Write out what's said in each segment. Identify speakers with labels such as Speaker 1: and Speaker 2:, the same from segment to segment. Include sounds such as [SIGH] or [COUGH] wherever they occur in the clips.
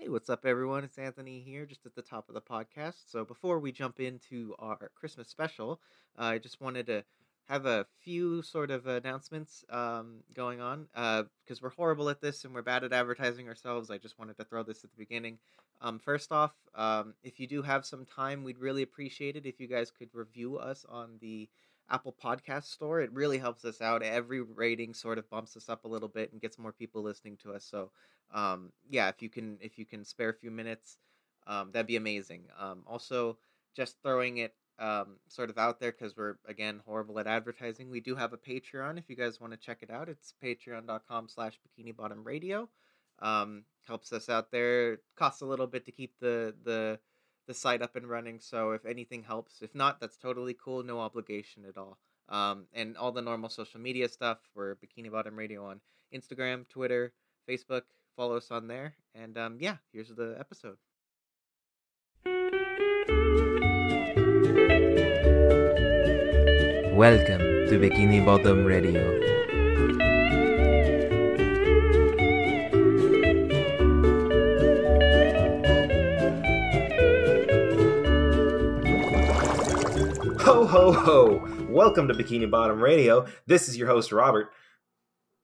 Speaker 1: Hey, what's up, everyone? It's Anthony here, just at the top of the podcast. So, before we jump into our Christmas special, uh, I just wanted to have a few sort of announcements um, going on because we're horrible at this and we're bad at advertising ourselves. I just wanted to throw this at the beginning. Um, first off, um, if you do have some time, we'd really appreciate it if you guys could review us on the Apple Podcast Store. It really helps us out. Every rating sort of bumps us up a little bit and gets more people listening to us. So, um, yeah, if you can if you can spare a few minutes, um, that'd be amazing. Um, also, just throwing it um, sort of out there because we're again horrible at advertising. We do have a Patreon if you guys want to check it out. It's patreon.com slash bikini bottom radio. Um, helps us out there. Costs a little bit to keep the the the site up and running. So if anything helps, if not, that's totally cool. No obligation at all. Um, and all the normal social media stuff. We're Bikini Bottom Radio on Instagram, Twitter, Facebook. Follow us on there. And um, yeah, here's the episode.
Speaker 2: Welcome to Bikini Bottom Radio.
Speaker 3: Ho ho ho! Welcome to Bikini Bottom Radio. This is your host Robert,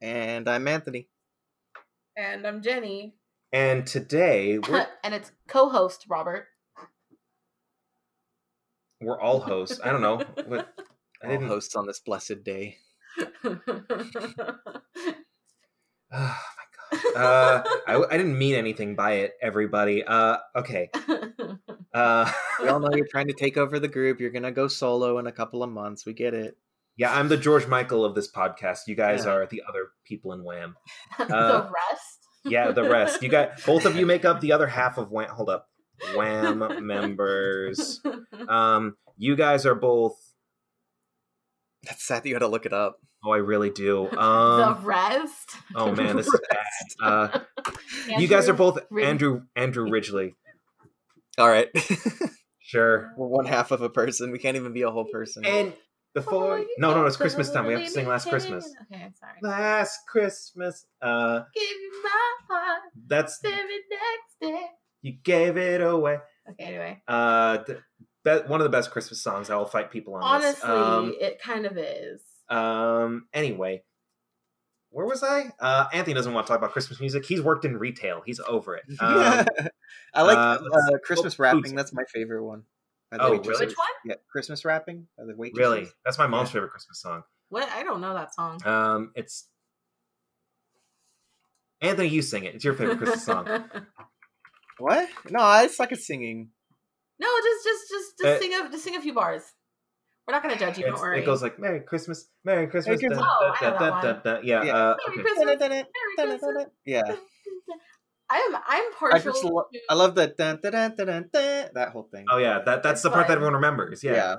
Speaker 1: And I'm Anthony.
Speaker 4: And I'm Jenny.
Speaker 3: and today we're [LAUGHS]
Speaker 4: and it's co-host Robert.
Speaker 3: we're all hosts. I don't know [LAUGHS] what I
Speaker 1: All
Speaker 3: didn't.
Speaker 1: hosts on this blessed day. [SIGHS]
Speaker 3: Oh my god! Uh, I, I didn't mean anything by it, everybody. Uh, okay. [LAUGHS] Uh, [LAUGHS]
Speaker 1: We all know you're [LAUGHS] trying to take over the group. You're gonna go solo in a couple of months. We get it.
Speaker 3: yeah, I'm the George Michael of this podcast. You guys
Speaker 1: Yeah.
Speaker 3: are the other people in Wham. [LAUGHS]
Speaker 4: the
Speaker 3: Uh,
Speaker 4: rest.
Speaker 3: Yeah, the rest. You got both of you make up the other half of Wham. Hold up, Wham members. Um, you guys are both.
Speaker 1: That's sad. that You had to look it up.
Speaker 3: Oh, I really do.
Speaker 4: the
Speaker 3: Um,
Speaker 4: rest.
Speaker 3: oh man, this is bad. Uh, you guys are both Andrew Andrew Ridgeley.
Speaker 1: All right.
Speaker 3: Sure. [LAUGHS]
Speaker 1: We're one half of a person. We can't even be a whole person.
Speaker 3: And before no no it's Christmas time. We have to sing Last Christmas.
Speaker 4: Okay, I'm sorry.
Speaker 3: Last Christmas. Uh,
Speaker 4: Give you my heart
Speaker 3: that's
Speaker 4: the next day.
Speaker 3: you gave it away.
Speaker 4: Okay, anyway.
Speaker 3: Uh, th- be- one of the best Christmas songs. I will fight people on this.
Speaker 4: Honestly,
Speaker 3: Um,
Speaker 4: it kind of is.
Speaker 3: Um. Anyway, where was I? Uh, Anthony doesn't want to talk about Christmas music. He's worked in retail. He's over it. [LAUGHS] Um,
Speaker 1: I like
Speaker 3: uh,
Speaker 1: uh, Christmas
Speaker 3: oh,
Speaker 1: rapping.
Speaker 3: foods.
Speaker 1: That's my favorite one.
Speaker 3: Oh,
Speaker 1: waitresses.
Speaker 3: really?
Speaker 4: Which one?
Speaker 1: Yeah, Christmas rapping by the waitresses.
Speaker 3: really, that's my mom's
Speaker 1: Yeah.
Speaker 3: favorite Christmas song.
Speaker 4: What? I don't know that song.
Speaker 3: Um, it's Anthony. You sing it. It's your favorite Christmas song. [LAUGHS]
Speaker 1: What? No, I suck at singing.
Speaker 4: no, just just just just
Speaker 3: Uh,
Speaker 4: sing a just sing a few bars. We're not gonna judge you. Don't worry.
Speaker 3: it goes like Merry Christmas, Merry Christmas.
Speaker 1: Christmas.
Speaker 4: Oh, I
Speaker 3: dun, dun, dun,
Speaker 4: one.
Speaker 3: dun. Yeah.
Speaker 1: Yeah.
Speaker 3: Uh,
Speaker 4: Merry
Speaker 3: okay.
Speaker 4: Christmas. Merry Christmas.
Speaker 1: Yeah,
Speaker 4: I'm I'm
Speaker 1: I
Speaker 4: partial.
Speaker 1: just lo-
Speaker 4: to-
Speaker 1: I love that dun, dun, dun, dun, dun, dun, that whole thing.
Speaker 3: Oh yeah, that that's
Speaker 4: It's
Speaker 3: the part that everyone remembers. Yeah.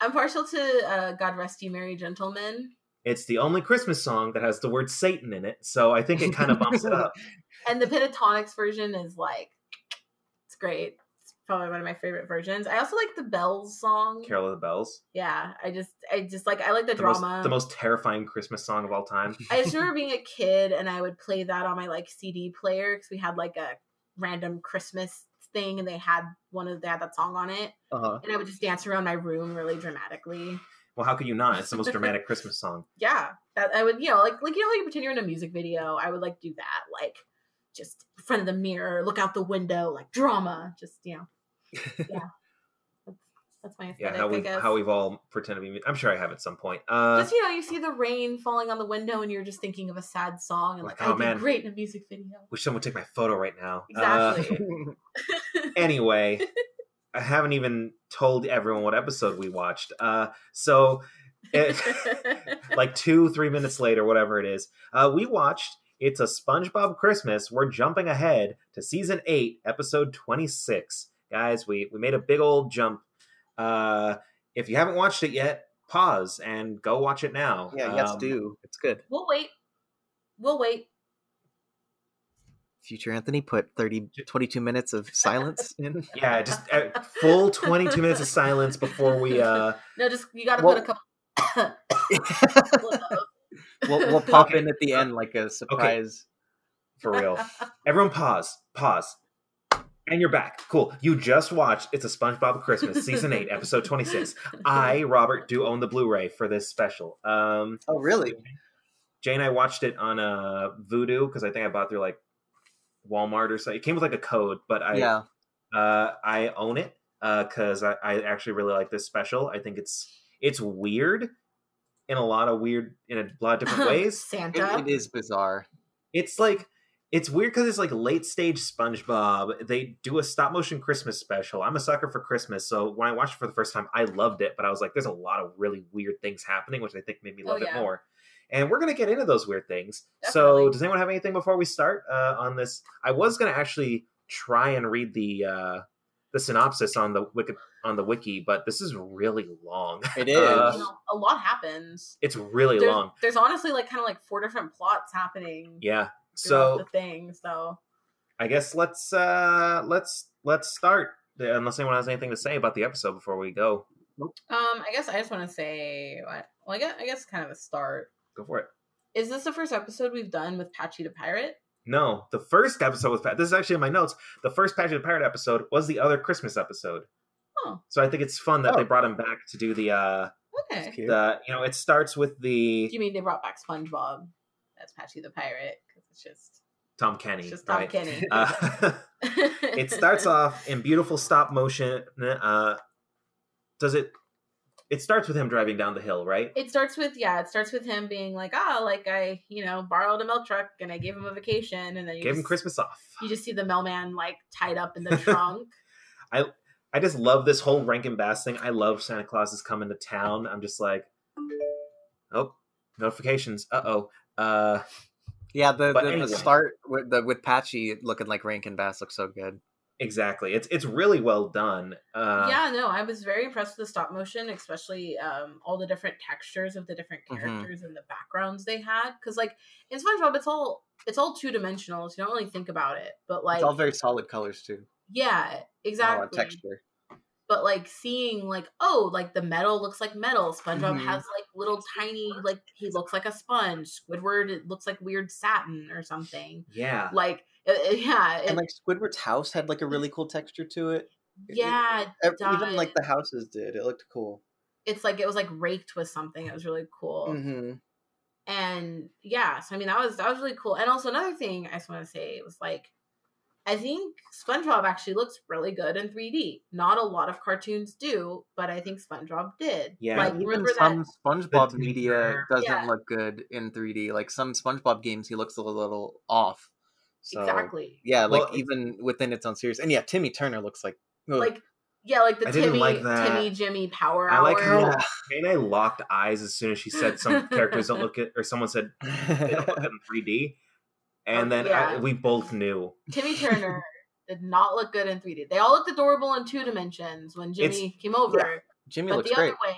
Speaker 4: I'm partial to uh, "God Rest You Merry Gentlemen,"
Speaker 3: it's the only Christmas song that has the word Satan in it, so I think it kind of bumps it up. [LAUGHS]
Speaker 4: and the Pentatonix version is like, it's great. Probably one of my favorite versions. I also like the Bells song.
Speaker 3: Carol of the Bells,
Speaker 4: Yeah, I just, I just like, I like the,
Speaker 3: the most,
Speaker 4: drama.
Speaker 3: the most terrifying Christmas song of all time.
Speaker 4: I just remember [LAUGHS] being a kid and I would play that on my like CD player because we had like a random Christmas thing and they had one of they had that song on it
Speaker 1: Uh-huh.
Speaker 4: and I would just dance around my room really dramatically.
Speaker 3: Well, how could you not? It's the most dramatic Christmas song. [LAUGHS]
Speaker 4: yeah that i would you know like like you know how you pretend you're in a music video i would like do that like just in front of the mirror look out the window like drama just you know yeah [LAUGHS] that's, that's my
Speaker 3: Yeah,
Speaker 4: aesthetic
Speaker 3: how
Speaker 4: i
Speaker 3: we
Speaker 4: guess
Speaker 3: how we've all pretended to be. I'm sure I have at some point. Uh,
Speaker 4: just you know you see the rain falling on the window and you're just thinking of a sad song and like,
Speaker 3: Like, oh,
Speaker 4: i'd
Speaker 3: man.
Speaker 4: be great in a music video
Speaker 3: wish someone would take my photo right now. Uh,
Speaker 4: exactly [LAUGHS] [LAUGHS]
Speaker 3: anyway, I haven't even told everyone what episode we watched. Uh, so, it, like two, three minutes later, whatever it is, uh, we watched It's a SpongeBob Christmas. We're jumping ahead to season eight, episode 26. Guys, we, we made a big old jump. Uh, if you haven't watched it yet, pause and go watch it now.
Speaker 1: yeah, yes,
Speaker 3: Um,
Speaker 1: do. It's good.
Speaker 4: we'll wait we'll wait
Speaker 1: Future Anthony put 30, 22 minutes of silence [LAUGHS] in.
Speaker 3: Yeah, just uh, full 22 minutes of silence before we. uh
Speaker 4: no just you gotta
Speaker 1: Well-
Speaker 4: put a couple [COUGHS] [COUGHS]
Speaker 1: we'll, we'll pop
Speaker 3: Okay.
Speaker 1: in at the end like a surprise.
Speaker 3: For real. Everyone pause. Pause. And you're back. Cool. You just watched It's a SpongeBob Christmas, season eight, episode twenty-six. I, Robert, do own the Blu-ray for this special. Um,
Speaker 1: Oh, really?
Speaker 3: Jay and I watched it on uh, Vudu because I think I bought through like Walmart or something. It came with like a code, but I
Speaker 1: yeah.
Speaker 3: uh, I own it because I, I actually really like this special. I think it's it's weird in a lot of weird in a lot of different [LAUGHS] ways.
Speaker 4: Santa.
Speaker 1: It, it is bizarre.
Speaker 3: it's like it's weird because it's like late stage SpongeBob. They do a stop motion Christmas special. I'm a sucker for Christmas, so when I watched it for the first time, I loved it. But I was like, there's a lot of really weird things happening, which I think made me
Speaker 4: Oh,
Speaker 3: love
Speaker 4: yeah.
Speaker 3: it more. And we're gonna get into those weird things. So, does anyone have anything before we start uh, on this? I was gonna actually try and read the uh, the synopsis on the wiki on the wiki, but this is really long.
Speaker 1: It [LAUGHS] is.
Speaker 3: Uh,
Speaker 4: you know, a lot happens.
Speaker 3: It's really
Speaker 4: There's,
Speaker 3: long.
Speaker 4: there's honestly like kind of like four different plots happening.
Speaker 3: Yeah.
Speaker 4: Throughout
Speaker 3: So
Speaker 4: the thing. So
Speaker 3: I guess let's uh let's let's start. uh, Unless anyone has anything to say about the episode before we go,
Speaker 4: um, I guess I just want to say, what- well, I guess I guess kind of a start.
Speaker 3: go for it.
Speaker 4: Is this the first episode we've done with Patchy the Pirate?
Speaker 3: No, the first episode with Pat. This is actually in my notes. The first Patchy the Pirate episode was the other Christmas episode.
Speaker 4: Oh,
Speaker 3: So I think it's fun that they
Speaker 1: Oh.
Speaker 3: brought him back to do the uh
Speaker 4: okay.
Speaker 3: The you know it starts with the
Speaker 4: Do you mean they brought back SpongeBob? That's Patchy the Pirate because it's just
Speaker 3: Tom Kenny.
Speaker 4: it's just Tom
Speaker 3: right?
Speaker 4: Kenny. [LAUGHS]
Speaker 3: Uh, it starts [LAUGHS] off in beautiful stop motion. Uh, does it? It starts with him driving down the hill, right?
Speaker 4: It starts with yeah. It starts with him being like, ah, like I, you know, borrowed a milk truck and I gave him a vacation, and then you
Speaker 3: Gave him Christmas off.
Speaker 4: You just see the mailman like tied up in the [LAUGHS] trunk.
Speaker 3: I I just love this whole Rankin Bass thing. I love Santa Claus is coming to town. I'm just like, oh, notifications. Uh-oh. Uh
Speaker 1: Yeah, the, the,
Speaker 3: anyway.
Speaker 1: the start with the with Patchy looking like Rankin Bass looks so good.
Speaker 3: Exactly. It's it's really well done. Uh,
Speaker 4: yeah, no, I was very impressed with the stop motion, especially um, all the different textures of the different
Speaker 1: Mhm.
Speaker 4: characters and the backgrounds they had. Because like in SpongeBob, it's all it's all two dimensional, so you don't really think about it. But like,
Speaker 1: it's all very solid colors too.
Speaker 4: yeah,
Speaker 1: A lot
Speaker 4: exactly.
Speaker 1: texture.
Speaker 4: But like seeing like oh, like the metal looks like metal. SpongeBob
Speaker 1: Mhm.
Speaker 4: has like little tiny like he looks like a sponge. Squidward it looks like weird satin or something.
Speaker 3: Yeah.
Speaker 4: Like uh, uh, yeah,
Speaker 1: And like Squidward's house had like a really cool texture to it.
Speaker 4: Yeah,
Speaker 1: Even like the houses did. It looked cool.
Speaker 4: it's like it was like raked with something. It was really cool.
Speaker 1: Mm-hmm.
Speaker 4: and yeah so i mean that was that was really cool and also another thing i just want to say was like i think spongebob actually looks really good in 3d not a lot of cartoons do but i think spongebob did
Speaker 3: Yeah.
Speaker 4: like
Speaker 1: Even
Speaker 4: remember
Speaker 1: some
Speaker 4: that
Speaker 1: SpongeBob media doesn't
Speaker 4: Yeah.
Speaker 1: look good in 3D. Like some SpongeBob games, he looks a little off. So,
Speaker 4: exactly
Speaker 1: Yeah, like
Speaker 3: Well,
Speaker 1: even within its own series, and yeah, Timmy Turner looks like ugh.
Speaker 4: like yeah like the
Speaker 3: I
Speaker 4: timmy
Speaker 3: like
Speaker 4: timmy jimmy power
Speaker 3: I
Speaker 4: hour
Speaker 3: like how
Speaker 1: Yeah.
Speaker 3: Jay locked eyes as soon as she said some [LAUGHS] characters don't look at, or someone said [LAUGHS] they don't look at in 3D, and
Speaker 4: Oh,
Speaker 3: then I, we both knew.
Speaker 4: timmy [LAUGHS] turner did not look good in 3d they all looked adorable in two dimensions when jimmy came over
Speaker 1: Jimmy
Speaker 4: but
Speaker 1: looks
Speaker 4: the
Speaker 1: great.
Speaker 4: other way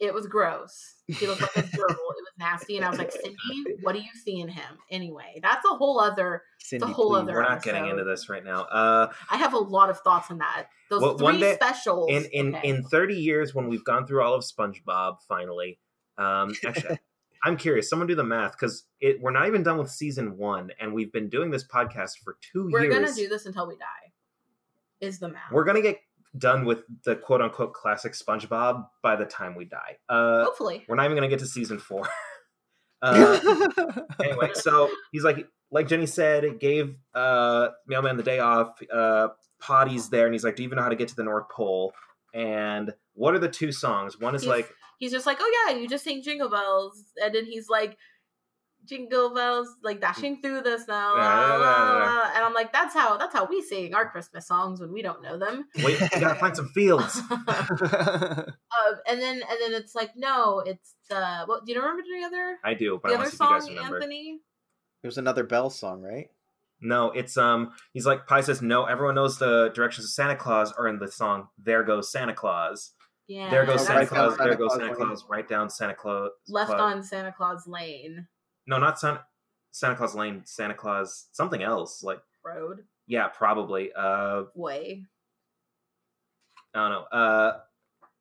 Speaker 4: it was gross he looked like a gerbil it was nasty and i was like cindy what do you see in him anyway that's a whole other
Speaker 1: Cindy,
Speaker 4: whole
Speaker 1: please.
Speaker 4: other-
Speaker 3: We're not getting into this right now. Uh,
Speaker 4: i have a lot of thoughts on that those
Speaker 3: Well,
Speaker 4: three
Speaker 3: one day-
Speaker 4: specials
Speaker 3: in in
Speaker 4: okay.
Speaker 3: in 30 years, when we've gone through all of SpongeBob, finally, um, actually, I'm curious. Someone do the math because it we're not even done with season one, and we've been doing this podcast for 2
Speaker 4: we're
Speaker 3: years.
Speaker 4: gonna do this until we die is the math
Speaker 3: We're gonna get done with the quote unquote classic SpongeBob by the time we die. Uh,
Speaker 4: hopefully
Speaker 3: we're not even gonna get to season four. [LAUGHS] uh, anyway, so he's like, like Jenny said, gave uh, Mailman the day off. Uh, Potty's there, and he's like, "Do you even know how to get to the North Pole?" And what are the two songs? One is
Speaker 4: He's-
Speaker 3: like,
Speaker 4: he's just like oh yeah you just sing jingle bells and then he's like jingle bells like dashing through the snow
Speaker 3: Yeah,
Speaker 4: la, la,
Speaker 3: yeah, yeah.
Speaker 4: la," [LAUGHS] and i'm like that's how that's how we sing our christmas songs when we don't know them
Speaker 3: "Wait, we gotta find some fields."
Speaker 4: uh, [LAUGHS] and then and then it's like no it's the what do you remember the other
Speaker 3: I do, but
Speaker 4: the
Speaker 3: I
Speaker 4: other
Speaker 3: to you guys
Speaker 4: song
Speaker 3: remember.
Speaker 4: anthony
Speaker 1: There's another Bell song, right?
Speaker 3: No, it's um. He's like, Pie says, "No, everyone knows the directions of Santa Claus are in the song. There goes Santa Claus.
Speaker 4: Yeah
Speaker 3: there goes Santa
Speaker 1: right
Speaker 4: the
Speaker 1: down
Speaker 3: Claus.
Speaker 1: Santa
Speaker 3: There goes
Speaker 1: Claus
Speaker 3: Santa Claus. Right down Santa Claus.
Speaker 4: left
Speaker 3: Claus-
Speaker 4: on santa claus lane
Speaker 3: No, not Santa. Santa Claus Lane. Santa Claus. Something else. Like,
Speaker 4: road
Speaker 3: yeah, probably. Uh,
Speaker 4: way
Speaker 3: I don't know. Uh,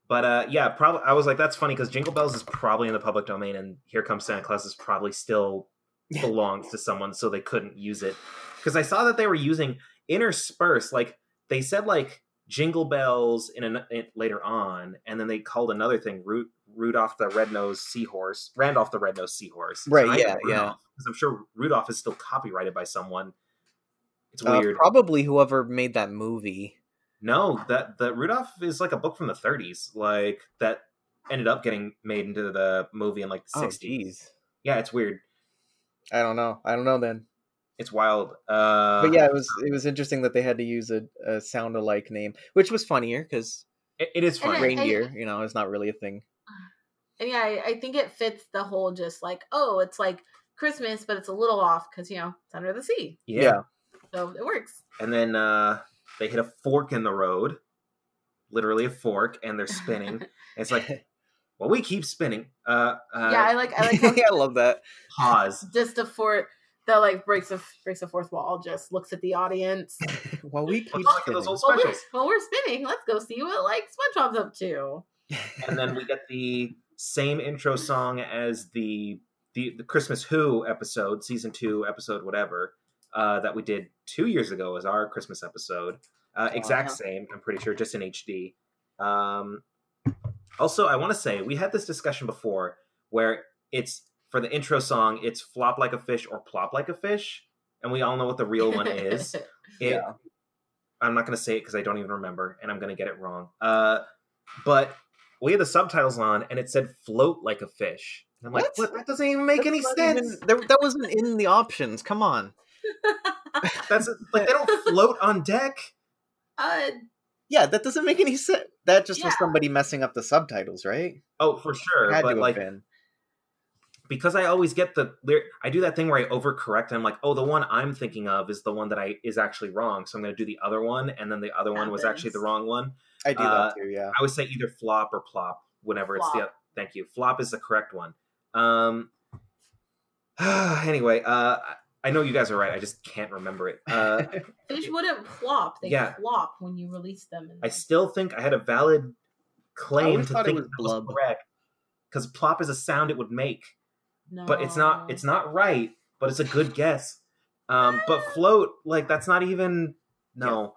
Speaker 3: but uh, yeah, probably. I was like, that's funny because Jingle Bells is probably in the public domain, and Here Comes Santa Claus is probably still [LAUGHS] belongs to someone, so they couldn't use it. because I saw that they were using interspersed, like they said like jingle bells in, an, in later on, and then they called another thing Ru- Rudolph the red-nosed seahorse, Randolph the red-nosed seahorse.
Speaker 1: Right,
Speaker 3: I
Speaker 1: yeah, yeah.
Speaker 3: Because I'm sure Rudolph is still copyrighted by someone. It's
Speaker 1: Uh,
Speaker 3: weird.
Speaker 1: probably whoever made that movie.
Speaker 3: no, that the Rudolph is like a book from the 30s, like that ended up getting made into the movie in like the
Speaker 1: Oh,
Speaker 3: 60s.
Speaker 1: jeez.
Speaker 3: Yeah, it's weird.
Speaker 1: I don't know. I don't know then.
Speaker 3: It's wild. Uh,
Speaker 1: But yeah, it was it was interesting that they had to use a, a sound alike name, which was funnier because
Speaker 3: it, it is
Speaker 4: And
Speaker 3: fun.
Speaker 4: it-
Speaker 1: reindeer, you know, it's not really a thing. [SIGHS]
Speaker 4: And yeah, I, I think it fits the whole just like, oh, it's like Christmas, but it's a little off because you know it's under the sea,
Speaker 3: yeah.
Speaker 4: so it works.
Speaker 3: and then uh they hit a fork in the road literally a fork and they're spinning [LAUGHS] And it's like well we keep spinning uh, uh
Speaker 4: yeah, I like I like [LAUGHS] how
Speaker 1: yeah, I love that.
Speaker 3: pause
Speaker 4: just a fort that like breaks a breaks a fourth wall, just looks at the audience. [LAUGHS]
Speaker 1: well, we keep
Speaker 3: Looks like those
Speaker 1: spinning.
Speaker 3: old
Speaker 4: Well, we're,
Speaker 3: specials
Speaker 4: well, we're spinning. Let's go see what like SpongeBob's up to. [LAUGHS]
Speaker 3: and then we get the same intro song as the the, the christmas who episode season two episode whatever uh that we did two years ago as our christmas episode uh exact
Speaker 1: Uh-huh.
Speaker 3: same i'm pretty sure just in hd um also i want to say we had this discussion before where it's for the intro song it's flop like a fish or plop like a fish and we all know what the real one is [LAUGHS] it,
Speaker 1: Yeah.
Speaker 3: I'm not going to say it because I don't even remember, and I'm going to get it wrong. Uh, but we had the subtitles on, and it said "float like a fish." And I'm like,
Speaker 1: What?
Speaker 3: "What? That doesn't even make any
Speaker 1: That's not
Speaker 3: sense."
Speaker 1: even- there- that wasn't in the options. Come on. [LAUGHS]
Speaker 3: That's like they don't float on deck.
Speaker 4: uh,
Speaker 1: Yeah, that doesn't make any sense. That just was somebody messing up the subtitles, right?
Speaker 3: Oh, for sure.
Speaker 1: Had to
Speaker 3: but
Speaker 1: have
Speaker 3: like,
Speaker 1: been.
Speaker 3: Because I always get the lyric, I do that thing where I overcorrect. And I'm like, "Oh, the one I'm thinking of is the one that I is actually wrong." So I'm going to do the other one, and then the other one was actually the wrong one.
Speaker 1: I do
Speaker 3: uh,
Speaker 1: that too. Yeah.
Speaker 3: I would say either flop or plop whenever it's the
Speaker 4: Flop.
Speaker 3: thank you. Flop is the correct one. Um [SIGHS] anyway, uh I know you guys are right. I just can't remember it. Uh [LAUGHS]
Speaker 4: fish wouldn't plop; they
Speaker 3: Yeah.
Speaker 4: flop when you release them. In
Speaker 3: I still think I had a valid claim
Speaker 1: always
Speaker 3: to
Speaker 1: thought it
Speaker 3: think
Speaker 1: was
Speaker 3: that was
Speaker 1: blub.
Speaker 3: correct cuz plop is a sound it would make,
Speaker 4: no.
Speaker 3: but it's not it's not right, but it's a good guess. Um but float like that's not even no.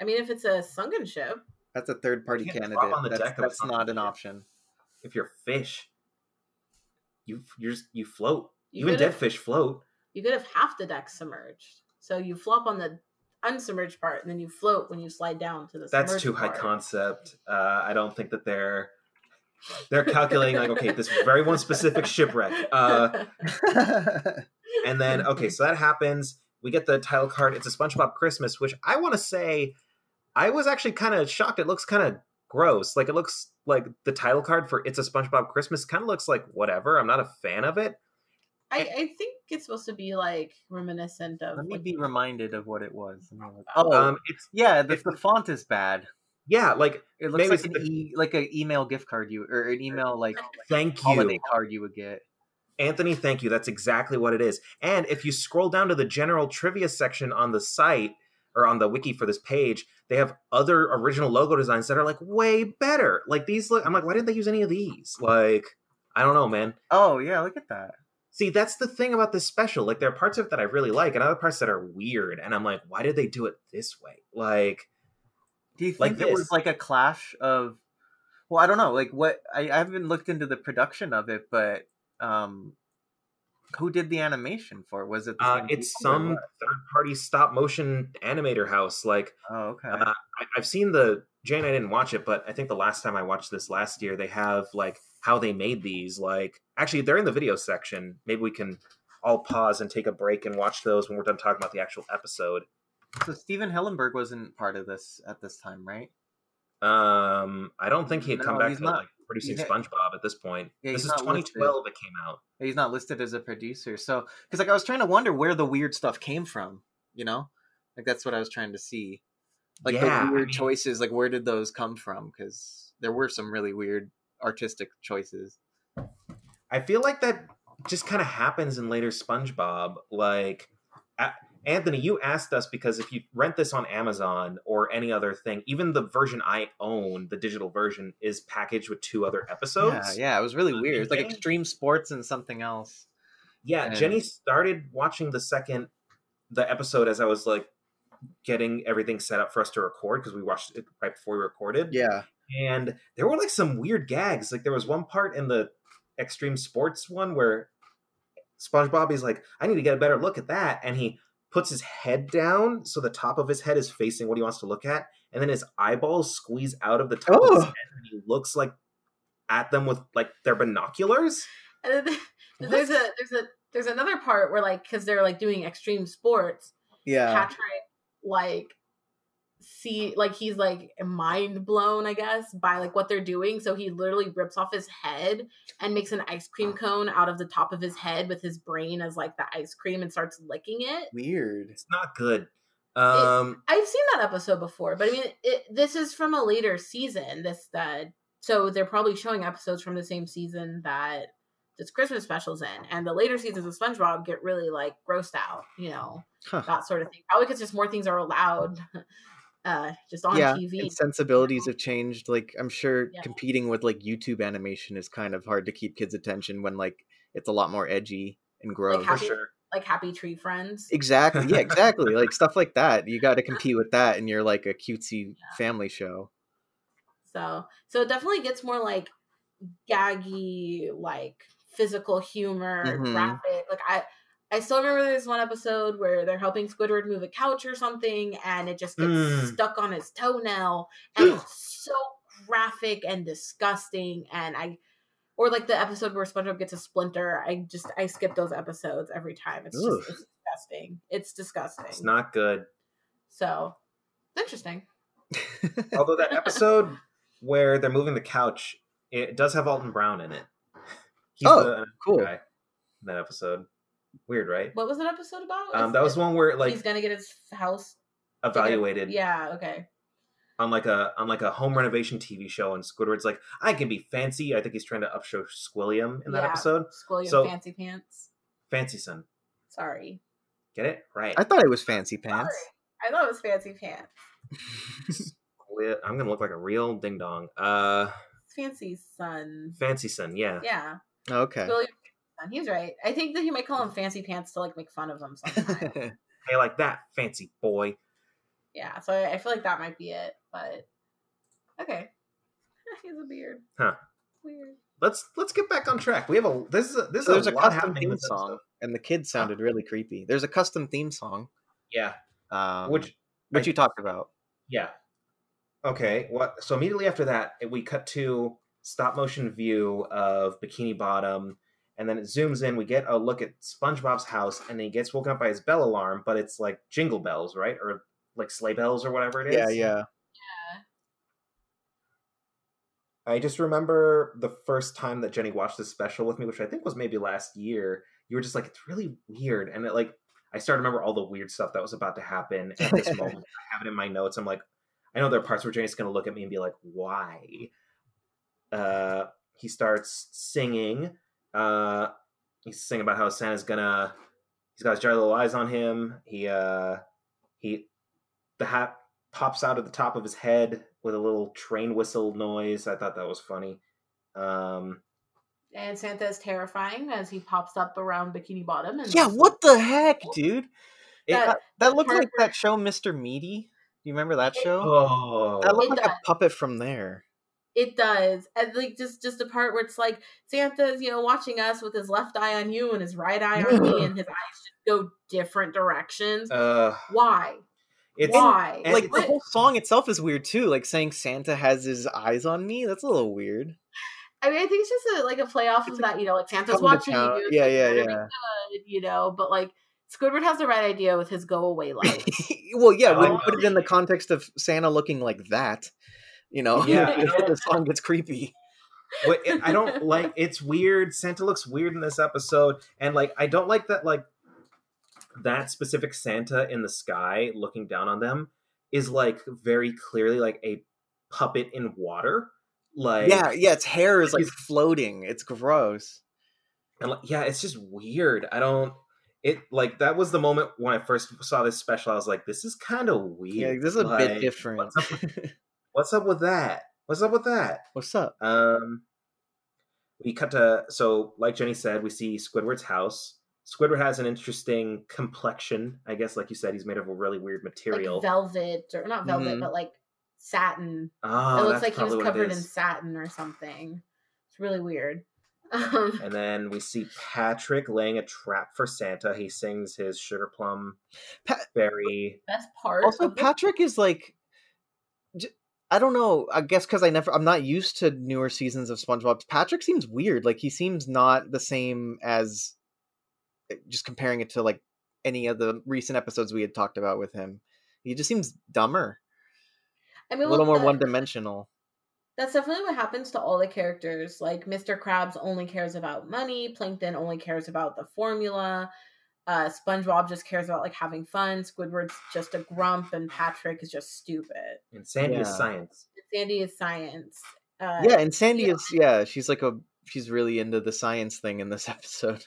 Speaker 4: I mean, if it's a sunken ship,
Speaker 1: That's a third party
Speaker 3: You can't
Speaker 1: candidate.
Speaker 3: drop on the
Speaker 1: That's,
Speaker 3: deck of
Speaker 1: that's
Speaker 3: sunken
Speaker 1: not an option.
Speaker 3: If you're fish, you you're just, you float.
Speaker 4: you
Speaker 3: Even
Speaker 4: could
Speaker 3: dead
Speaker 4: have,
Speaker 3: fish float.
Speaker 4: you could have half the deck submerged. So you flop on the unsubmerged part, and then you float when you slide down to the.
Speaker 3: that's
Speaker 4: submerged
Speaker 3: too high
Speaker 4: part.
Speaker 3: concept. Uh, I don't think that they're they're calculating like okay, this very one specific shipwreck. Uh, and then okay, so that happens. We get the title card. It's a SpongeBob Christmas, which I want to say I was actually kind of shocked. It looks kind of gross. Like it looks like the title card for It's a SpongeBob Christmas kind of looks like whatever. I'm not a fan of it.
Speaker 4: I, I think it's supposed to be like reminiscent of.
Speaker 1: Let me be reminded of what it was. Like,
Speaker 4: Oh,
Speaker 1: Oh,
Speaker 3: Um, it's
Speaker 1: yeah, the,
Speaker 3: if-
Speaker 1: the font is bad.
Speaker 3: Yeah, like
Speaker 1: It looks like an
Speaker 3: the-
Speaker 1: e like an email gift card you or an email like
Speaker 3: thank
Speaker 1: holiday
Speaker 3: you.
Speaker 1: card you would get.
Speaker 3: Anthony, thank you. That's exactly what it is. And if you scroll down to the general trivia section on the site or on the wiki for this page, they have other original logo designs that are like way better. Like these look I'm like, why didn't they use any of these? Like, I don't know, man.
Speaker 1: Oh yeah, look at that.
Speaker 3: See, that's the thing about this special. Like there are parts of it that I really like and other parts that are weird. And I'm like, why did they do it this way? Like
Speaker 1: Do you think
Speaker 3: Like
Speaker 1: it was like a clash of? Well, I don't know. Like what I, I haven't looked into the production of it, but um, who did the animation for? Was it? The
Speaker 3: uh, it's some third party stop motion animator house. Like
Speaker 1: Oh okay.
Speaker 3: Uh, I, I've seen the Jane. I didn't watch it, but I think the last time I watched this last year, they have like how they made these. Like, actually, they're in the video section. Maybe we can all pause and take a break and watch those when we're done talking about the actual episode.
Speaker 1: So Stephen Hillenburg wasn't part of this at this time, right?
Speaker 3: Um, I don't think he had come back to
Speaker 1: not.
Speaker 3: like producing SpongeBob at this point.
Speaker 1: Yeah,
Speaker 3: this is
Speaker 1: not listed.
Speaker 3: 2012. It came out.
Speaker 1: He's not listed as a producer. So, because like I was trying to wonder where the weird stuff came from. You know, like that's what I was trying to see. Like
Speaker 3: Yeah,
Speaker 1: the weird
Speaker 3: mean-
Speaker 1: choices. Like where did those come from? Because there were some really weird artistic choices.
Speaker 3: I feel like that just kind of happens in later SpongeBob. Like, a- Anthony, you asked us because if you rent this on Amazon or any other thing, even the version I own, the digital version, is packaged with two other episodes.
Speaker 1: Yeah, yeah, it was really weird. It's like extreme sports and something else.
Speaker 3: Yeah,
Speaker 1: And-
Speaker 3: Jenny started watching the second the episode as I was like getting everything set up for us to record because we watched it right before we recorded.
Speaker 1: Yeah.
Speaker 3: And there were like some weird gags. Like there was one part in the extreme sports one where SpongeBob is like, I need to get a better look at that. And he puts his head down so the top of his head is facing what he wants to look at. And then his eyeballs squeeze out of the top of his
Speaker 1: Oh.
Speaker 3: head and he looks like at them with like their binoculars.
Speaker 4: And then [LAUGHS] there's a there's a there's another part where like because they're like doing extreme sports,
Speaker 1: Yeah.
Speaker 4: Patrick like see like he's like mind blown i guess by like what they're doing so he literally rips off his head and makes an ice cream cone out of the top of his head with his brain as like the ice cream and starts licking it
Speaker 1: Weird.
Speaker 3: It's not good. Um
Speaker 4: i've seen that episode before but i mean it, this is from a later season this that so they're probably showing episodes from the same season that this christmas specials in and the later seasons of spongebob get really like grossed out you know
Speaker 1: Huh.
Speaker 4: that sort of thing. Probably because just more things are allowed, [LAUGHS] uh, just on
Speaker 1: yeah,
Speaker 4: TV.
Speaker 1: and sensibilities have changed. Like I'm sure
Speaker 4: Yeah.
Speaker 1: competing with like YouTube animation is kind of hard to keep kids' attention when like it's a lot more edgy and gross.
Speaker 3: for
Speaker 4: happy-
Speaker 3: sure.
Speaker 4: like Happy Tree Friends.
Speaker 1: Exactly. Yeah, [LAUGHS] exactly. like stuff like that. You got to compete with that, and you're like a cutesy family show.
Speaker 4: So, so it definitely gets more like gaggy, like physical humor,
Speaker 1: Mhm.
Speaker 4: graphic. Like I, I still remember there's one episode where they're helping Squidward move a couch or something, and it just gets
Speaker 3: Mm.
Speaker 4: stuck on his toenail, and it's so graphic and disgusting. And I, or like the episode where SpongeBob gets a splinter. I just I skip those episodes every time. It's
Speaker 1: Ugh.
Speaker 4: just it's disgusting. It's disgusting.
Speaker 3: It's not good.
Speaker 4: So it's interesting. [LAUGHS]
Speaker 3: Although that episode where they're moving the couch, it does have Alton Brown in it. He's
Speaker 1: Oh,
Speaker 3: the
Speaker 1: cool.
Speaker 3: guy in that episode. Weird, right?
Speaker 4: What was that episode about?
Speaker 3: Um, that was one where like
Speaker 4: he's gonna get his house
Speaker 3: evaluated
Speaker 4: Yeah. Okay.
Speaker 3: on like a on like a home renovation TV show, and Squidward's like, I can be fancy. I think he's trying to upshow Squilliam in that
Speaker 4: Yeah.
Speaker 3: episode.
Speaker 4: Squilliam
Speaker 3: So-
Speaker 4: Fancy Pants.
Speaker 3: Fancy son,
Speaker 4: Sorry.
Speaker 3: get it right.
Speaker 1: I thought it was fancy pants.
Speaker 4: Sorry. I thought it was Fancy Pants.
Speaker 3: Squid- I'm gonna look like a real ding dong. Uh,
Speaker 4: Fancy Son.
Speaker 3: fancy son, yeah.
Speaker 4: Yeah.
Speaker 1: okay.
Speaker 4: Squilliam Fancy Son. He's right. I think that he might call him Fancy Pants to like make fun of him sometimes. [LAUGHS]
Speaker 3: Hey, like that, fancy boy.
Speaker 4: yeah. So I, I feel like that might be it. But okay. [LAUGHS] he has a beard.
Speaker 3: Huh.
Speaker 4: Weird.
Speaker 3: Let's let's get back on track. We have a this is a, this
Speaker 1: so
Speaker 3: is
Speaker 1: there's a
Speaker 3: lot
Speaker 1: custom
Speaker 3: happening
Speaker 1: theme
Speaker 3: with
Speaker 1: song,
Speaker 3: episode.
Speaker 1: and the kids sounded really creepy. There's a custom theme song,
Speaker 3: Yeah,
Speaker 1: um,
Speaker 3: which
Speaker 1: which
Speaker 3: I-
Speaker 1: you talked about.
Speaker 3: Yeah. Okay. What? So immediately after that, we cut to stop motion view of Bikini Bottom, and then it zooms in. We get a look at SpongeBob's house, and he gets woken up by his bell alarm, but it's like jingle bells, right, or like sleigh bells or whatever it is.
Speaker 1: Yeah, yeah.
Speaker 3: I just remember the first time that Jenny watched this special with me, which I think was maybe last year. You were just like, it's really weird, and it like I started to remember all the weird stuff that was about to happen [LAUGHS] at this moment. I have it in my notes. I'm like, I know there are parts where Jenny's going to look at me and be like, why? Uh, he starts singing. Uh, he's singing about how Santa's gonna. He's got his jolly little eyes on him. He uh, he, the hat pops out of the top of his head with a little train whistle noise. I thought that was funny. Um,
Speaker 4: And Santa is terrifying as he pops up around Bikini Bottom. And
Speaker 1: Yeah, what the heck, dude?
Speaker 3: it-
Speaker 4: That-
Speaker 1: That, that looked like that show, Mr. Meaty. Do you remember that show?
Speaker 3: oh,
Speaker 1: that looked
Speaker 4: It
Speaker 1: like a puppet from there.
Speaker 4: It does. And like just just a part where it's like Santa's, you know, watching us with his left eye on you and his right eye on me and his eyes just go different directions.
Speaker 3: uh,
Speaker 4: Why?
Speaker 3: it's
Speaker 4: Why?
Speaker 1: like
Speaker 3: it's-
Speaker 1: the whole song itself is weird too. Like saying Santa has his eyes on me. That's a little weird.
Speaker 4: I mean, I think it's just a, like a play off of that, you know, like Santa's watching you.
Speaker 1: Yeah,
Speaker 4: like,
Speaker 1: yeah,
Speaker 4: "You're gonna be
Speaker 1: yeah.
Speaker 4: good," you know, but like Squidward has the right idea with his go away light. [LAUGHS]
Speaker 1: well, yeah, when you
Speaker 3: Oh.
Speaker 1: put it in the context of Santa looking like that, you know, [LAUGHS]
Speaker 3: Yeah, know.
Speaker 1: the song gets creepy.
Speaker 3: Wait, it- I don't like. It's weird. Santa looks weird in this episode, and like I don't like that. Like that specific Santa in the sky looking down on them is like very clearly like a puppet in water. Like
Speaker 1: yeah, yeah, its hair is like floating. It's gross.
Speaker 3: and like, yeah, it's just weird. I don't. It like that was the moment when I first saw this special. I was like, this is kind of weird.
Speaker 1: Yeah, this is a
Speaker 3: Like,
Speaker 1: bit different. [LAUGHS]
Speaker 3: What's up, with that? What's up with that?
Speaker 1: What's up?
Speaker 3: Um, we cut to so like Jenny said, we see Squidward's house. Squidward has an interesting complexion, I guess. Like you said, he's made of a really weird material.
Speaker 4: Like velvet or not velvet,
Speaker 1: Mhm.
Speaker 4: but like satin.
Speaker 3: Ah,
Speaker 4: it looks
Speaker 3: that's
Speaker 4: like he was
Speaker 3: probably what
Speaker 4: covered in satin or something. It's really weird. [LAUGHS] Um,
Speaker 3: And then we see Patrick laying a trap for Santa. He sings his sugar plum
Speaker 1: Pa-
Speaker 3: berry.
Speaker 4: best part.
Speaker 1: Also, Patrick is like, j- I don't know. I guess because I never, I'm not used to newer seasons of SpongeBob. Patrick seems weird. Like he seems not the same as, eh, just comparing it to like any of the recent episodes we had talked about with him. He just seems dumber,
Speaker 4: I mean, a
Speaker 1: little
Speaker 4: well,
Speaker 1: more one dimensional.
Speaker 4: That's definitely what happens to all the characters. Like Mr. Krabs only cares about money, Plankton only cares about the formula, uh, SpongeBob just cares about like having fun, Squidward's just a grump, and Patrick is just stupid.
Speaker 3: And Sandy is science.
Speaker 4: Sandy is science. Uh,
Speaker 1: yeah, and Sandy
Speaker 4: yeah.
Speaker 1: is yeah, she's like a she's really into the science thing in this [LAUGHS] episode.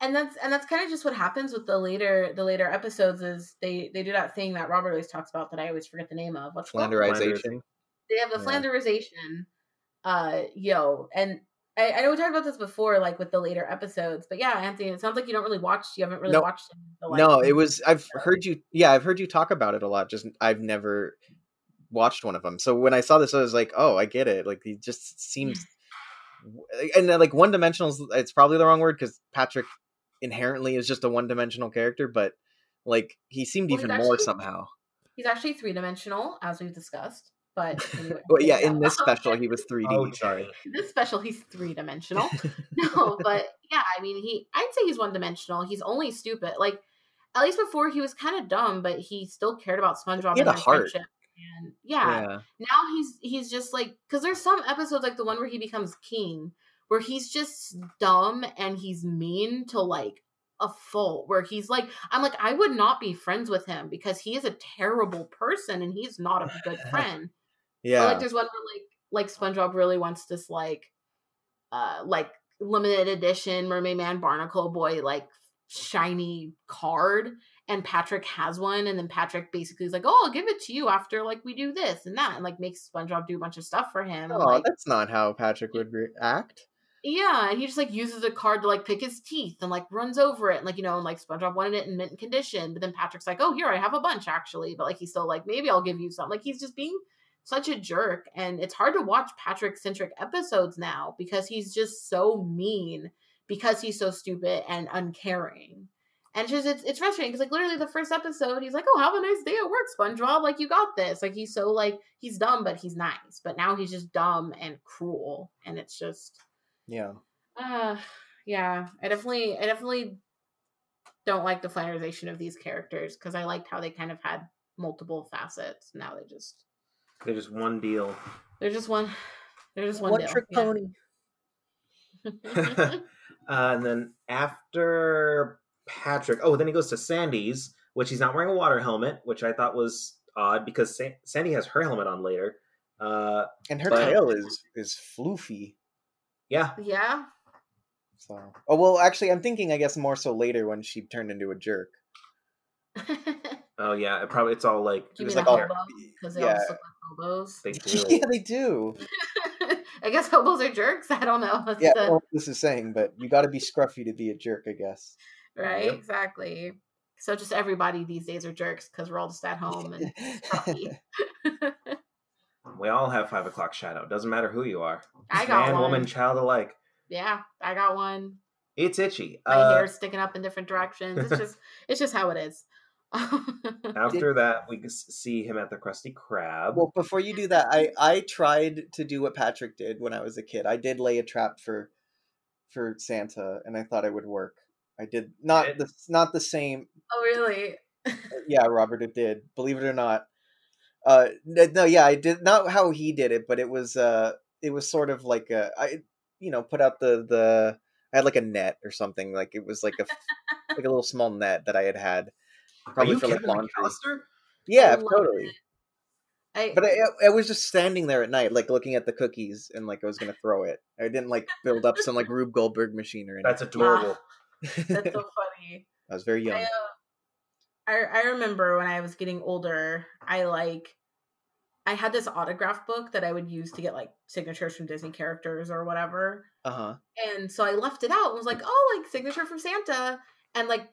Speaker 4: and that's and that's kind of just what happens with the later the later episodes is they they do that thing that Robert always talks about that I always forget the name of. What's it called?
Speaker 1: Flanderization.
Speaker 4: they have the
Speaker 1: Yeah.
Speaker 4: flanderization uh yo and I, I know we talked about this before like with the later episodes but yeah anthony it sounds like you don't really watch you haven't really
Speaker 1: No.
Speaker 4: watched like,
Speaker 1: no, it was I've heard you yeah, I've heard you talk about it a lot. Just I've never watched one of them. So when I saw this I was like, "Oh, I get it." Like he just seems and like one dimensional it's probably the wrong word cuz Patrick inherently is just a one-dimensional character, but like he seemed
Speaker 4: Well,
Speaker 1: even more somehow.
Speaker 4: he's actually three-dimensional as we've discussed but anyway,
Speaker 1: Well, yeah,
Speaker 4: yeah.
Speaker 1: in this [LAUGHS] special he was 3D.
Speaker 3: Oh,
Speaker 1: sorry.
Speaker 4: This special he's three-dimensional [LAUGHS] [LAUGHS] no but yeah i mean he i'd say he's one-dimensional he's only stupid like at least before he was kind of dumb but he still cared about spongebob
Speaker 1: He had
Speaker 4: and
Speaker 1: a heart.
Speaker 4: friendship and yeah,
Speaker 1: Yeah.
Speaker 4: now he's he's just like because there's some episodes like the one where he becomes king where he's just dumb and he's mean to like a fault where he's like i'm like i would not be friends with him because he is a terrible person and he's not a good friend
Speaker 1: Yeah.
Speaker 4: Or, like there's one where like like spongebob really wants this like uh like limited edition mermaid man barnacle boy like shiny card and Patrick has one, and then Patrick basically is like, "Oh, I'll give it to you after like we do this and that," and like makes SpongeBob do a bunch of stuff for him.
Speaker 1: oh,
Speaker 4: like,
Speaker 1: that's not how Patrick would react.
Speaker 4: yeah, and he just like uses a card to like pick his teeth and like runs over it, and like you know, and like SpongeBob wanted it in mint condition, but then Patrick's like, "Oh, here I have a bunch actually," but like he's still like, "Maybe I'll give you some." Like he's just being such a jerk, and it's hard to watch Patrick centric episodes now because he's just so mean because he's so stupid and uncaring. And it's just it's, it's frustrating because like literally the first episode he's like, "Oh, have a nice day at work, SpongeBob. Like you got this." Like he's so like he's dumb, but he's nice. But now he's just dumb and cruel, and it's just
Speaker 1: Yeah.
Speaker 4: uh yeah. I definitely I definitely don't like the flanderization of these characters because I liked how they kind of had multiple facets. Now they just
Speaker 3: They're just one deal.
Speaker 4: they're just one they're just one,
Speaker 1: One
Speaker 4: deal.
Speaker 1: trick
Speaker 4: Yeah.
Speaker 1: pony. [LAUGHS] [LAUGHS]
Speaker 3: uh, and then after Patrick, oh, then he goes to Sandy's, which he's not wearing a water helmet, which I thought was odd because Sa- Sandy has her helmet on later. Uh,
Speaker 1: And her
Speaker 3: But-
Speaker 1: tail is is floofy.
Speaker 3: yeah,
Speaker 4: yeah.
Speaker 1: So, oh well, actually, I'm thinking, I guess, more so later when she turned into a jerk. [LAUGHS]
Speaker 3: oh yeah, it probably it's all like
Speaker 4: you
Speaker 1: was like,
Speaker 4: a
Speaker 1: oh.
Speaker 4: Because they
Speaker 1: yeah.
Speaker 4: all just look like hobos.
Speaker 3: they [LAUGHS] do.
Speaker 1: yeah, they do. [LAUGHS]
Speaker 4: I guess hobos are jerks. [LAUGHS] I don't know. That's
Speaker 1: Yeah,
Speaker 4: the-
Speaker 1: don't know what this is saying, but you got to be scruffy to be a jerk, I guess.
Speaker 4: right?
Speaker 3: Yep.
Speaker 4: Exactly. So just everybody these days are jerks because we're all just at home and.
Speaker 3: We all have five o'clock shadow. Doesn't matter who you are.
Speaker 4: I got
Speaker 3: Man,
Speaker 4: one.
Speaker 3: woman, child alike.
Speaker 4: yeah, I got one.
Speaker 3: It's itchy.
Speaker 4: My
Speaker 3: Uh,
Speaker 4: hair's sticking up in different directions. It's just it's just how it is.
Speaker 3: After that, we see him at the Krusty Krab.
Speaker 1: well, before you do that, I I tried to do what Patrick did when I was a kid. I did lay a trap for for Santa, and I thought it would work. I did not
Speaker 3: Did?
Speaker 1: the not the same.
Speaker 4: oh really?
Speaker 1: Yeah, Robert, it did. Believe it or not. Uh, no, yeah, I did not how he did it, but it was uh, it was sort of like a I, you know, put out the the I had like a net or something. Like it was like a f- like a little small net that I had had.
Speaker 3: Are
Speaker 1: Probably
Speaker 3: you
Speaker 1: for like
Speaker 3: Kevin
Speaker 1: laundry.
Speaker 3: McAllister?
Speaker 1: Yeah,
Speaker 4: love
Speaker 1: totally.
Speaker 4: I,
Speaker 1: But I, I was just standing there at night, like looking at the cookies, and like I was gonna throw it. I didn't like build up some like [LAUGHS] Rube Goldberg machine or anything.
Speaker 3: That's adorable. [LAUGHS]
Speaker 4: that's so funny.
Speaker 1: I was very young.
Speaker 4: I, uh, I I remember when I was getting older, I like I had this autograph book that I would use to get like signatures from Disney characters or whatever.
Speaker 1: Uh huh.
Speaker 4: And so I left it out and was like, oh, like signature from Santa. and like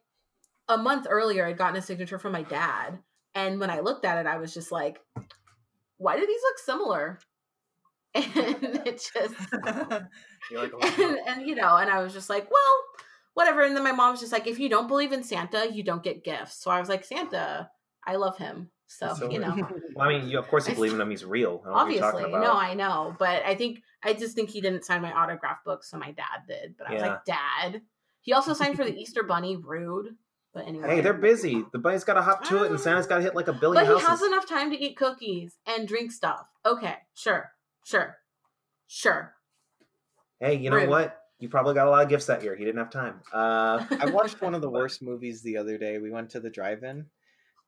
Speaker 4: a month earlier, I'd gotten a signature from my dad, and when I looked at it, I was just like, "Why do these look similar?" [LAUGHS] And it just [LAUGHS]
Speaker 1: like, [LAUGHS] "Oh,
Speaker 4: and, and you know, and I was just like, well, whatever. And then my mom was just like, if you don't believe in Santa, you don't get gifts. So I was like, Santa, I love him. So,
Speaker 3: So-
Speaker 4: you know,
Speaker 3: Well, I mean, you, of course, you believe in him. He's real. I don't know what you're
Speaker 4: obviously,
Speaker 3: about.
Speaker 4: no, I know, but I think I just think he didn't sign my autograph book, so my dad did. But I was
Speaker 3: Yeah.
Speaker 4: like, Dad. He also signed for the Easter Bunny. Rude. But anyway,
Speaker 3: Hey, they're busy. The bunny's got to hop to it, and Santa's got to hit like a billion
Speaker 4: But he
Speaker 3: houses.
Speaker 4: has enough time to eat cookies and drink stuff. Okay, sure, sure, sure.
Speaker 3: Hey, you know
Speaker 4: Rude.
Speaker 3: what? You probably got a lot of gifts that year. He didn't have time. Uh,
Speaker 1: I [LAUGHS] watched one of the worst movies the other day. We went to the drive-in,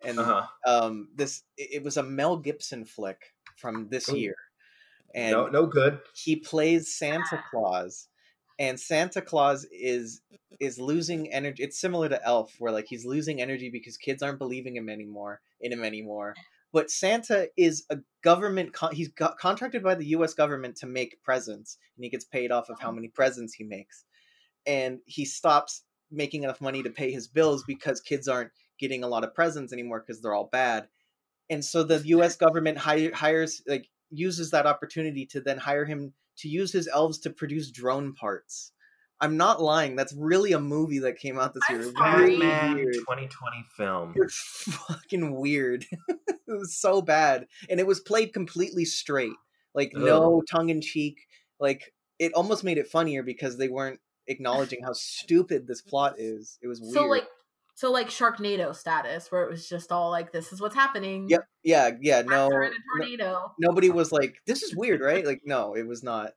Speaker 1: and
Speaker 3: uh-huh.
Speaker 1: um, this it it was a Mel Gibson flick from this
Speaker 3: Ooh.
Speaker 1: year, and
Speaker 3: No, no good.
Speaker 1: he plays Santa Claus, and Santa Claus is is losing energy. It's similar to Elf, where like he's losing energy because kids aren't believing him anymore in him anymore. But Santa is a government. Con- he's got contracted by the U.S. government to make presents, and he gets paid off of how oh. many presents he makes. And he stops making enough money to pay his bills because kids aren't getting a lot of presents anymore because they're all bad. And so the U.S. [LAUGHS] government hi- hires like uses that opportunity to then hire him to use his elves to produce drone parts. I'm not lying. That's really a movie that came out this
Speaker 4: I'm
Speaker 1: year. It was really weird.
Speaker 3: 2020 film.
Speaker 1: It's fucking weird. [LAUGHS] it was so bad, and it was played completely straight, like no tongue in cheek. Like it almost made it funnier because they weren't acknowledging how stupid this plot is. It was weird.
Speaker 4: So like, so like Sharknado status, where it was just all like, "This is what's happening."
Speaker 1: yep, yeah, yeah. No,
Speaker 4: in a
Speaker 1: no- nobody was like, "This is weird," right? Like, no, it was not.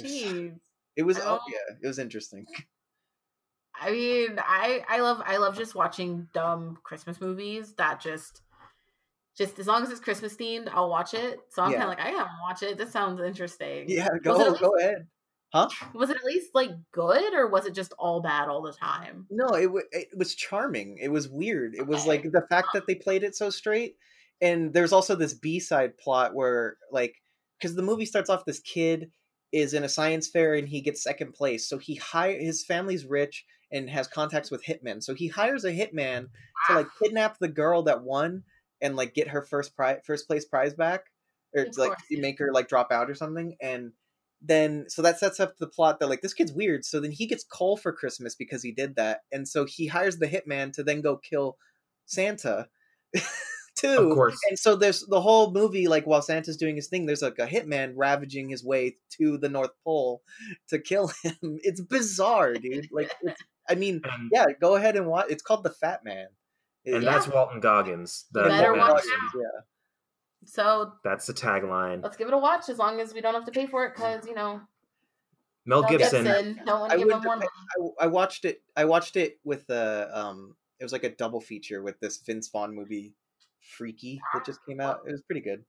Speaker 4: Jeez.
Speaker 1: It was. Oh yeah, it was interesting. [LAUGHS]
Speaker 4: I mean, I I love I love just watching dumb Christmas movies that just just as long as it's Christmas themed, I'll watch it. So I'm
Speaker 1: Yeah.
Speaker 4: kind of like, I gotta watch it. This sounds interesting.
Speaker 1: Yeah, go go ahead. Huh?
Speaker 4: Was it at least like good, or was it just all bad all the time?
Speaker 1: No, it w- it was charming. It was weird. It was
Speaker 4: Okay.
Speaker 1: like the fact that they played it so straight. And there's also this B side plot where like because the movie starts off this kid is in a science fair and he gets second place. So he hire his family's rich and has contacts with hitmen. So he hires a hitman to like kidnap the girl that won and like get her first prize first place prize back or to, like
Speaker 4: course,
Speaker 1: make her like drop out or something and then so that sets up the plot that like this kid's weird so then he gets coal for christmas because he did that and so he hires the hitman to then go kill santa [LAUGHS] too
Speaker 3: Of course.
Speaker 1: and so there's the whole movie like while santa's doing his thing there's like a hitman ravaging his way to the north pole to kill [LAUGHS] him it's bizarre dude like it's, i mean [LAUGHS]
Speaker 3: And,
Speaker 1: yeah go ahead and watch it's called the fat man
Speaker 3: and
Speaker 4: Yeah.
Speaker 3: that's Walton Goggins. The
Speaker 4: Better watch
Speaker 1: yeah
Speaker 4: So
Speaker 3: That's the tagline.
Speaker 4: let's give it a watch as long as we don't have to pay for it, because you know,
Speaker 3: Mel
Speaker 4: Mel
Speaker 3: Gibson.
Speaker 4: Don't want
Speaker 1: I
Speaker 4: to give
Speaker 1: would
Speaker 4: him more money.
Speaker 1: I, I watched it. I watched it with the um. It was like a double feature with this Vince Vaughn movie, Freaky, that just came out. It was pretty good.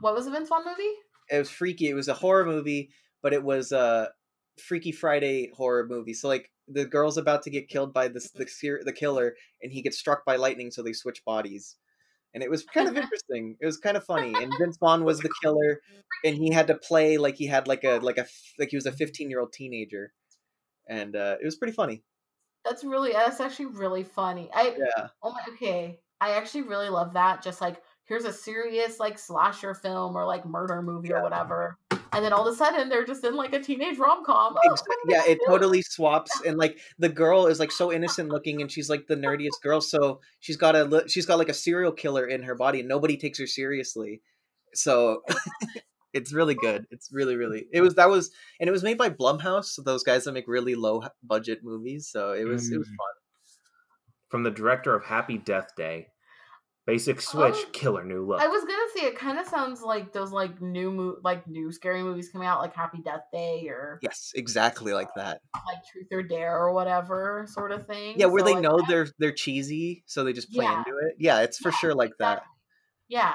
Speaker 4: What was the Vince Vaughn movie?
Speaker 1: It was freaky. It was a horror movie, but it was a Freaky Friday horror movie. So like the girl's about to get killed by this the the killer, and he gets struck by lightning, so they switch bodies. And it was kind of [LAUGHS] interesting. It was kind of funny. And Vince Vaughn was the killer, and he had to play like he had like a like a like he was a fifteen year old teenager, and uh, it was pretty funny.
Speaker 4: That's really that's actually really funny. I
Speaker 1: Yeah.
Speaker 4: oh my okay. I actually really love that. Just like here's a serious like slasher film or like murder movie
Speaker 1: Yeah.
Speaker 4: or whatever. And then all of a sudden they're just in like a teenage rom com.
Speaker 1: Ex- yeah, it totally swaps, and like the girl is like so innocent looking, and she's like the nerdiest girl. So she's got a she's got like a serial killer in her body, and nobody takes her seriously. So [LAUGHS] it's really good. It's really really. It was that was, and it was made by Blumhouse, so those guys that make really low budget movies. So it was it was
Speaker 3: Mm.
Speaker 1: fun.
Speaker 3: From the director of Happy Death Day. Basic Switch,
Speaker 4: Oh.
Speaker 3: Killer New Look.
Speaker 4: I was gonna say it kind of sounds like those like new mo- like new scary movies coming out like Happy Death Day or
Speaker 1: Yes, exactly like that.
Speaker 4: like Truth or Dare or whatever sort of thing.
Speaker 1: Yeah, where
Speaker 4: So,
Speaker 1: they
Speaker 4: like,
Speaker 1: know
Speaker 4: that-
Speaker 1: they're they're cheesy, so they just play
Speaker 4: Yeah.
Speaker 1: into it. Yeah, it's for
Speaker 4: Yeah,
Speaker 1: sure like that.
Speaker 4: Yeah.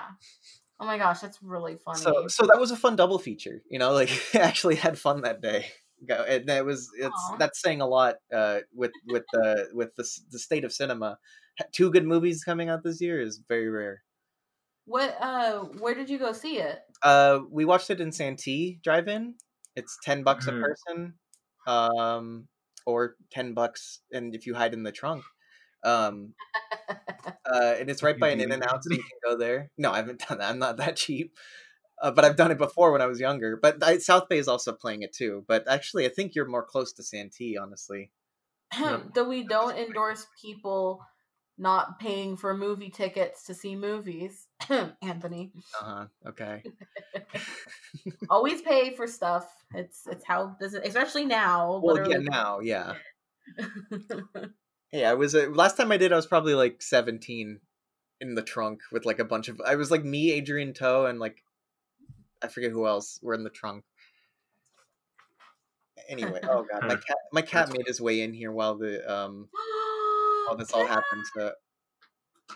Speaker 4: Oh my gosh, that's really funny.
Speaker 1: So so that was a fun double feature. You know, like [LAUGHS] actually had fun that day. Go- And that was it's
Speaker 4: Aw.
Speaker 1: that's saying a lot uh, with with the with the the state of cinema. Ha- Two good movies coming out this year is very rare.
Speaker 4: what uh where did you go see it?
Speaker 1: Uh, we watched it in Santee Drive-In. It's ten bucks
Speaker 3: Mhm.
Speaker 1: a person. Um, or ten bucks, and if you hide in the trunk. Um, [LAUGHS] uh, and it's right by an
Speaker 3: do
Speaker 1: In and Out, so you can go there. No, I haven't done that. I'm not that [LAUGHS] cheap. Uh, but I've done it before when I was younger. But I, South Bay is also playing it too. But actually, I think you're more close to Santee, honestly.
Speaker 4: Though we don't endorse people not paying for movie tickets to see movies, [CLEARS THROAT] Anthony.
Speaker 1: Uh huh. Okay. [LAUGHS]
Speaker 4: Always pay for stuff. It's it's how business, especially now.
Speaker 1: Well, yeah, now, yeah, [LAUGHS] yeah. I was uh, last time I did. I was probably like 17 in the trunk with like a bunch of. I was like me, Adrian Toe, and like I forget who else were in the trunk. Anyway, oh god, my [LAUGHS] cat, my cat made his way in here while the um while this all happened. [GASPS]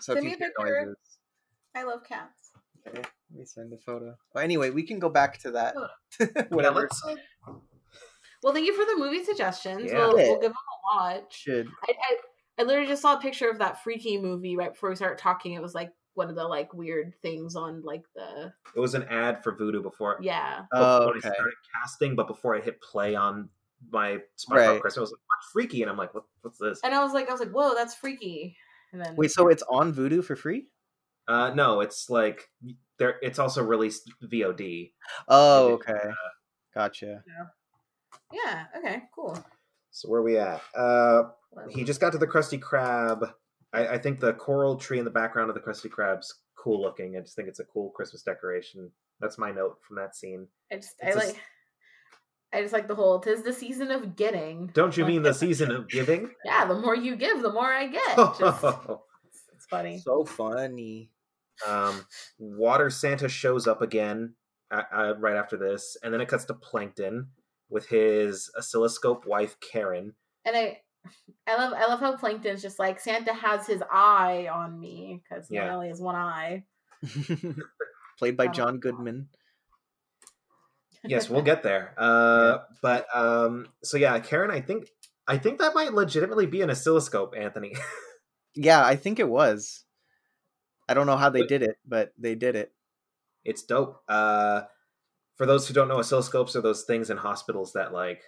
Speaker 1: So, so if you
Speaker 4: me a
Speaker 1: hear
Speaker 4: picture.
Speaker 1: noises,
Speaker 4: I love cats.
Speaker 1: okay, let me send a photo. Well, anyway, we can go back to that. [LAUGHS] Whatever.
Speaker 4: Well, thank you for the movie suggestions.
Speaker 3: Yeah.
Speaker 4: We'll, we'll give them a watch.
Speaker 1: Should
Speaker 4: I, I I literally just saw a picture of that freaky movie right before we started talking. It was like one of the like weird things on like the
Speaker 3: it was an ad for Vudu before.
Speaker 4: yeah.
Speaker 3: before
Speaker 1: oh
Speaker 3: I
Speaker 1: okay.
Speaker 3: started casting, but before I hit play on my SpongeBob
Speaker 1: Right.
Speaker 3: Christmas, I was like, "What freaky?" And I'm like, what, "What's this?"
Speaker 4: And I was like, I was like, whoa, that's freaky. And then
Speaker 1: Wait, so it's on Vudu for free?
Speaker 3: Uh, no, it's like there. It's also released VOD.
Speaker 1: Oh,
Speaker 3: Maybe,
Speaker 1: okay. Gotcha.
Speaker 4: yeah, okay, cool.
Speaker 3: So where we at? Uh, he just got to the Krusty Krab. I, I think the coral tree in the background of the Krusty Krab's cool looking. I just think it's a cool Christmas decoration. That's my note from that scene.
Speaker 4: I just I
Speaker 3: it's a s-
Speaker 4: like I just like the whole tis the season of getting.
Speaker 3: Don't you
Speaker 4: Like,
Speaker 3: mean the season of giving? [LAUGHS]
Speaker 4: Yeah, the more you give, the more I get. [LAUGHS] Just, it's, it's funny.
Speaker 1: So funny.
Speaker 3: um, Water Santa shows up again uh, uh, right after this, and then it cuts to Plankton with his oscilloscope wife Karen.
Speaker 4: And I I love I love how Plankton's just like Santa has his eye on me because
Speaker 3: Yeah.
Speaker 4: he only has one eye. [LAUGHS]
Speaker 1: Played by
Speaker 4: Oh.
Speaker 1: John Goodman.
Speaker 3: Yes, we'll get there. [LAUGHS] Uh, but um, so yeah, Karen, I think I think that might legitimately be an oscilloscope, Anthony. [LAUGHS]
Speaker 1: Yeah, I think it was. I don't know how they did it, but they did it.
Speaker 3: it's dope. Uh, for those who don't know, oscilloscopes are those things in hospitals that like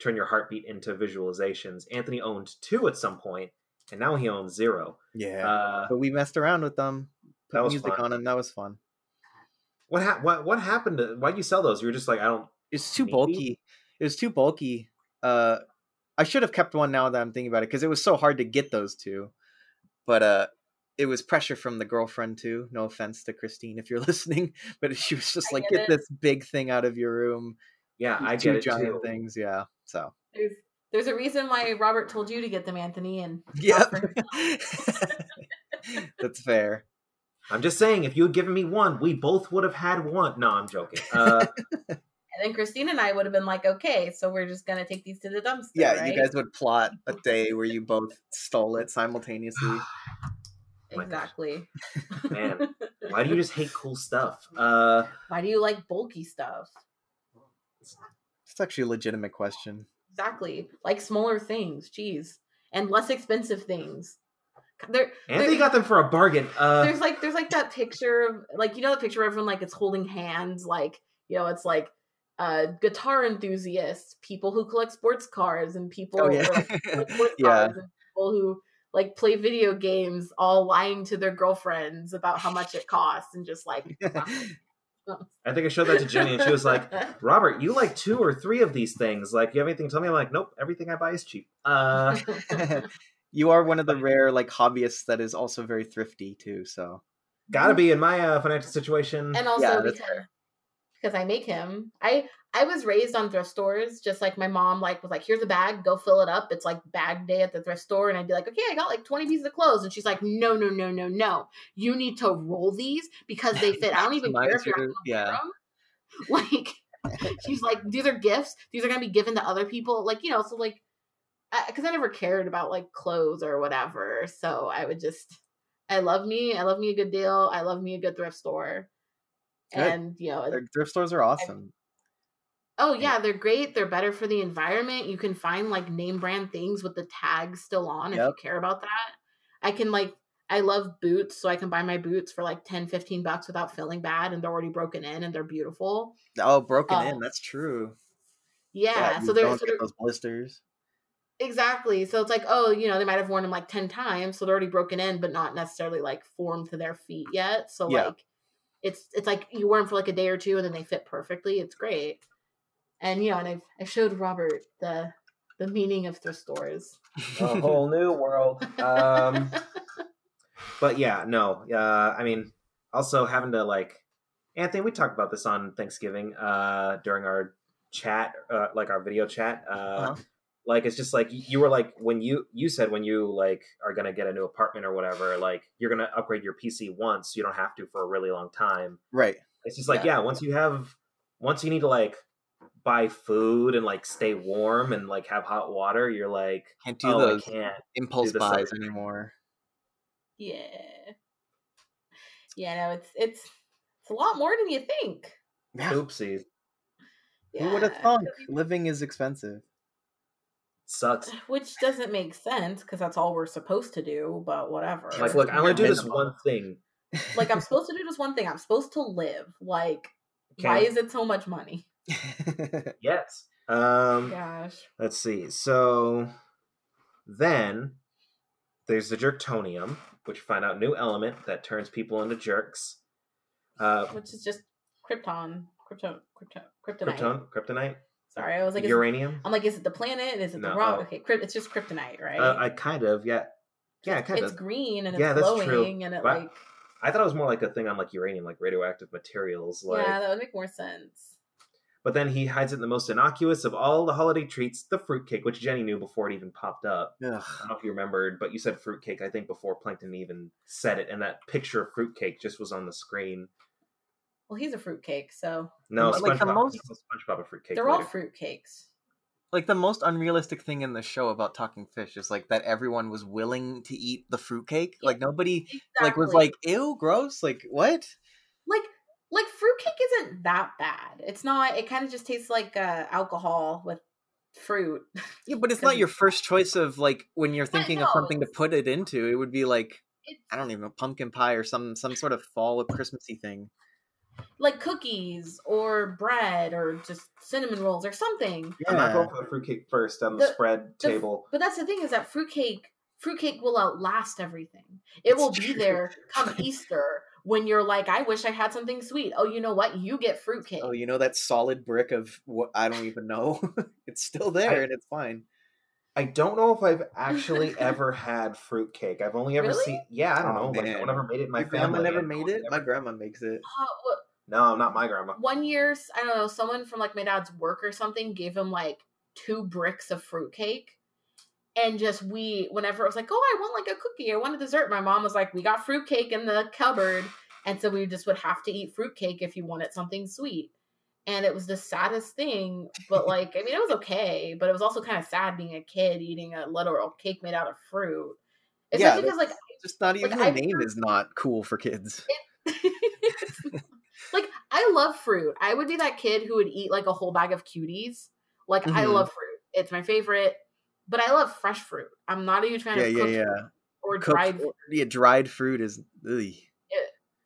Speaker 3: turn your heartbeat into visualizations. Anthony owned two at some point, and now he owns zero.
Speaker 1: Yeah.
Speaker 3: Uh,
Speaker 1: but we messed around with them. Put
Speaker 3: That was
Speaker 1: music
Speaker 3: fun.
Speaker 1: on them. That was fun.
Speaker 3: What ha- what what happened? To, why'd you sell those? You were just like, I don't.
Speaker 1: It's too
Speaker 3: Maybe?
Speaker 1: bulky. It was too bulky. Uh, I should have kept one now that I'm thinking about it because it was so hard to get those two. But uh, it was pressure from the girlfriend too. No offense to Christine if you're [LAUGHS] listening, but she was just
Speaker 4: I
Speaker 1: like,
Speaker 4: get
Speaker 1: "Get this big thing out of your room."
Speaker 3: Yeah, I
Speaker 1: two
Speaker 3: get it
Speaker 1: giant
Speaker 3: too.
Speaker 1: things. Yeah. So.
Speaker 4: There's there's a reason why Robert told you to get them, Anthony, and [LAUGHS]
Speaker 1: Yeah. [LAUGHS] That's fair.
Speaker 3: I'm just saying, if you had given me one, we both would have had one. No, I'm joking. Uh, [LAUGHS] [LAUGHS]
Speaker 4: and then Christine and I would have been like, okay, so we're just gonna take these to the dumpster.
Speaker 1: Yeah,
Speaker 4: right?
Speaker 1: you guys would plot a [LAUGHS] day where you both stole it simultaneously. [SIGHS]
Speaker 3: my
Speaker 4: exactly.
Speaker 3: man, why do you just hate cool stuff? Uh,
Speaker 4: Why do you like bulky stuff?
Speaker 1: It's actually a legitimate question.
Speaker 4: Exactly, like smaller things, jeez, and less expensive things. There,
Speaker 3: Anthony
Speaker 4: there-
Speaker 3: got them for a bargain. Uh,
Speaker 4: there's like there's like that picture of like you know the picture of everyone like it's holding hands like you know it's like uh guitar enthusiasts people who collect sports cars and people
Speaker 1: Oh
Speaker 4: or,
Speaker 1: yeah,
Speaker 4: like, [LAUGHS]
Speaker 1: yeah.
Speaker 4: cars and people who like play video games all lying to their girlfriends about how much it costs and just like [LAUGHS]
Speaker 3: I think I showed that to Jenny, and she was like, [LAUGHS] "Robert, you like two or three of these things. Like, you have anything to tell me?" I'm like, "Nope, everything I buy is cheap." Uh,
Speaker 1: you are one of the rare like hobbyists that is also very thrifty too. So
Speaker 3: gotta be in my uh, financial situation.
Speaker 4: and also
Speaker 1: Yeah,
Speaker 4: because because I make him. I I was raised on thrift stores, just like my mom. Like was like, here's a bag, go fill it up. It's like bag day at the thrift store, and I'd be like, okay, I got like twenty pieces of clothes, and she's like, no, no, no, no, no. You need to roll these because they fit. I don't [LAUGHS] even care if you're not
Speaker 1: Maximize
Speaker 4: gonna
Speaker 1: your-
Speaker 4: wear 'em. [LAUGHS] Like she's like, these are gifts. These are gonna be given to other people. Like you know, so like, because I, never cared about like clothes or whatever. So I would just, I love me. I love me a good deal. I love me a good thrift store.
Speaker 1: Good.
Speaker 4: And you know,
Speaker 1: Their thrift stores are awesome.
Speaker 4: Oh yeah, they're great. They're better for the environment. You can find like name brand things with the tags still on if you care about that. I can like I love boots, so I can buy my boots for like 10, 15 bucks without feeling bad and they're already broken in and they're beautiful.
Speaker 1: Oh, broken
Speaker 4: Uh,
Speaker 1: in. That's true.
Speaker 4: Yeah,
Speaker 1: you
Speaker 4: so so
Speaker 1: those blisters.
Speaker 4: Exactly. So it's like, oh, you know, they might have worn them like 10 times, so they're already broken in, but not necessarily like formed to their feet yet. So
Speaker 1: Yeah.
Speaker 4: like it's it's like you wear them for like a day or two and then they fit perfectly. It's great. And you know, and I've I showed Robert the the meaning of thrift stores. [LAUGHS]
Speaker 3: a whole new world. Um, [LAUGHS] but yeah, no. Uh, I mean, also having to like Anthony. We talked about this on Thanksgiving uh, during our chat, uh, like our video chat. Uh,
Speaker 1: Uh-huh.
Speaker 3: Like it's just like you were like when you you said when you like are gonna get a new apartment or whatever, like you're gonna upgrade your PC once. You don't have to for a really long time.
Speaker 1: Right.
Speaker 3: It's just like
Speaker 1: Yeah.
Speaker 3: yeah, once you have once you need to like buy food and like stay warm and like have hot water, you're like
Speaker 1: Can't do
Speaker 3: oh
Speaker 1: those
Speaker 3: I can't.
Speaker 1: impulse
Speaker 3: do
Speaker 1: buys
Speaker 3: summer.
Speaker 1: anymore.
Speaker 4: Yeah. Yeah, no, it's it's it's a lot more than you think.
Speaker 1: Yeah.
Speaker 3: Oopsies.
Speaker 1: Who would have
Speaker 4: Yeah,
Speaker 1: thought
Speaker 4: 'cause you-
Speaker 1: living is expensive?
Speaker 3: Sucks. [SIGHS]
Speaker 4: Which doesn't make sense because that's all we're supposed to do, but whatever.
Speaker 3: Like, look, I only do this one thing. [LAUGHS] [LAUGHS]
Speaker 4: like I'm supposed to do this one thing. I'm supposed to live. Like, why is it so much money? [LAUGHS]
Speaker 3: Yes. Um
Speaker 4: Gosh.
Speaker 3: let's see. So then there's the jerktonium, which you find out new element that turns people into jerks. Uh
Speaker 4: Which is just Krypton. Krypton. Krypton. Kryptonite.
Speaker 3: krypton kryptonite?
Speaker 4: Sorry, I was like, is it,
Speaker 3: uranium?
Speaker 4: I'm like, is it the planet? Is it the rock? Okay, crypt, it's just kryptonite, right?
Speaker 3: Uh, I kind of, yeah. Yeah, kind
Speaker 4: it's
Speaker 3: of.
Speaker 4: green and it's
Speaker 3: Yeah, that's
Speaker 4: glowing
Speaker 3: true.
Speaker 4: and it
Speaker 3: But-
Speaker 4: like
Speaker 3: I thought it was more like a thing on like uranium, like radioactive materials. Like
Speaker 4: yeah, that would make more sense.
Speaker 3: but then he hides it in the most innocuous of all the holiday treats, the fruitcake, which Jenny knew before it even popped up.
Speaker 1: Ugh.
Speaker 3: I don't know if you remembered, but you said fruitcake, I think, before Plankton even said it, and that picture of fruitcake just was on the screen.
Speaker 4: Well, he's a fruitcake, so
Speaker 3: No,
Speaker 1: Like the most-
Speaker 3: SpongeBob a fruitcake.
Speaker 4: they're all fruitcakes.
Speaker 1: Like the most unrealistic thing in the show about talking fish is like that everyone was willing to eat the fruitcake. Like nobody like was like, ew, gross. Like what?
Speaker 4: like like fruitcake isn't that bad. It's not. It kind of just tastes like uh, alcohol with fruit.
Speaker 1: Yeah, but it's [LAUGHS] not your first choice of like when you're thinking of something to put it into. It would be like I don't even know, pumpkin pie or some some sort of fall or Christmassy thing.
Speaker 4: Like cookies or bread or just cinnamon rolls or something.
Speaker 3: I'm not
Speaker 1: Yeah.
Speaker 3: going for the fruitcake first on the,
Speaker 4: The-
Speaker 3: spread
Speaker 4: the-
Speaker 3: table.
Speaker 4: But that's the thing is that fruitcake fruitcake will outlast everything. It will be
Speaker 1: true.
Speaker 4: there [LAUGHS] come Easter when you're like, I wish I had something sweet. Oh, you know what? You get fruitcake.
Speaker 1: Oh, you know that solid brick of what I don't even know. [LAUGHS] it's still there
Speaker 3: I-
Speaker 1: and it's fine.
Speaker 3: I don't know if I've actually ever had fruitcake. I've only ever
Speaker 4: Really?
Speaker 3: seen. Yeah, I don't
Speaker 1: Oh,
Speaker 3: know. Like, no
Speaker 1: man.
Speaker 3: one ever made it in my
Speaker 1: My
Speaker 3: family.
Speaker 1: grandma never made it.
Speaker 3: ever-
Speaker 1: My grandma makes it.
Speaker 4: Uh, what-
Speaker 3: No, not my grandma.
Speaker 4: one year, I don't know, someone from like my dad's work or something gave him like two bricks of fruitcake. And just we, whenever it was like, oh, I want like a cookie, I want a dessert, my mom was like, we got fruitcake in the cupboard. And so we just would have to eat fruitcake if you wanted something sweet. And it was the saddest thing. But like, I mean, it was okay, but it was also kind of sad being a kid eating a literal cake made out of fruit.
Speaker 1: Yeah,
Speaker 4: Especially because like
Speaker 1: Just not even
Speaker 4: Like,
Speaker 1: the
Speaker 4: I-
Speaker 1: name is not cool for kids. [LAUGHS] [LAUGHS] [LAUGHS]
Speaker 4: like I love fruit. I would be that kid who would eat like a whole bag of cuties. Like I
Speaker 1: Mhm.
Speaker 4: love fruit. It's my favorite. But I love fresh fruit. I'm not a huge fan
Speaker 1: Yeah,
Speaker 4: of
Speaker 1: yeah,
Speaker 4: cooked
Speaker 1: yeah.
Speaker 4: fruit or
Speaker 1: Cooked-
Speaker 4: dried fruit.
Speaker 1: yeah, dried fruit is ugh.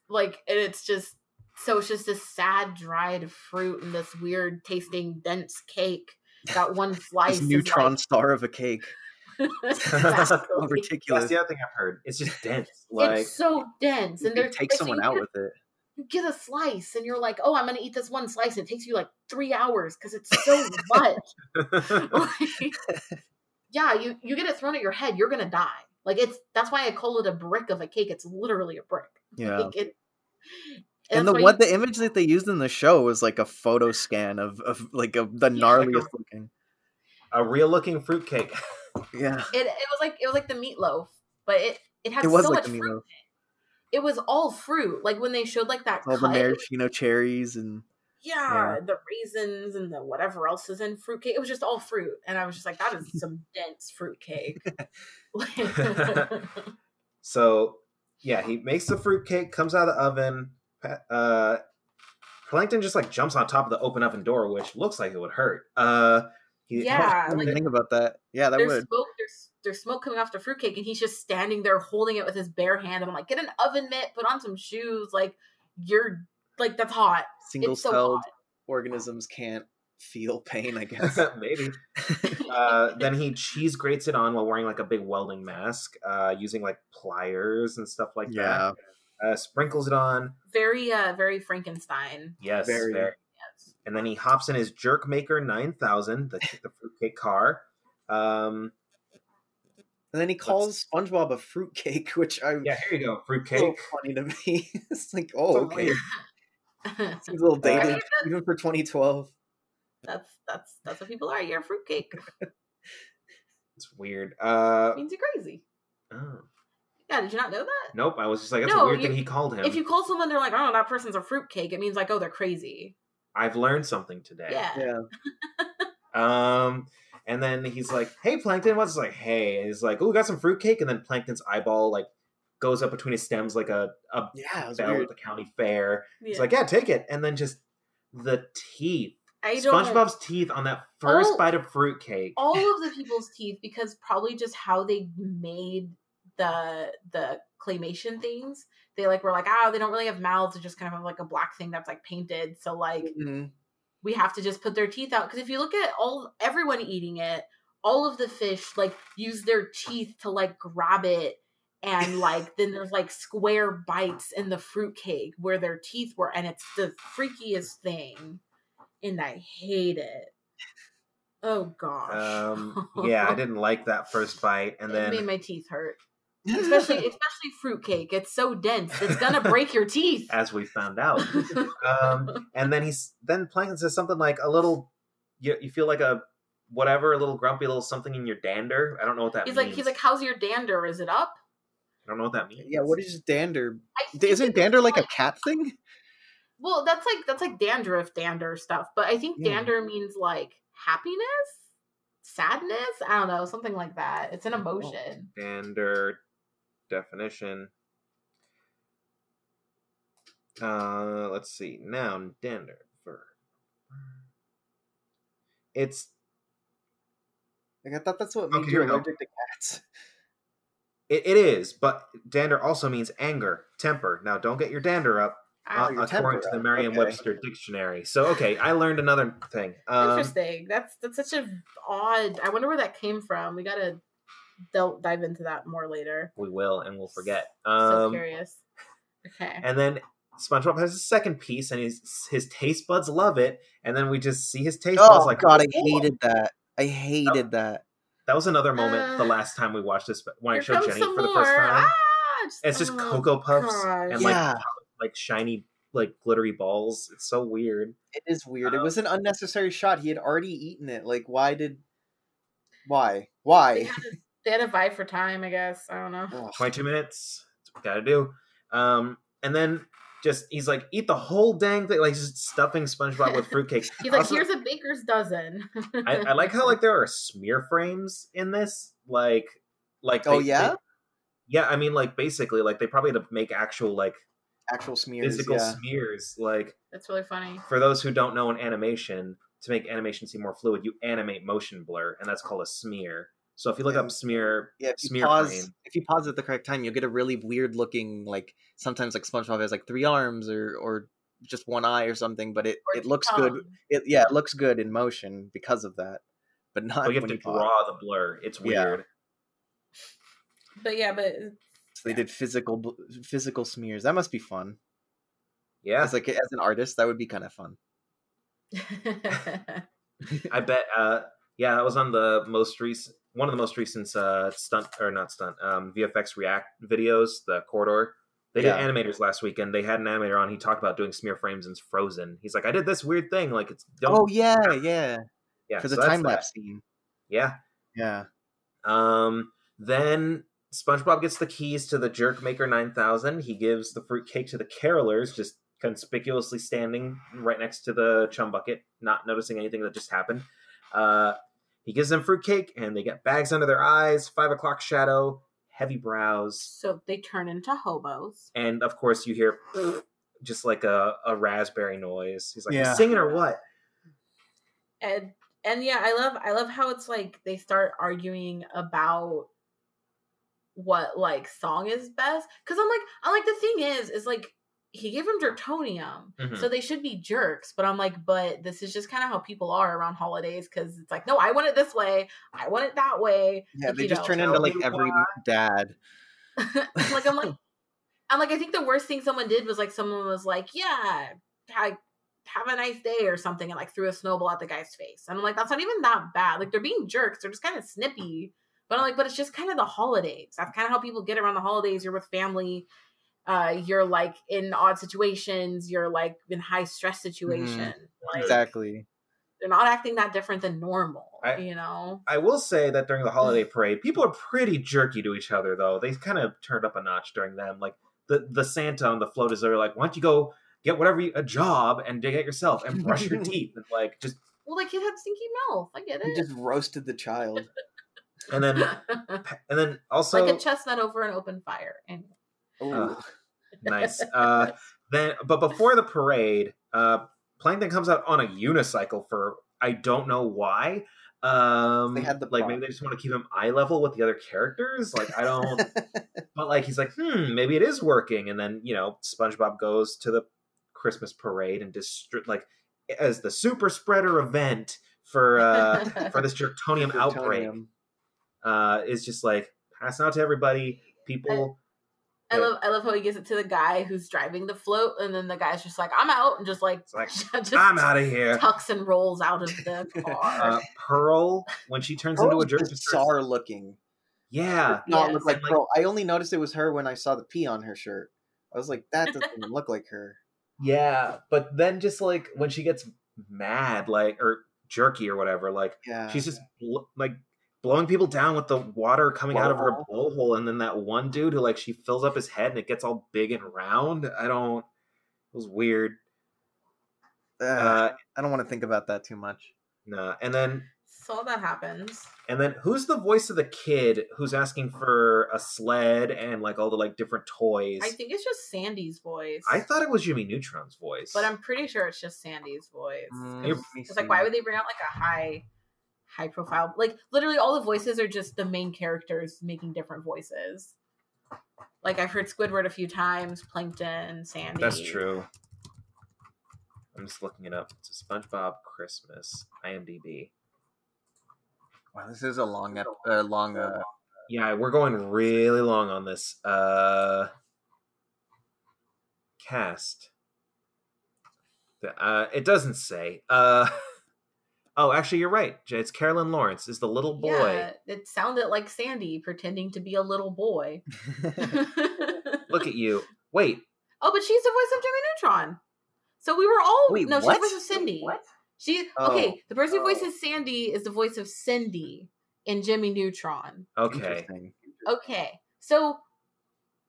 Speaker 4: Like and it's just so it's just this sad dried fruit and this weird tasting dense cake. That one [LAUGHS] slice
Speaker 1: this
Speaker 4: is
Speaker 1: neutron star of a cake. [LAUGHS] [LAUGHS]
Speaker 4: like,
Speaker 1: So
Speaker 4: Exactly.
Speaker 1: ridiculous.
Speaker 3: That's the other thing I've heard. It's just dense. Like
Speaker 4: it's so dense and
Speaker 1: You
Speaker 4: there's
Speaker 1: take someone out with it.
Speaker 4: You get a slice and you're like, oh, I'm gonna eat this one slice. And it takes you like three hours because it's so much. [LAUGHS] [LAUGHS] Like, yeah, you you get it thrown at your head, you're gonna die. Like it's that's why I call it a brick of a cake. It's literally a brick.
Speaker 1: Yeah.
Speaker 4: Like, it,
Speaker 1: and
Speaker 4: that's
Speaker 1: the what
Speaker 4: you-
Speaker 1: the image that they used in the show was like a photo scan of, of like a, the [LAUGHS]
Speaker 4: Yeah,
Speaker 3: like a-
Speaker 1: gnarliest looking.
Speaker 3: a real looking fruitcake.
Speaker 1: Yeah.
Speaker 4: it, it was like it was like the meatloaf, but it it had
Speaker 1: It was
Speaker 4: so
Speaker 1: like
Speaker 4: much
Speaker 1: the
Speaker 4: fruit. It. Was all fruit. Like when they showed like that
Speaker 1: All the
Speaker 4: cut, was-
Speaker 1: maraschino cherries and
Speaker 4: yeah, the raisins and the whatever else is in fruitcake. It was just all fruit, and I was just like, that is some dense fruitcake. [LAUGHS] [LAUGHS]
Speaker 3: So yeah, he makes the fruitcake, comes out of the oven. Uh, Plankton just like jumps on top of the open oven door, which looks like it would hurt. Uh, he, [LAUGHS]
Speaker 4: Yeah, like-
Speaker 1: think about that. Yeah, that would.
Speaker 4: smoke. There's there's smoke coming off the fruitcake, and he's just standing there holding it with his bare hand. And I'm like, get an oven mitt, put on some shoes. Like you're like that's hot.
Speaker 1: Single
Speaker 4: It's so
Speaker 1: celled organisms can't feel pain, I guess. [LAUGHS]
Speaker 3: Maybe. [LAUGHS] Uh, then he cheese grates it on while wearing like a big welding mask, uh, using like pliers and stuff like
Speaker 1: Yeah.
Speaker 3: that. Uh, sprinkles it on.
Speaker 4: Very, uh, very Frankenstein.
Speaker 3: Yes,
Speaker 1: Very.
Speaker 3: very.
Speaker 4: Yes.
Speaker 3: And then he hops in his Jerk Maker 9000, the, the fruitcake car. Um,
Speaker 1: And then he calls SpongeBob a fruitcake, [LAUGHS] which I
Speaker 3: yeah, here you go,
Speaker 1: so
Speaker 3: fruitcake.
Speaker 1: funny to me. [LAUGHS] it's like, oh, okay,
Speaker 4: that's
Speaker 1: seems [LAUGHS] a little dated,
Speaker 4: Right.
Speaker 1: even for 2012.
Speaker 4: that's that's that's what people are. You're a fruitcake.
Speaker 3: It's weird. Uh,
Speaker 4: means you're crazy.
Speaker 3: oh.
Speaker 4: Yeah, did you not know that?
Speaker 3: Nope, I was just like, that's
Speaker 4: No,
Speaker 3: a weird
Speaker 4: you-
Speaker 3: thing he called him.
Speaker 4: If you call someone, they're like, "Oh, that person's a fruitcake," it means like, "Oh, they're crazy."
Speaker 3: I've learned something today.
Speaker 4: Yeah.
Speaker 1: Yeah,
Speaker 3: Um, and then he's like, "Hey, Plankton," what's like, "Hey," and he's like, "Oh, we got some fruitcake," and then Plankton's eyeball like goes up between his stems like a a
Speaker 1: yeah, it was
Speaker 3: bell at the county fair. He's like, "Yeah, take it," and then just the teeth,
Speaker 4: I don't.
Speaker 3: SpongeBob's teeth on that first
Speaker 4: All-
Speaker 3: bite of fruitcake.
Speaker 4: all [LAUGHS] of the people's teeth because probably just how they made the the claymation things. They like were like, ah, they don't really have mouths. They just kind of have like a black thing that's like painted. So like
Speaker 1: Mhm.
Speaker 4: We have to just put their teeth out because if you look at all everyone eating it, all of the fish like use their teeth to like grab it. And like then there's like square bites in the fruitcake where their teeth were, and it's the freakiest thing. And I hate it. Oh gosh.
Speaker 3: Um, yeah, I didn't like that first bite, and [LAUGHS]
Speaker 4: it made my teeth hurt. Especially [LAUGHS] especially fruitcake. It's so dense. It's gonna break your teeth.
Speaker 3: as we found out, [LAUGHS] um, and then he's then Plankton says something like a little, you, you feel like a whatever, a little grumpy, a little something in your dander. I don't know what that
Speaker 4: he's
Speaker 3: means.
Speaker 4: like he's like, How's your dander? Is it up?
Speaker 3: I don't know what that means.
Speaker 1: yeah, what is dander? Isn't dander like a cat thing?
Speaker 4: Well, that's like that's like dandruff dander stuff. But I think
Speaker 1: Yeah.
Speaker 4: dander means like happiness, sadness. I don't know, something like that. It's an emotion.
Speaker 3: dander definition? Uh, let's see. Noun dander verb. It's
Speaker 1: Like I thought that's what made
Speaker 3: Okay,
Speaker 1: you allergic to cats.
Speaker 3: it, it is, but dander also means anger, temper. Now, don't get your dander up. Uh,
Speaker 1: your
Speaker 3: according to the Merriam-Webster dictionary. So, okay, I learned another thing. Um,
Speaker 4: Interesting. That's that's such a odd. I wonder where that came from. We gotta del- dive into that more later.
Speaker 3: we will, and we'll forget.
Speaker 4: so
Speaker 3: Um,
Speaker 4: curious. Okay.
Speaker 3: and then SpongeBob has a second piece, and his his taste buds love it. And then we just see his taste buds
Speaker 1: Oh
Speaker 3: like,
Speaker 1: god, I hated that. I hated that.
Speaker 3: That was another moment the
Speaker 4: Uh,
Speaker 3: last time we watched this when I showed Jenny for the first time.
Speaker 4: Ah,
Speaker 3: it's just
Speaker 4: oh,
Speaker 3: Cocoa Puffs
Speaker 4: gosh.
Speaker 3: and like
Speaker 1: Yeah.
Speaker 3: like shiny like glittery balls. It's so weird.
Speaker 1: It is weird. it
Speaker 3: Um,
Speaker 1: was an unnecessary shot. He had already eaten it. Like, why did? Why? Why?
Speaker 4: Had, to, they had to vie for time, I guess. I don't know.
Speaker 3: 22 minutes. That's what we gotta do. Um, and then just he's like, eat the whole dang thing, like just stuffing SpongeBob with fruitcake. [LAUGHS]
Speaker 4: He's like,
Speaker 3: Also,
Speaker 4: here's a baker's dozen.
Speaker 3: I, I like how like there are smear frames in this. Like, like
Speaker 1: Oh,
Speaker 3: they-
Speaker 1: yeah?
Speaker 3: they- yeah. I mean, like basically, like they probably had to make actual like
Speaker 1: Actual smears.
Speaker 3: physical
Speaker 1: yeah.
Speaker 3: smears. Like
Speaker 4: That's really funny.
Speaker 3: for those who don't know in animation, to make animation seem more fluid, you animate motion blur, and that's called a smear. So if you look
Speaker 1: Yeah.
Speaker 3: up smear,
Speaker 1: Yeah, if you
Speaker 3: smear
Speaker 1: pause,
Speaker 3: frame,
Speaker 1: if you pause at the correct time, you'll get a really weird looking like sometimes like SpongeBob has like three arms or or just one eye or something, but it it looks good. It yeah, it looks good in motion because of that, but [LAUGHS] not
Speaker 3: but you have
Speaker 1: when
Speaker 3: to
Speaker 1: you pause.
Speaker 3: draw the blur. It's
Speaker 1: Yeah.
Speaker 3: weird.
Speaker 4: But yeah, but
Speaker 1: So they did physical physical smears. That must be fun.
Speaker 3: Yeah,
Speaker 1: As like as an artist, that would be kind of fun. [LAUGHS]
Speaker 3: I bet. Uh, yeah, that was on the most recent, one of the most recent uh, stunt or not stunt, um, VFX React videos. The corridor. They
Speaker 1: Yeah.
Speaker 3: did animators last weekend. They had an animator on. He talked about doing smear frames in Frozen. He's like, I did this weird thing. Like it's don't,
Speaker 1: Oh yeah, yeah,
Speaker 3: yeah
Speaker 1: for the
Speaker 3: so that's
Speaker 1: time lapse scene.
Speaker 3: Yeah.
Speaker 1: Yeah,
Speaker 3: Um, then SpongeBob gets the keys to the Jerk Maker 9000. He gives the fruitcake to the carolers, just conspicuously standing right next to the chum bucket, not noticing anything that just happened. Uh, he gives them fruitcake, and they get bags under their eyes, five o'clock shadow, heavy brows,
Speaker 4: so they turn into hobos.
Speaker 3: and of course you hear just like a, a raspberry noise. He's like,
Speaker 1: Yeah.
Speaker 3: Singing or what?"
Speaker 4: and and yeah i love i love how it's like they start arguing about what like song is best because i'm like i'm like the thing is is like he gave him jerktonium.
Speaker 3: Mhm.
Speaker 4: So they should be jerks, but I'm like, but this is just kind of how people are around holidays because it's like, no, I want it this way, I want it that way.
Speaker 1: Yeah,
Speaker 4: Like,
Speaker 1: they just
Speaker 4: know,
Speaker 1: turn into like every
Speaker 3: why.
Speaker 1: dad. [LAUGHS]
Speaker 4: like I'm like, [LAUGHS] I'm like, I think the worst thing someone did was like someone was like, yeah, ha- have a nice day or something, and like threw a snowball at the guy's face, and I'm like, that's not even that bad. Like they're being jerks, they're just kind of snippy. But I'm like, but it's just kind of the holidays. That's kind of how people get around the holidays. You're with family. Uh, you're like in odd situations. You're like in high stress situations. Like,
Speaker 1: Exactly.
Speaker 4: They're not acting that different than normal.
Speaker 3: I-
Speaker 4: you know.
Speaker 3: I will say that during the holiday [SIGHS] parade, people are pretty jerky to each other, though. They kind of turned up a notch during them. Like the the Santa and the floaters are like, "Why don't you go get whatever you, a job and get yourself and brush your [LAUGHS] teeth and like just."
Speaker 4: Well, the kid had stinky mouth. I get
Speaker 1: He
Speaker 4: it.
Speaker 1: just roasted the child.
Speaker 3: And then [LAUGHS] and then also
Speaker 4: like a chestnut over an open fire. And
Speaker 3: Uh, nice. Uh, then, but before the parade, uh, Plankton comes out on a unicycle for I don't know why. Um,
Speaker 1: They had the
Speaker 3: like maybe they just want to keep him eye level with the other characters. Like I don't. [LAUGHS] but like he's like, hmm, maybe it is working. And then you know, SpongeBob goes to the Christmas parade and distri- like as the super spreader event for uh [LAUGHS] for this jerktonium outbreak uh is just like passing out to everybody. People.
Speaker 4: I love I love how he gives it to the guy who's driving the float, and then the guy's just like, "I'm out," and just like,
Speaker 3: It's like, [LAUGHS]
Speaker 4: just
Speaker 3: I'm out of here.
Speaker 4: tucks and rolls out of the [LAUGHS] car.
Speaker 3: uh, Pearl when she turns into a
Speaker 1: Pearl's
Speaker 3: jerk. just starts-
Speaker 1: bizarre looking.
Speaker 3: Yeah,
Speaker 1: Not
Speaker 4: Yes.
Speaker 1: look like
Speaker 3: like-
Speaker 1: Pearl. I only noticed it was her when I saw the P on her shirt. I was like, that doesn't even look like her.
Speaker 3: yeah. But then just like when she gets mad, like or jerky or whatever, like
Speaker 1: Yeah.
Speaker 3: she's just bl- like blowing people down with the water coming out of her blowhole, and then that one dude who like she fills up his head and it gets all big and round. I don't. It was weird.
Speaker 1: Ugh,
Speaker 3: Uh,
Speaker 1: I don't want to think about that too much.
Speaker 3: nah. And then
Speaker 4: so that happens.
Speaker 3: and then who's the voice of the kid who's asking for a sled and like all the like different toys?
Speaker 4: I think it's just Sandy's voice.
Speaker 3: I thought it was Jimmy Neutron's voice.
Speaker 4: but I'm pretty sure it's just Sandy's voice.
Speaker 1: Mm,
Speaker 3: You're-
Speaker 1: let me
Speaker 4: It's like, why would they bring out like a high, high profile? Like literally, all the voices are just the main characters making different voices. Like I've heard Squidward a few times, Plankton, Sandy.
Speaker 3: That's true. I'm just looking it up. It's a SpongeBob Christmas IMDb.
Speaker 1: Wow, this is a long, ep- uh, long. Uh,
Speaker 3: Yeah, we're going really long on this. Uh, cast. The- Uh, it doesn't say. Uh, [LAUGHS] oh, actually, you're right. It's Carolyn Lawrence is the little boy.
Speaker 4: Yeah, it sounded like Sandy pretending to be a little boy. [LAUGHS] [LAUGHS]
Speaker 3: Look at you. Wait,
Speaker 4: Oh, but she's the voice of Jimmy Neutron. So we were all
Speaker 1: Wait,
Speaker 4: no,
Speaker 1: what?
Speaker 4: she's the voice of Cindy.
Speaker 1: What?
Speaker 4: She
Speaker 1: Oh.
Speaker 4: okay. The person who
Speaker 1: Oh.
Speaker 4: voices Sandy is the voice of Cindy in Jimmy Neutron.
Speaker 3: okay.
Speaker 1: Interesting.
Speaker 4: Okay, so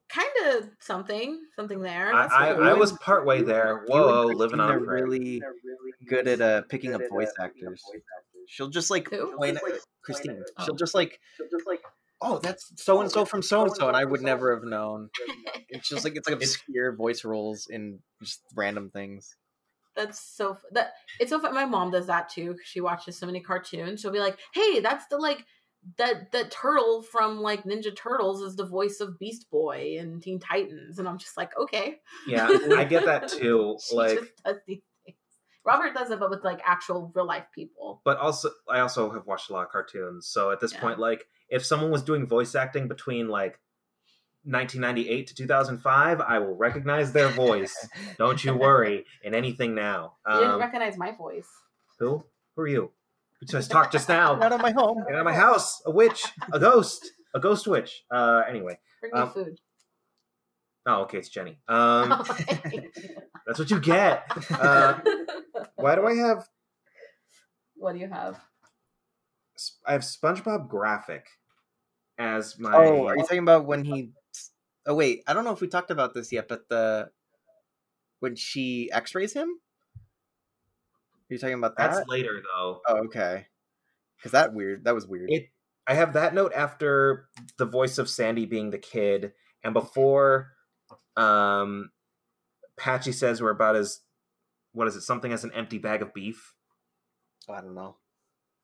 Speaker 4: kind of something, something there.
Speaker 3: I,
Speaker 4: That's
Speaker 3: I,
Speaker 4: cool.
Speaker 3: I was partway there. Whoa, living on a
Speaker 1: Christina really good at uh, picking up voice actors. She'll just like
Speaker 4: Who?
Speaker 1: point at Christine.
Speaker 4: Oh.
Speaker 1: She'll just like, oh, that's so and so from so and so, and I would never have known. [LAUGHS] It's just like it's like obscure voice roles in just random things.
Speaker 4: That's so that it's so fun. My mom does that too. 'cause She watches so many cartoons. She'll be like, "Hey, that's the like that that turtle from like Ninja Turtles is the voice of Beast Boy and Teen Titans," and I'm just like, "Okay."
Speaker 3: Yeah, [LAUGHS] I get that too.
Speaker 4: she
Speaker 3: Like,
Speaker 4: just does these things. Robert does it, but with like actual real life people.
Speaker 3: but also I also have watched a lot of cartoons. So at this
Speaker 4: Yeah.
Speaker 3: point, like if someone was doing voice acting between like 1998 to 2005, I will recognize their [LAUGHS] voice. Don't you worry in anything now.
Speaker 4: You didn't
Speaker 3: Um,
Speaker 4: recognize my voice.
Speaker 3: who? Who are you? We just talked just now.
Speaker 1: Out of my home.
Speaker 3: Get out of my house! A witch, a ghost, a ghost witch. Uh, anyway.
Speaker 4: Bring me
Speaker 3: um,
Speaker 4: food.
Speaker 3: Oh, okay, it's Jenny. Um, [LAUGHS] [LAUGHS] that's what you get. Uh, why do I have?
Speaker 4: what do you have?
Speaker 3: I have SpongeBob graphic as my.
Speaker 1: Oh, are you talking about when he? Oh wait, I don't know if we talked about this yet, but the when she X-rays him. Are you talking about that?
Speaker 3: That's later though.
Speaker 1: Oh, okay. Because that weird. That was weird.
Speaker 3: It. I have that note after the voice of Sandy being the kid, and before, um, Patchy says we're about as, what is it? Something as an empty bag of beef.
Speaker 1: I don't know.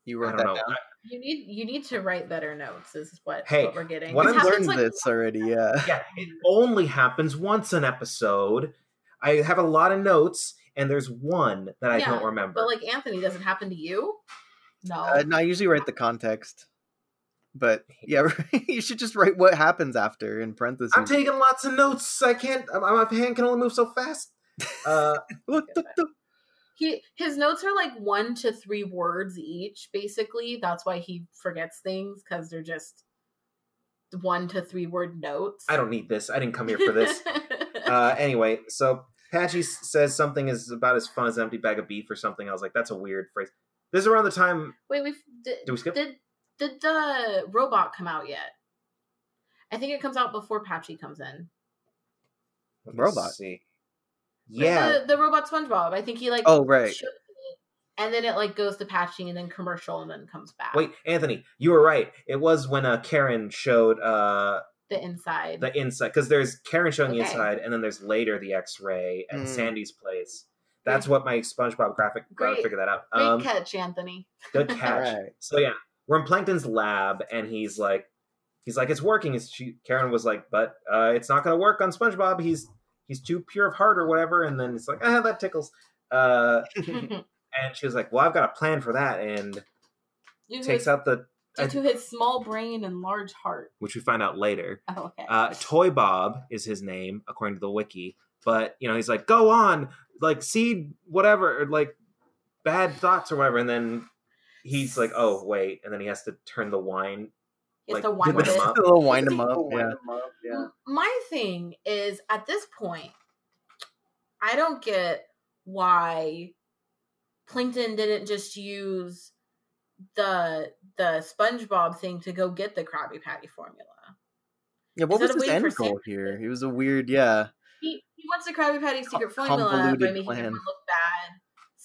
Speaker 1: You wrote that
Speaker 3: know.
Speaker 1: down.
Speaker 4: You need you need to write better notes. Is what
Speaker 3: Hey,
Speaker 4: what we're getting.
Speaker 3: what I'm
Speaker 1: I've learned
Speaker 4: like,
Speaker 1: this already. Yeah.
Speaker 3: yeah, [LAUGHS] it only happens once an episode. I have a lot of notes, and there's one that I
Speaker 4: Yeah,
Speaker 3: don't remember.
Speaker 4: But like Anthony, does it happen to you? No.
Speaker 1: Uh, no, I usually write the context. But yeah, [LAUGHS] you should just write what happens after in parentheses.
Speaker 3: I'm taking lots of notes. I can't. My my hand can only move so fast. Uh,
Speaker 1: What the- the-
Speaker 4: he his notes are like one to three words each, basically. That's why he forgets things because they're just one to three word notes.
Speaker 3: I don't need this. I didn't come here for this. [LAUGHS] uh, anyway, so Patchy says something is about as fun as an empty bag of beef or something. I was like, that's a weird phrase. This is around the time.
Speaker 4: Wait, we did.
Speaker 3: Do we skip?
Speaker 4: Did did the robot come out yet? I think it comes out before Patchy comes in.
Speaker 3: Let me
Speaker 1: Robot?
Speaker 3: See.
Speaker 4: But
Speaker 3: Yeah.
Speaker 4: the, the robot SpongeBob. I think he like
Speaker 1: Oh, right.
Speaker 4: shows it, and then it like goes to Patchy and then commercial and then comes back.
Speaker 3: Wait, Anthony, you were right. It was when uh, Karen showed uh,
Speaker 4: the inside.
Speaker 3: the inside because there's Karen showing the inside, and then there's later the X-ray at
Speaker 1: Mm.
Speaker 3: Sandy's place. That's what my SpongeBob graphic got to
Speaker 4: Great.
Speaker 3: figure that out.
Speaker 4: Great
Speaker 3: Um,
Speaker 4: catch, Anthony.
Speaker 3: good [LAUGHS] catch.
Speaker 1: Right.
Speaker 3: So yeah, we're in Plankton's lab, and he's like, he's like, it's working. It's she, Karen was like, but uh, it's not going to work on SpongeBob. He's he's too pure of heart or whatever. And then it's like, ah, that tickles. Uh, [LAUGHS] and she was like, well, I've got a plan for that, and
Speaker 4: due,
Speaker 3: takes
Speaker 4: his,
Speaker 3: out the
Speaker 4: due to his small brain and large heart.
Speaker 3: which we find out later.
Speaker 4: Oh, okay.
Speaker 3: Uh, Toy Bob is his name according to the wiki, but you know he's like, go on, like seed whatever, or, like bad thoughts or whatever, and then he's like, oh wait, and then he has to turn the wine.
Speaker 4: He has
Speaker 3: like,
Speaker 4: to wind
Speaker 3: wind
Speaker 4: it.
Speaker 3: him up.
Speaker 1: A little wind 'em up.
Speaker 3: Wind
Speaker 1: Yeah.
Speaker 3: him up, yeah.
Speaker 4: M- My thing is at this point, I don't get why Plankton didn't just use the the SpongeBob thing to go get the Krabby Patty formula.
Speaker 1: Yeah, what
Speaker 4: Instead
Speaker 1: was his
Speaker 4: waiting
Speaker 1: end goal
Speaker 4: Santa-
Speaker 1: here? He was a weird, yeah.
Speaker 4: He he wants the Krabby Patty secret
Speaker 1: Co-
Speaker 4: formula by
Speaker 1: convoluted
Speaker 4: making
Speaker 1: plan.
Speaker 4: everyone look bad.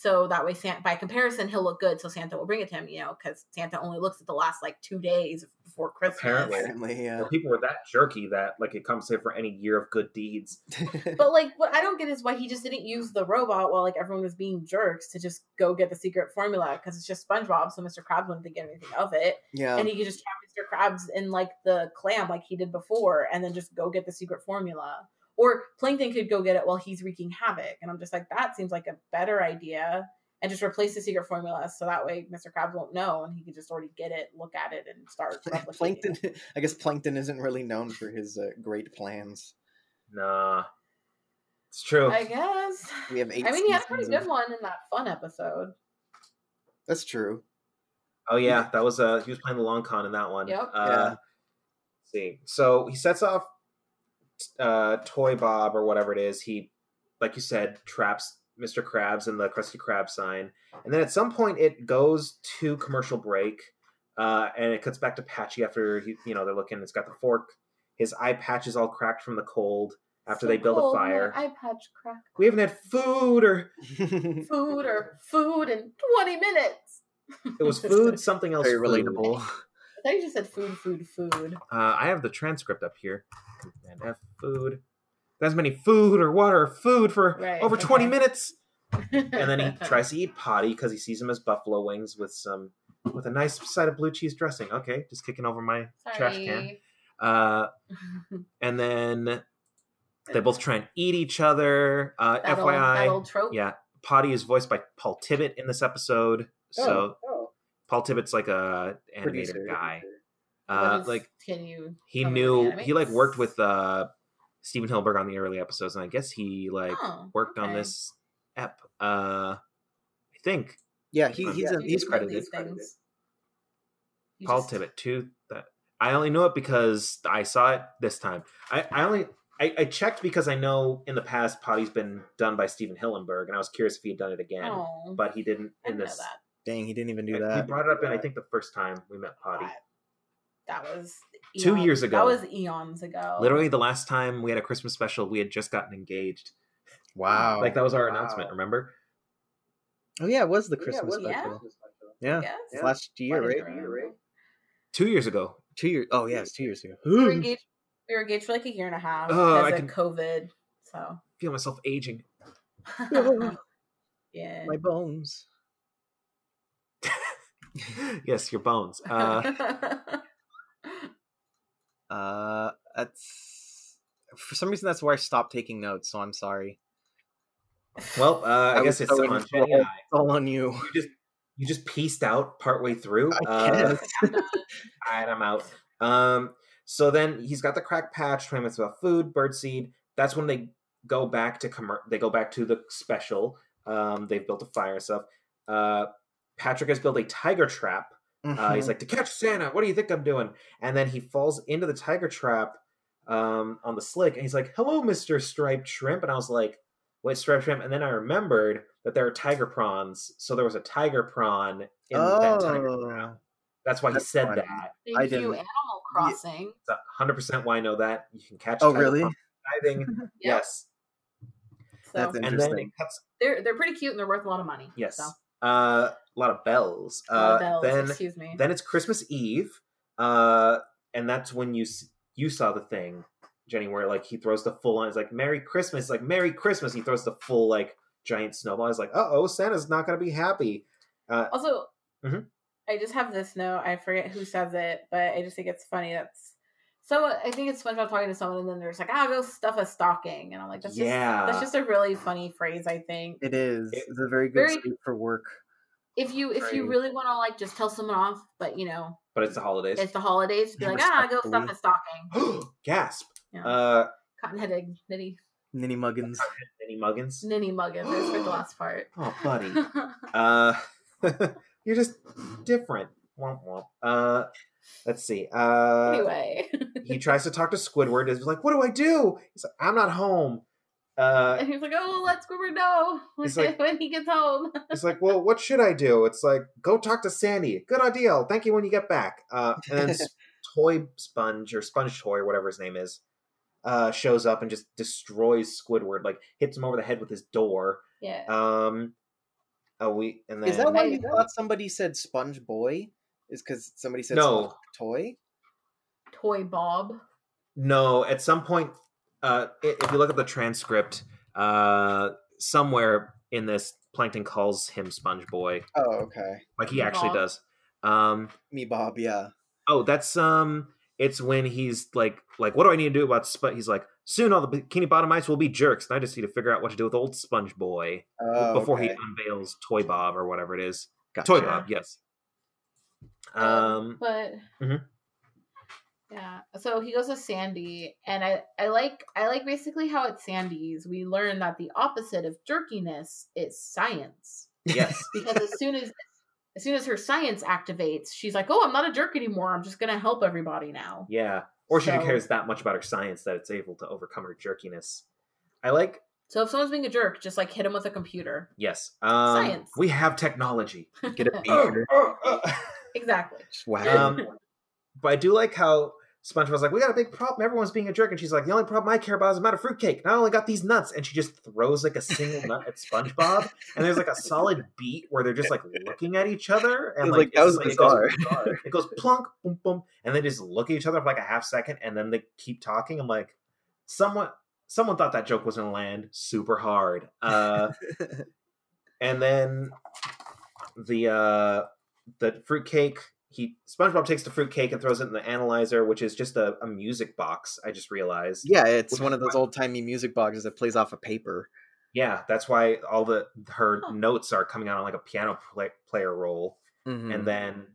Speaker 4: So that way, Santa, by comparison, he'll look good. So Santa will bring it to him, you know, because Santa only looks at the last like two days before Christmas.
Speaker 3: Apparently.
Speaker 1: Apparently, yeah.
Speaker 3: Well, people were that jerky that like it comes here for any year of good deeds. [LAUGHS]
Speaker 4: But like, what I don't get is why he just didn't use the robot while like everyone was being jerks to just go get the secret formula because it's just SpongeBob, so Mr. Krabs wouldn't think anything of it,
Speaker 1: yeah.
Speaker 4: and he could just trap Mr. Krabs in like the clam like he did before, and then just go get the secret formula. Or Plankton could go get it while he's wreaking havoc, and I'm just like, that seems like a better idea. And just replace the secret formula so that way Mr. Krabs won't know, and he can just already get it, look at it, and start [LAUGHS]
Speaker 1: Plankton. [LAUGHS] I guess Plankton isn't really known for his uh, great plans.
Speaker 3: Nah, it's true.
Speaker 4: I guess.
Speaker 1: We have eight.
Speaker 4: I mean, he had a pretty
Speaker 1: seasons
Speaker 4: good one in that fun episode.
Speaker 1: That's true.
Speaker 3: Oh yeah, that was uh he was playing the long con in that one.
Speaker 4: Yep.
Speaker 3: Uh,
Speaker 1: Yeah.
Speaker 3: see, so he sets off uh Toy Bob or whatever it is. He, like you said, traps Mr. Krabs and the Krusty Krab sign, and then at some point it goes to commercial break, uh, and it cuts back to Patchy after he, you know, they're looking. It's got the fork. His eye patch is all cracked from the cold after
Speaker 4: So
Speaker 3: they build
Speaker 4: cold,
Speaker 3: a
Speaker 4: my
Speaker 3: fire.
Speaker 4: Eye patch crack.
Speaker 3: We haven't had food, or [LAUGHS]
Speaker 4: Food or food in 20 minutes.
Speaker 3: it was [LAUGHS] food, something else.
Speaker 1: Very
Speaker 3: food.
Speaker 1: relatable.
Speaker 4: I thought you just said food, food, food.
Speaker 3: Uh, I have the transcript up here. Command F food. That's many food or water or food for
Speaker 4: Right,
Speaker 3: over 20 minutes. [LAUGHS] And then he tries to eat potty because he sees him as buffalo wings with some with a nice side of blue cheese dressing. Okay, just kicking over my trash can. Uh, [LAUGHS] and then they both try and eat each other. Uh,
Speaker 4: that, old,
Speaker 3: FYI,
Speaker 4: that old trope.
Speaker 3: yeah, Potty is voiced by Paul Tibbitt in this episode. So
Speaker 1: oh,
Speaker 3: Paul Tibbitt's like a animator
Speaker 1: producer.
Speaker 3: guy. Uh,
Speaker 4: is-
Speaker 3: like
Speaker 4: can you?
Speaker 3: he knew he like worked with uh Stephen Hillenburg on the early episodes, and I guess he like
Speaker 4: Oh,
Speaker 3: worked on this ep. Uh, I think
Speaker 1: Yeah, he, he's
Speaker 4: You
Speaker 1: a, he's
Speaker 4: know
Speaker 1: credited.
Speaker 4: these things.
Speaker 3: Paul
Speaker 4: just-
Speaker 3: Tibbitt too. That I only know it because I saw it this time. I, I only I, I checked because I know in the past Potty's been done by Stephen Hillenburg, and I was curious if he had done it again,
Speaker 4: Oh,
Speaker 3: but he didn't
Speaker 4: I
Speaker 3: in
Speaker 4: didn't know
Speaker 3: this.
Speaker 4: that.
Speaker 1: Dang, he didn't even do
Speaker 3: He
Speaker 1: that.
Speaker 3: He brought it up in I think the first time we met Potty.
Speaker 4: That was
Speaker 3: Two
Speaker 4: eons-
Speaker 3: years ago.
Speaker 4: That was eons ago.
Speaker 3: Literally the last time we had a Christmas special, we had just gotten engaged.
Speaker 1: Wow.
Speaker 3: Like that was our
Speaker 1: Wow.
Speaker 3: announcement. Remember?
Speaker 1: Oh yeah, it was the Christmas
Speaker 4: was- yeah.
Speaker 1: special. Yeah,
Speaker 4: Yes.
Speaker 1: it's last year,
Speaker 4: What is
Speaker 1: right?
Speaker 3: Two years ago.
Speaker 1: Two years. Oh yeah, it's two years ago.
Speaker 4: We were engaged. We were engaged for like a year and a half
Speaker 3: Oh, I
Speaker 4: because
Speaker 3: can-
Speaker 4: of COVID. So
Speaker 3: feel myself aging. [LAUGHS] [LAUGHS]
Speaker 4: yeah.
Speaker 1: My bones. [LAUGHS]
Speaker 3: yes, your bones. Uh,
Speaker 1: Uh, that's for some reason that's where I stopped taking notes. So I'm sorry.
Speaker 3: Well, uh, I,
Speaker 1: I
Speaker 3: guess it's
Speaker 1: so
Speaker 3: on Jenny
Speaker 1: all-
Speaker 3: and I.
Speaker 1: It's all on you.
Speaker 3: You just you just pieced out partway [LAUGHS] through.
Speaker 1: I
Speaker 3: Uh, all right, I'm out. Um, so then he's got the crack patch. Twenty minutes about food, birdseed. That's when they go back to commer- They go back to the special. Um, they've built a fire and stuff. Uh, Patrick has built a tiger trap. Uh, he's
Speaker 1: Mhm.
Speaker 3: like, to catch Santa, what do you think I'm doing? And then he falls into the tiger trap um, on the slick, and he's like, hello, Mr. Striped Shrimp. And I was like, wait, Striped Shrimp? And then I remembered that there are tiger prawns. So there was a tiger prawn in that tiger
Speaker 1: Oh.
Speaker 3: trap. That's why he said
Speaker 1: funny.
Speaker 3: that.
Speaker 4: Thank
Speaker 1: I
Speaker 4: you,
Speaker 1: didn't-
Speaker 4: Animal Crossing.
Speaker 3: It's 100% why I know that. You can catch
Speaker 1: Oh,
Speaker 3: tiger
Speaker 1: really?
Speaker 3: prawns diving. [LAUGHS]
Speaker 4: Yep.
Speaker 3: Yes.
Speaker 4: So
Speaker 1: That's
Speaker 3: And then it
Speaker 1: Interesting.
Speaker 3: cuts,
Speaker 4: they're they're pretty cute and they're worth a lot of money.
Speaker 3: yes.
Speaker 4: So,
Speaker 3: Uh, a lot of bells.
Speaker 4: a lot
Speaker 3: Uh,
Speaker 4: of bells,
Speaker 3: then
Speaker 4: excuse me.
Speaker 3: then it's Christmas Eve, uh, and that's when you you saw the thing, Jenny, where like he throws the full on. It's like Merry Christmas, like Merry Christmas. He throws the full like giant snowball. He's like, uh oh, Santa's not gonna be happy. Uh,
Speaker 4: Also,
Speaker 3: Mhm.
Speaker 4: I just have this note. I forget who says it, but I just think it's funny. That's so. I think it's SpongeBob talking to someone, and then there's like, "I'll go stuff a stocking," and I'm like, "That's
Speaker 3: Yeah.
Speaker 4: just that's just a really funny phrase." I think
Speaker 1: It is.
Speaker 3: It-
Speaker 1: It's a very good
Speaker 4: Very-
Speaker 1: suit for work.
Speaker 4: If you if you really want to like just tell someone off, but you know
Speaker 3: but it's the holidays.
Speaker 4: it's the holidays, be
Speaker 1: Yeah,
Speaker 4: like, "Ah, go stuff
Speaker 1: respectfully.
Speaker 4: a stocking." [GASPS]
Speaker 3: Gasp.
Speaker 4: Yeah.
Speaker 3: Uh,
Speaker 4: Cotton-headed nitty
Speaker 1: Ninny Muggins. [LAUGHS]
Speaker 3: any muggins?
Speaker 4: ninny muggins. I just read the last part.
Speaker 3: Oh, buddy. [LAUGHS] Uh, [LAUGHS] you're just different. Womp womp. Uh, let's see. Uh,
Speaker 4: anyway,
Speaker 3: he tries to talk to Squidward. He's like, what do I do? He's like, I'm not home. Uh,
Speaker 4: and he's like, "Oh, let Squidward know [LAUGHS] when,
Speaker 3: It's like-
Speaker 4: when he gets home." [LAUGHS]
Speaker 3: it's like, well, what should I do? It's like, go talk to Sandy. Good idea. I'll thank you when you get back. Uh, and then [LAUGHS] Toy Sponge or Sponge Toy or whatever his name is, uh, shows up and just destroys Squidward. Like hits him over the head with his door.
Speaker 4: yeah.
Speaker 3: Um, oh, we and then
Speaker 1: Is that why you thought somebody said Sponge Boy? Is because somebody said
Speaker 3: No.
Speaker 1: Sponge Toy?
Speaker 4: Toy Bob.
Speaker 3: No, at some point, uh, if you look at the transcript, uh, somewhere in this, Plankton calls him Sponge Boy,
Speaker 1: Oh, okay.
Speaker 3: like he actually
Speaker 4: Bob.
Speaker 3: does. Um,
Speaker 1: Me Bob, yeah.
Speaker 3: oh, that's um, it's when he's like, like, what do I need to do about Sponge? He's like, soon all the Bikini Bottomites will be jerks, and I just need to figure out what to do with old Sponge Boy
Speaker 1: Oh,
Speaker 3: before
Speaker 1: okay.
Speaker 3: he unveils Toy Bob or whatever it is.
Speaker 1: Gotcha.
Speaker 3: Toy Bob, yes.
Speaker 4: Um,
Speaker 3: Um,
Speaker 4: but
Speaker 3: Mhm.
Speaker 4: Yeah, so he goes to Sandy, and I I like I like basically how at Sandy's we learn that the opposite of jerkiness is science
Speaker 3: yes, [LAUGHS]
Speaker 4: because as soon as as soon as her science activates, she's like, "Oh, I'm not a jerk anymore. I'm just gonna help everybody now."
Speaker 3: yeah. Or she
Speaker 4: So-
Speaker 3: cares that much about her science that it's able to overcome her jerkiness. I like
Speaker 4: So if someone's being a jerk, just like hit him with a computer.
Speaker 3: Yes. Um,
Speaker 4: Science.
Speaker 3: We have technology.
Speaker 1: Get a [LAUGHS] beaker. [LAUGHS]
Speaker 4: Exactly.
Speaker 1: Just whack him.
Speaker 3: um, but I do like how SpongeBob's like, we got a big problem. Everyone's being a jerk. And she's like, the only problem I care about is the amount of fruitcake. And I only got these nuts. And she just throws like a single nut at SpongeBob. And there's like a solid beat where they're just like looking at each other. And
Speaker 1: It
Speaker 3: like,
Speaker 1: like, that was
Speaker 3: it's it goes-
Speaker 1: bizarre.
Speaker 3: It goes plunk, boom, boom. And they just look at each other for like a half second. And then they keep talking. I'm like, someone. Someone thought that joke was gonna land super hard. Uh, [LAUGHS] and then the uh the fruitcake he SpongeBob takes the fruitcake and throws it in the analyzer, which is just a, a music box. I just realized.
Speaker 1: yeah, it's one of those old timey music boxes that plays off a paper.
Speaker 3: Yeah, that's why all the her
Speaker 4: Huh.
Speaker 3: notes are coming out on like a piano play, player roll.
Speaker 1: Mhm.
Speaker 3: And then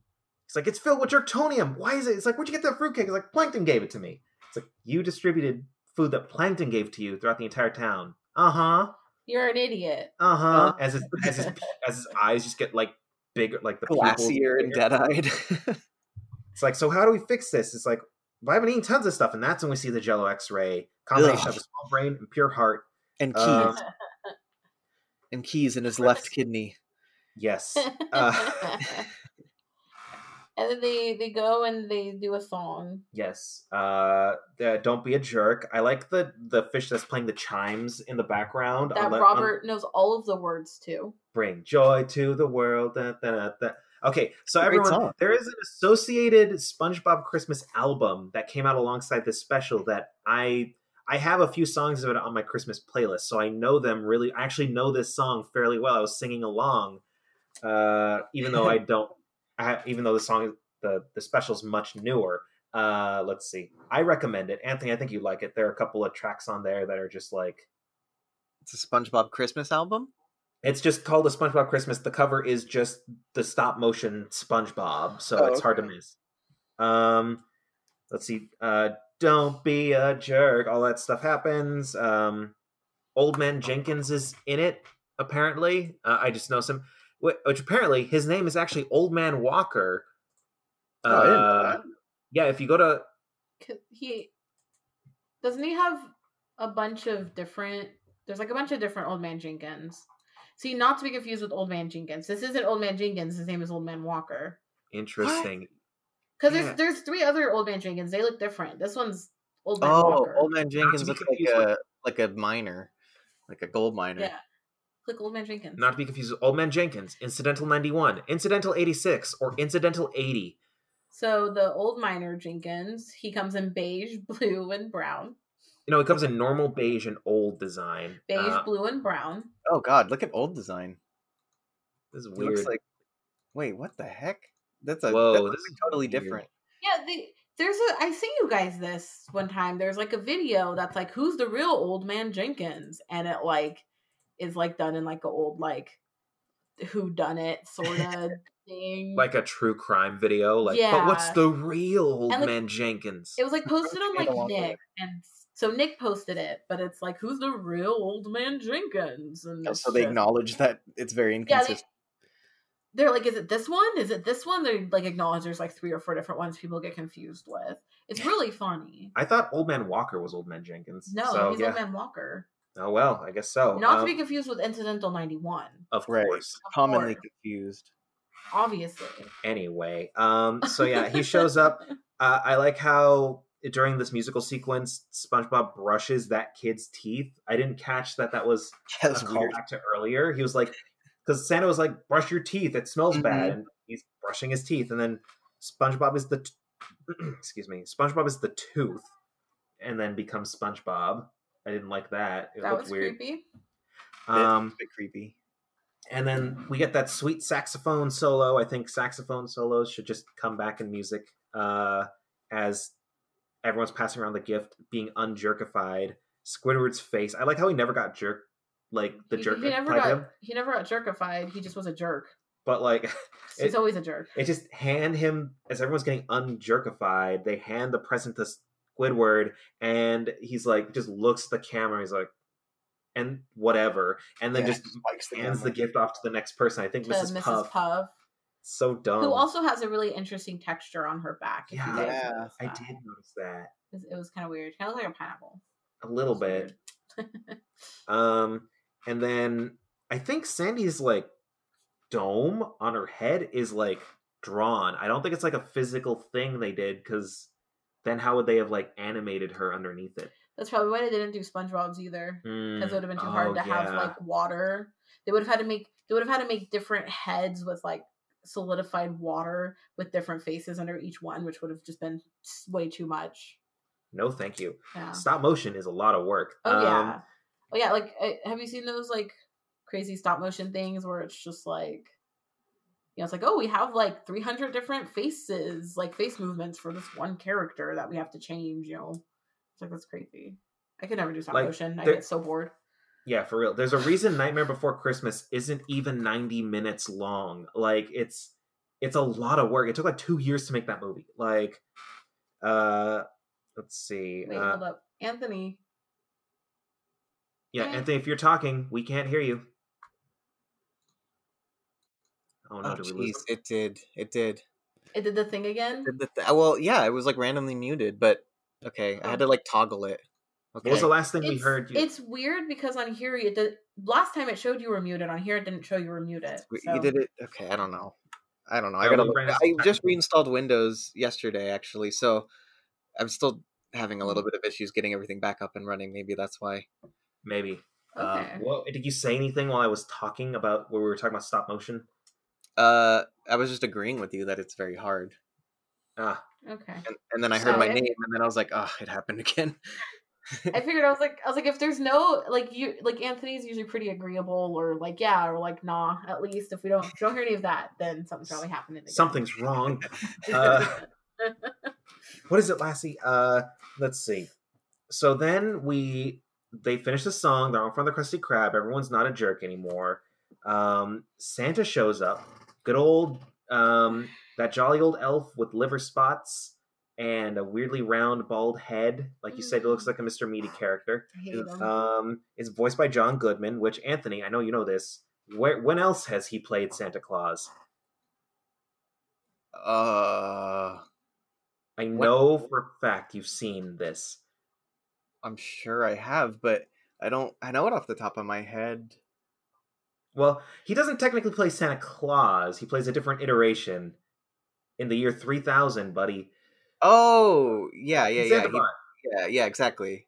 Speaker 3: it's like it's filled with jerktonium. Why is it? It's like where'd you get that fruitcake? It's like Plankton gave it to me. It's like you distributed food that Plankton gave to you throughout the entire town. Uh huh.
Speaker 4: You're an idiot.
Speaker 3: Uh huh.
Speaker 1: Uh.
Speaker 3: As his as his [LAUGHS] as his eyes just get like bigger, like the pupils
Speaker 1: glassier and dead eyed. [LAUGHS]
Speaker 3: It's like, so how do we fix this? It's like, well, I've been eating tons of stuff, and that's when we see the Jello X-ray combination
Speaker 1: Ugh.
Speaker 3: of a small brain and pure heart.
Speaker 1: and keys.
Speaker 3: Um, [LAUGHS]
Speaker 1: and keys in his left kidney.
Speaker 3: Yes. [LAUGHS] Uh,
Speaker 4: and then they they go and they do a song.
Speaker 3: yes. Uh, the, don't be a jerk. I like the the fish that's playing the chimes in the background.
Speaker 4: That
Speaker 3: on the- on-
Speaker 4: Robert knows all of the words to.
Speaker 3: Bring joy to the world. Da, da, da. Okay, so everyone, there is an associated SpongeBob Christmas album that came out alongside this special that I I have a few songs of it on my Christmas playlist, so I know them really. I actually know this song fairly well. I was singing along, uh, even though I [LAUGHS] don't. I have, even though the song the the special is much newer. Uh, let's see. I recommend it, Anthony. I think you like it. There are a couple of tracks on there that are just like
Speaker 1: It's a SpongeBob Christmas album.
Speaker 3: It's just called a SpongeBob Christmas. The cover is just the stop motion SpongeBob, so
Speaker 1: Oh,
Speaker 3: it's hard to miss. Um, let's see. Uh, don't be a jerk. All that stuff happens. Um, Old Man Jenkins is in it. Apparently, uh, I just know some. Which apparently his name is actually Old Man Walker.
Speaker 1: Oh, I
Speaker 3: Uh,
Speaker 1: that.
Speaker 3: yeah, if you go to
Speaker 4: 'Cause He doesn't he have a bunch of different. There's like a bunch of different Old Man Jenkins. See, not to be confused with Old Man Jenkins. This isn't Old Man Jenkins. His name is Old Man Walker.
Speaker 3: interesting.
Speaker 4: Because
Speaker 3: Yeah.
Speaker 4: there's there's three other Old Man Jenkins. They look different. This one's Old Man Walker.
Speaker 1: Oh,
Speaker 4: Walker.
Speaker 1: Old Man Jenkins looks like
Speaker 3: confused with-
Speaker 1: a like a miner, like a gold miner.
Speaker 4: Yeah. Click Old Man Jenkins.
Speaker 3: Not to be confused with Old Man Jenkins, Incidental 91, Incidental 86, or Incidental 80.
Speaker 4: So the old miner Jenkins, he comes in beige, [LAUGHS] blue, and brown.
Speaker 3: You know, it comes in normal beige and old design.
Speaker 4: Beige,
Speaker 3: Uh,
Speaker 4: blue, and brown.
Speaker 1: Oh God, look at old design.
Speaker 3: this is
Speaker 1: It
Speaker 3: weird.
Speaker 1: looks like. Wait, what the heck? That's a
Speaker 3: Whoa,
Speaker 1: that's
Speaker 3: this is
Speaker 1: totally
Speaker 3: weird.
Speaker 1: different.
Speaker 4: Yeah, the, there's a. I sent you guys this one time. There's like a video that's like, "Who's the real old man Jenkins?" And it like is like done in like a old like who done it sort [LAUGHS] of thing.
Speaker 3: like a true crime video. Like, but what's the real Old
Speaker 4: like,
Speaker 3: Man Jenkins?
Speaker 4: it was like posted on like Nick, and so Nick posted it, but it's like, "Who's the real old man Jenkins?" And
Speaker 1: Oh, so they
Speaker 4: just-
Speaker 1: acknowledge that it's very
Speaker 4: Yeah, they,
Speaker 1: inconsistent.
Speaker 4: they're like, is it this one? Is it this one? They like acknowledge there's like three or four different ones people get confused with. It's really funny.
Speaker 3: I thought Old Man Walker was Old Man Jenkins.
Speaker 4: No,
Speaker 3: so,
Speaker 4: he's
Speaker 3: yeah.
Speaker 4: Old Man Walker.
Speaker 3: Oh well, I guess so.
Speaker 4: Not to
Speaker 3: Um,
Speaker 4: be confused with Incidental 91.
Speaker 3: of
Speaker 1: right.
Speaker 3: course.
Speaker 4: Of
Speaker 1: Commonly
Speaker 4: course.
Speaker 1: confused.
Speaker 4: Obviously.
Speaker 3: Anyway, um, so yeah, he [LAUGHS] shows up. Uh, I like how during this musical sequence, SpongeBob brushes that kid's teeth. I didn't catch that that was [LAUGHS] a
Speaker 1: That's weird.
Speaker 3: callback to earlier. He was like, because Santa was like, "Brush your teeth; it smells
Speaker 1: Mhm.
Speaker 3: bad," and he's brushing his teeth, and then SpongeBob is the, t- [CLEARS THROAT] excuse me, SpongeBob is the tooth, and then becomes SpongeBob. I didn't like that. It
Speaker 4: that
Speaker 3: looked
Speaker 4: was
Speaker 3: weird.
Speaker 4: creepy.
Speaker 3: Um,
Speaker 1: a bit creepy.
Speaker 3: and then we get that sweet saxophone solo. I think saxophone solos should just come back in music uh, as everyone's passing around the gift, being unjerkified. Squidward's face. I like how he never got jerked, like the
Speaker 4: he,
Speaker 3: jerk
Speaker 4: he never got
Speaker 3: him.
Speaker 4: he never got jerkified. He just was a jerk.
Speaker 3: But like,
Speaker 4: He's
Speaker 3: It-
Speaker 4: always a jerk.
Speaker 3: It just hand him as everyone's getting unjerkified. They hand the present to Squidward, and he's like, just looks at the camera. He's like, and whatever, and then
Speaker 1: Yeah,
Speaker 3: just
Speaker 1: spikes the
Speaker 3: hands the
Speaker 1: camera.
Speaker 3: gift off to the next person. I think
Speaker 4: To
Speaker 3: Mrs.
Speaker 4: Mrs.
Speaker 3: Puff.
Speaker 4: Puff,
Speaker 3: So dumb.
Speaker 4: who also has a really interesting texture on her back.
Speaker 3: Yeah.
Speaker 4: guys
Speaker 1: Yeah,
Speaker 3: I did notice that
Speaker 4: It was, was kind of weird. Kind of like a pineapple.
Speaker 3: a little bit. [LAUGHS] Um, and then I think Sandy's like dome on her head is like drawn. I don't think it's like a physical thing they did because then how would they have like animated her underneath it?
Speaker 4: That's probably why they didn't do SpongeBob's either. because it would have been too
Speaker 3: Oh,
Speaker 4: hard to have like water. They would have had to make they would have had to make different heads with like solidified water with different faces under each one, which would have just been way too much.
Speaker 3: No, thank you.
Speaker 4: Yeah.
Speaker 3: Stop motion is a lot of work.
Speaker 4: Oh
Speaker 3: Um,
Speaker 4: yeah. Oh yeah. Like, have you seen those like crazy stop motion things where it's just like, you know, it's like, oh, we have like 300 different faces, like face movements for this one character that we have to change. You know, it's like that's crazy. I could never do stop
Speaker 3: Like,
Speaker 4: motion. I get so bored.
Speaker 3: Yeah, for real. There's a reason Nightmare Before Christmas isn't even 90 minutes long. Like it's it's a lot of work. It took like 2 years to make that movie. Like uh let's see.
Speaker 4: Wait,
Speaker 3: uh,
Speaker 4: hold up, Anthony.
Speaker 3: yeah,
Speaker 4: Eh.
Speaker 3: Anthony, if you're talking, we can't hear you. Oh no,
Speaker 1: Oh,
Speaker 3: did we lose
Speaker 1: jeez, it did. It did.
Speaker 4: It did the thing again.
Speaker 1: Did the th- well, yeah, it was like randomly muted, but okay, I had to like toggle it. Okay.
Speaker 3: What was the last thing we heard? You...
Speaker 4: it's weird because on here it did, last time it showed you were muted. On here it didn't show you were muted.
Speaker 1: We-
Speaker 4: so-
Speaker 1: You did it. Okay, I don't know. I don't know. I
Speaker 3: Yeah,
Speaker 1: gotta. Look. I just reinstalled Windows yesterday, actually, so I'm still having a little bit of issues getting everything back up and running. Maybe that's why.
Speaker 3: Maybe.
Speaker 4: Okay.
Speaker 3: Um, what, did you say anything while I was talking about where we were talking about stop motion?
Speaker 1: Uh, I was just agreeing with you that it's very hard,
Speaker 3: Ah,
Speaker 4: okay.
Speaker 1: and, and then I heard my
Speaker 4: So-
Speaker 1: name, and then I was like, "Oh, it happened again." [LAUGHS]
Speaker 4: I [LAUGHS] figured I was like I was like if there's no like you like Anthony's usually pretty agreeable or like yeah or like nah at least if we don't if we don't hear any of that then something's probably happening. Again.
Speaker 3: something's wrong. [LAUGHS] Uh, [LAUGHS] what is it, Lassie? Uh, let's see. So then we they finish the song. They're on front of the Krusty Krab. Everyone's not a jerk anymore. Um, Santa shows up. Good old um, that jolly old elf with liver spots and a weirdly round bald head. Like you said, it looks like a Mr. Meaty character.
Speaker 4: I hate him.
Speaker 3: Um, is voiced by John Goodman. Which Anthony, I know you know this. Where when else has he played Santa Claus?
Speaker 1: Uh,
Speaker 3: I know for a fact you've seen this.
Speaker 1: I'm sure I have, but I don't. I know it off the top of my head.
Speaker 3: Well, he doesn't technically play Santa Claus. He plays a different iteration in the year 3000, buddy.
Speaker 1: Oh, yeah, yeah, yeah, he- yeah, yeah, exactly.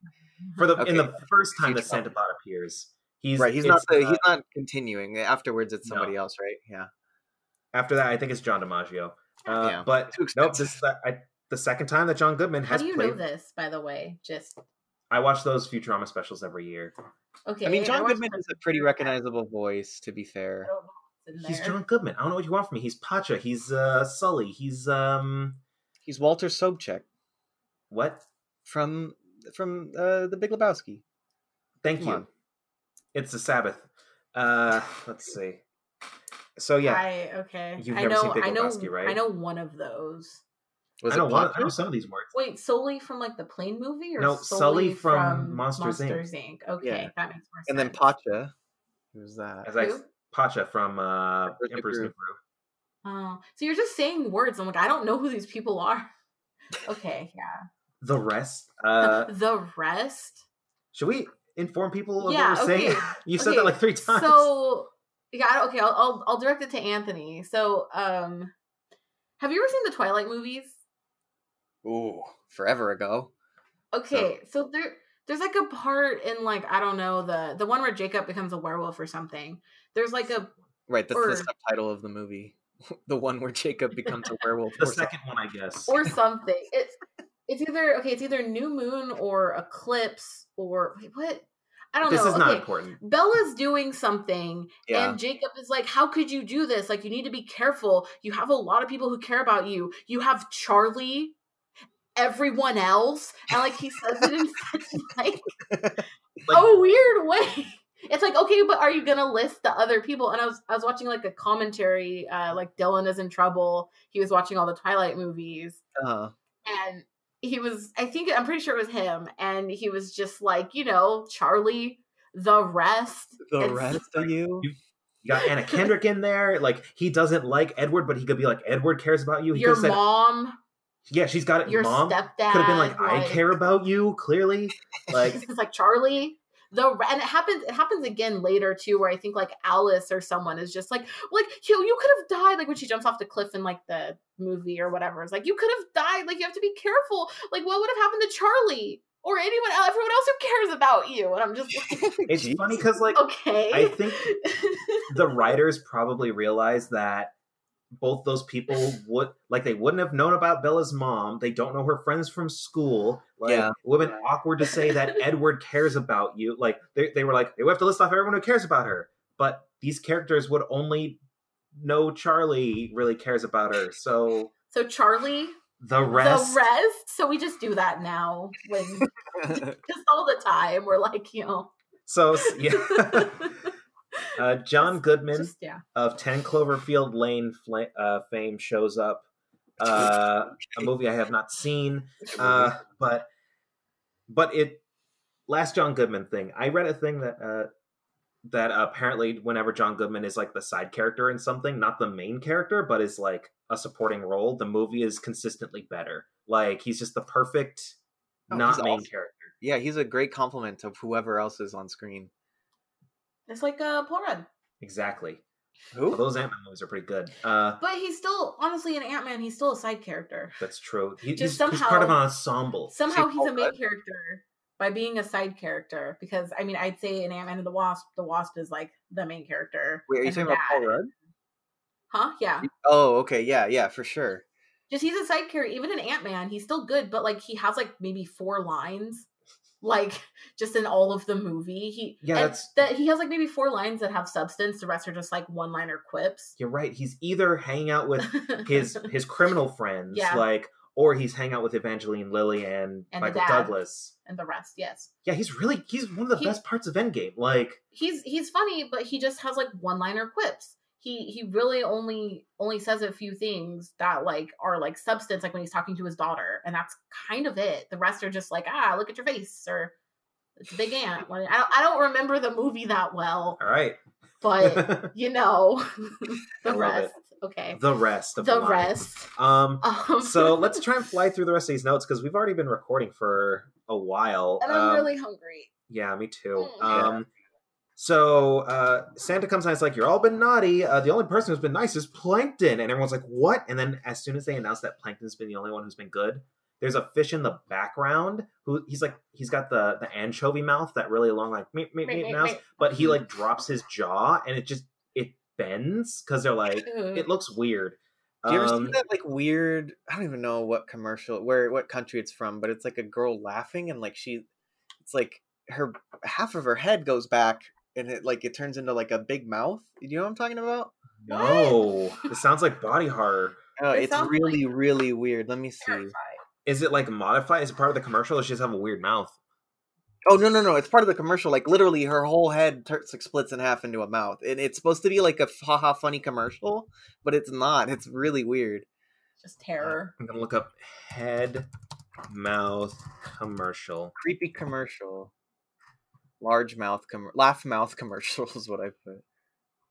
Speaker 3: For the in the first time that Santa Bot appears, he's
Speaker 1: right, he's not the.
Speaker 3: uh,
Speaker 1: he's not continuing. Afterwards, it's
Speaker 3: No.
Speaker 1: somebody else, right? Yeah.
Speaker 3: after that. I think it's John DiMaggio. Uh,
Speaker 1: Yeah,
Speaker 3: But nope, this is the, I, the second time that John Goodman has.
Speaker 4: How
Speaker 3: has
Speaker 4: do you
Speaker 3: played.
Speaker 4: know this, by the way? Just
Speaker 3: I watch those Futurama specials every year.
Speaker 4: okay.
Speaker 1: I mean, John
Speaker 4: watched
Speaker 1: Goodman
Speaker 4: the-
Speaker 1: is a pretty recognizable voice. To be fair.
Speaker 4: I don't know what's in
Speaker 3: He's. John Goodman. I don't know what you want from me. He's Pacha. He's uh, Sully. He's um
Speaker 1: He's Walter Sobchak
Speaker 3: what?
Speaker 1: from from uh, the Big Lebowski.
Speaker 3: Thank
Speaker 1: Come
Speaker 3: you.
Speaker 1: on.
Speaker 3: It's the Sabbath. Uh, [SIGHS] let's see. So yeah,
Speaker 4: I okay.
Speaker 3: You've
Speaker 4: I
Speaker 3: never
Speaker 4: know.
Speaker 3: seen Big
Speaker 4: I know.
Speaker 3: Lebowski, right?
Speaker 4: I know one of those.
Speaker 1: Was
Speaker 3: I know
Speaker 1: it
Speaker 3: one. I
Speaker 1: Pacha?
Speaker 3: know some of these words.
Speaker 4: Wait, solely from like the plane movie, or
Speaker 3: No,
Speaker 4: solely
Speaker 3: Sully from Monsters, Inc.
Speaker 4: Monsters Inc. Okay,
Speaker 1: Yeah.
Speaker 4: that makes more sense.
Speaker 1: And then Pacha. Who's that?
Speaker 3: As I Pacha from uh,
Speaker 1: Emperor's
Speaker 3: Emperor's New
Speaker 1: Groove.
Speaker 3: Groove.
Speaker 4: Oh, so you're just saying words. I'm like, I don't know who these people are. [LAUGHS] Okay, yeah.
Speaker 3: The rest. [LAUGHS] Uh,
Speaker 4: the rest.
Speaker 3: should we inform people of
Speaker 4: Yeah,
Speaker 3: what we're saying?
Speaker 4: okay. [LAUGHS]
Speaker 3: you said
Speaker 4: Okay,
Speaker 3: that like three times.
Speaker 4: So yeah, okay. I'll, I'll I'll direct it to Anthony. So, um, have you ever seen the Twilight movies?
Speaker 1: Ooh, forever ago.
Speaker 4: Okay, so there there's like a part in like I don't know the the one where Jacob becomes a werewolf or something. There's like a
Speaker 1: Right, that's
Speaker 4: Or-
Speaker 1: the subtitle of the movie. [LAUGHS] the one where Jacob becomes a werewolf. [LAUGHS]
Speaker 3: the
Speaker 1: or
Speaker 3: second one, I guess.
Speaker 4: or something. It's it's either okay. It's either new moon or eclipse or wait, what? I don't
Speaker 3: this
Speaker 4: know.
Speaker 3: is not important.
Speaker 4: Bella's doing something,
Speaker 1: Yeah.
Speaker 4: and Jacob is like, How could you do this? Like, you need to be careful. You have a lot of people who care about you. You have Charlie, everyone else. And like, he says it in [LAUGHS] such like,
Speaker 3: Like-
Speaker 4: a weird way. It's like, okay, but are you gonna list the other people? And I was I was watching like a commentary, uh, like Dylan is in trouble. He was watching all the Twilight movies
Speaker 1: uh,
Speaker 4: and he was i think i'm pretty sure it was him and he was just like you know charlie the rest
Speaker 1: the
Speaker 4: and
Speaker 1: rest of you.
Speaker 3: You got Anna [LAUGHS] Kendrick in there. Like he doesn't like Edward, but he could be like Edward cares about you. He
Speaker 4: your
Speaker 3: could have said,
Speaker 4: mom
Speaker 3: "Yeah, she's got it."
Speaker 4: your
Speaker 3: Mom
Speaker 4: stepdad
Speaker 3: could have been like, "I care about you." Clearly, [LAUGHS] like
Speaker 4: it's like charlie the and it happens it happens again later too where i think like alice or someone is just like like you you could have died like when she jumps off the cliff in like the movie or whatever. It's like you could have died like you have to be careful. Like what would have happened to charlie or anyone else everyone else who cares about you? And i'm just [LAUGHS] like [LAUGHS]
Speaker 3: it's funny because like
Speaker 4: okay.
Speaker 3: I think [LAUGHS] the writers probably realized that both those people [LAUGHS] would like they wouldn't have known about Bella's mom. They don't know her friends from school. Like
Speaker 1: Yeah.
Speaker 3: it would have been awkward to say that [LAUGHS] Edward cares about you. Like they, they were like, they have to list off everyone who cares about her. But these characters would only know Charlie really cares about her. So
Speaker 4: so charlie
Speaker 3: the rest,
Speaker 4: the rest. So we just do that now when [LAUGHS] just all the time. We're like, you know,
Speaker 3: so yeah. Uh, John Goodman
Speaker 4: just yeah.
Speaker 3: of 10 Cloverfield Lane fla- uh, fame shows up. Uh, a [LAUGHS] movie I have not seen, uh, but but it last John Goodman thing. I read a thing that uh, that apparently whenever John Goodman is like the side character in something, not the main character, but is like a supporting role, the movie is consistently better. Like he's just the perfect
Speaker 1: Oh,
Speaker 3: not
Speaker 1: he's
Speaker 3: main
Speaker 1: awesome.
Speaker 3: character.
Speaker 1: yeah, he's a great compliment of whoever else is on screen.
Speaker 4: It's like uh, Paul Rudd,
Speaker 3: Exactly.
Speaker 1: Who?
Speaker 3: Well, those Ant Man movies are pretty good. Uh,
Speaker 4: but he's still honestly in Ant Man. He's still a side character.
Speaker 3: that's true. He,
Speaker 4: Just
Speaker 3: he's, he's part of an ensemble.
Speaker 4: Somehow
Speaker 1: See,
Speaker 4: he's a main
Speaker 1: Rudd?
Speaker 4: character by being a side character. Because I mean, I'd say in Ant Man and the Wasp, the Wasp is like the main character.
Speaker 1: Wait, are you
Speaker 4: and her
Speaker 1: talking about Paul. Rudd?
Speaker 4: Huh? Yeah.
Speaker 1: Oh, okay, yeah, yeah, for sure.
Speaker 4: just he's a side character. Even in Ant Man, he's still good, but like he has like maybe four lines, like [LAUGHS] just in all of the movie. He
Speaker 3: Yeah,
Speaker 4: that he has like maybe four lines that have substance. The rest are just like one liner quips.
Speaker 3: You're right. He's either hanging out with [LAUGHS] his his criminal friends,
Speaker 4: Yeah.
Speaker 3: like, or he's hanging out with Evangeline Lilly and,
Speaker 4: And
Speaker 3: Michael. Douglas.
Speaker 4: and the rest. Yes,
Speaker 3: Yeah, he's really he's one of the
Speaker 4: He-
Speaker 3: best parts of Endgame. Like,
Speaker 4: he's he's funny, but he just has like one liner quips. He he really only only says a few things that like are like substance, like when he's talking to his daughter, and that's kind of it. The rest are just like ah, look at your face or it's a big ant. I don't, I don't remember the movie that well,
Speaker 3: all right,
Speaker 4: but [LAUGHS] you know [LAUGHS] the
Speaker 3: love it.
Speaker 4: rest. Okay,
Speaker 3: the rest of
Speaker 4: the
Speaker 3: line.
Speaker 4: rest.
Speaker 3: Um,
Speaker 4: Um,
Speaker 3: so let's try and fly [LAUGHS] through the rest of these notes because we've already been recording for a while.
Speaker 4: and I'm
Speaker 3: Um,
Speaker 4: really hungry.
Speaker 3: Yeah, me too.
Speaker 4: Mm.
Speaker 3: Um, so uh, Santa comes out and is like, "You're all been naughty. Uh, the only person who's been nice is Plankton." And everyone's like, "What?" And then as soon as they announce that Plankton's been the only one who's been good, there's a fish in the background who he's like, he's got the the anchovy mouth, that really long like meep meep meep mouth, but he like drops his jaw and it just it bends because they're like, [LAUGHS] it looks weird.
Speaker 1: Do you ever
Speaker 3: Um,
Speaker 1: see that like weird? I don't even know what commercial, where, what country it's from, but it's like a girl laughing and like she, it's like her half of her head goes back and it like it turns into like a big mouth. You know what I'm talking about?
Speaker 3: No, it sounds like body horror.
Speaker 1: Oh,
Speaker 4: It
Speaker 1: it's
Speaker 4: sounds
Speaker 1: really, really weird. Let me see.
Speaker 4: Terrified.
Speaker 3: Is it like modified? Is it part of the commercial? Or does she just have a weird mouth?
Speaker 1: Oh no, no, no! It's part of the commercial. Like literally, her whole head tur- like splits in half into a mouth, and it's supposed to be like a haha funny commercial, but it's not. It's really weird.
Speaker 4: Just terror.
Speaker 3: I'm gonna look up head mouth commercial.
Speaker 1: Creepy commercial. Large mouth com- laugh mouth [LAUGHS] commercial is what I put.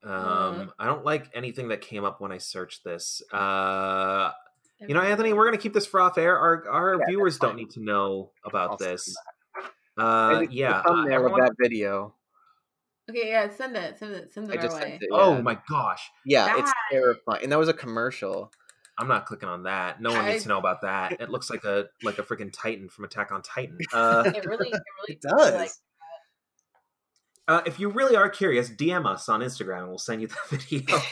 Speaker 3: Um, I don't like anything that came up when I searched this. Uh, you know, Anthony, we're gonna keep this for off air. Our our
Speaker 1: Yeah,
Speaker 3: viewers don't need to know about
Speaker 1: I'll
Speaker 3: this. Uh,
Speaker 1: think the
Speaker 3: yeah. uh,
Speaker 1: thumbnail of
Speaker 3: everyone-
Speaker 1: that video.
Speaker 4: Okay, yeah, send it. Send it. Send
Speaker 1: I
Speaker 4: it
Speaker 1: just
Speaker 4: our
Speaker 1: sent
Speaker 4: way.
Speaker 1: it.
Speaker 3: Oh my gosh,
Speaker 1: Yeah, it's terrifying, and that was a commercial.
Speaker 3: I'm not clicking on that. No one needs
Speaker 4: I-
Speaker 3: to know about that. [LAUGHS] It looks like a like a freaking Titan from Attack on Titan. [LAUGHS] Uh,
Speaker 4: It really, it really
Speaker 1: It does.
Speaker 4: Like,
Speaker 3: uh, if you really are curious, DM us on Instagram and we'll send you [LAUGHS] the video. [LAUGHS]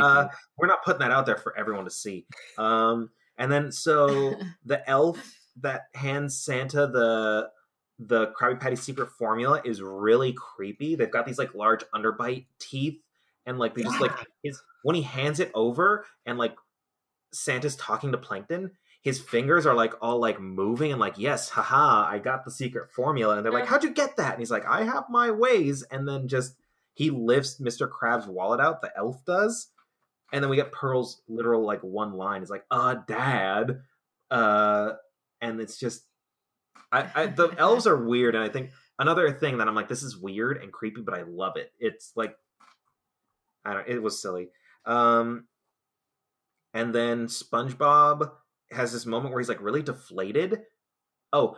Speaker 3: Uh, we're not putting that out there for everyone to see. Um, and then so [LAUGHS] the elf that hands Santa the the Krabby Patty secret formula is really creepy. They've got these like large underbite teeth, and like they just like his when he hands it over and like Santa's talking to Plankton. His fingers are like all like moving and like, yes, haha, I got the secret formula. And they're like, how'd you get that? And he's like, I have my ways. And then just he lifts Mr. Krabs' wallet out, the elf does. And then we get Pearl's literal like one line. It's like, uh, dad. Uh and it's just I, I [LAUGHS] the elves are weird, and I think another thing that I'm like, this is weird and creepy, but I love it. It's like I don't it was silly. Um and then SpongeBob has this moment where he's like really deflated. Oh,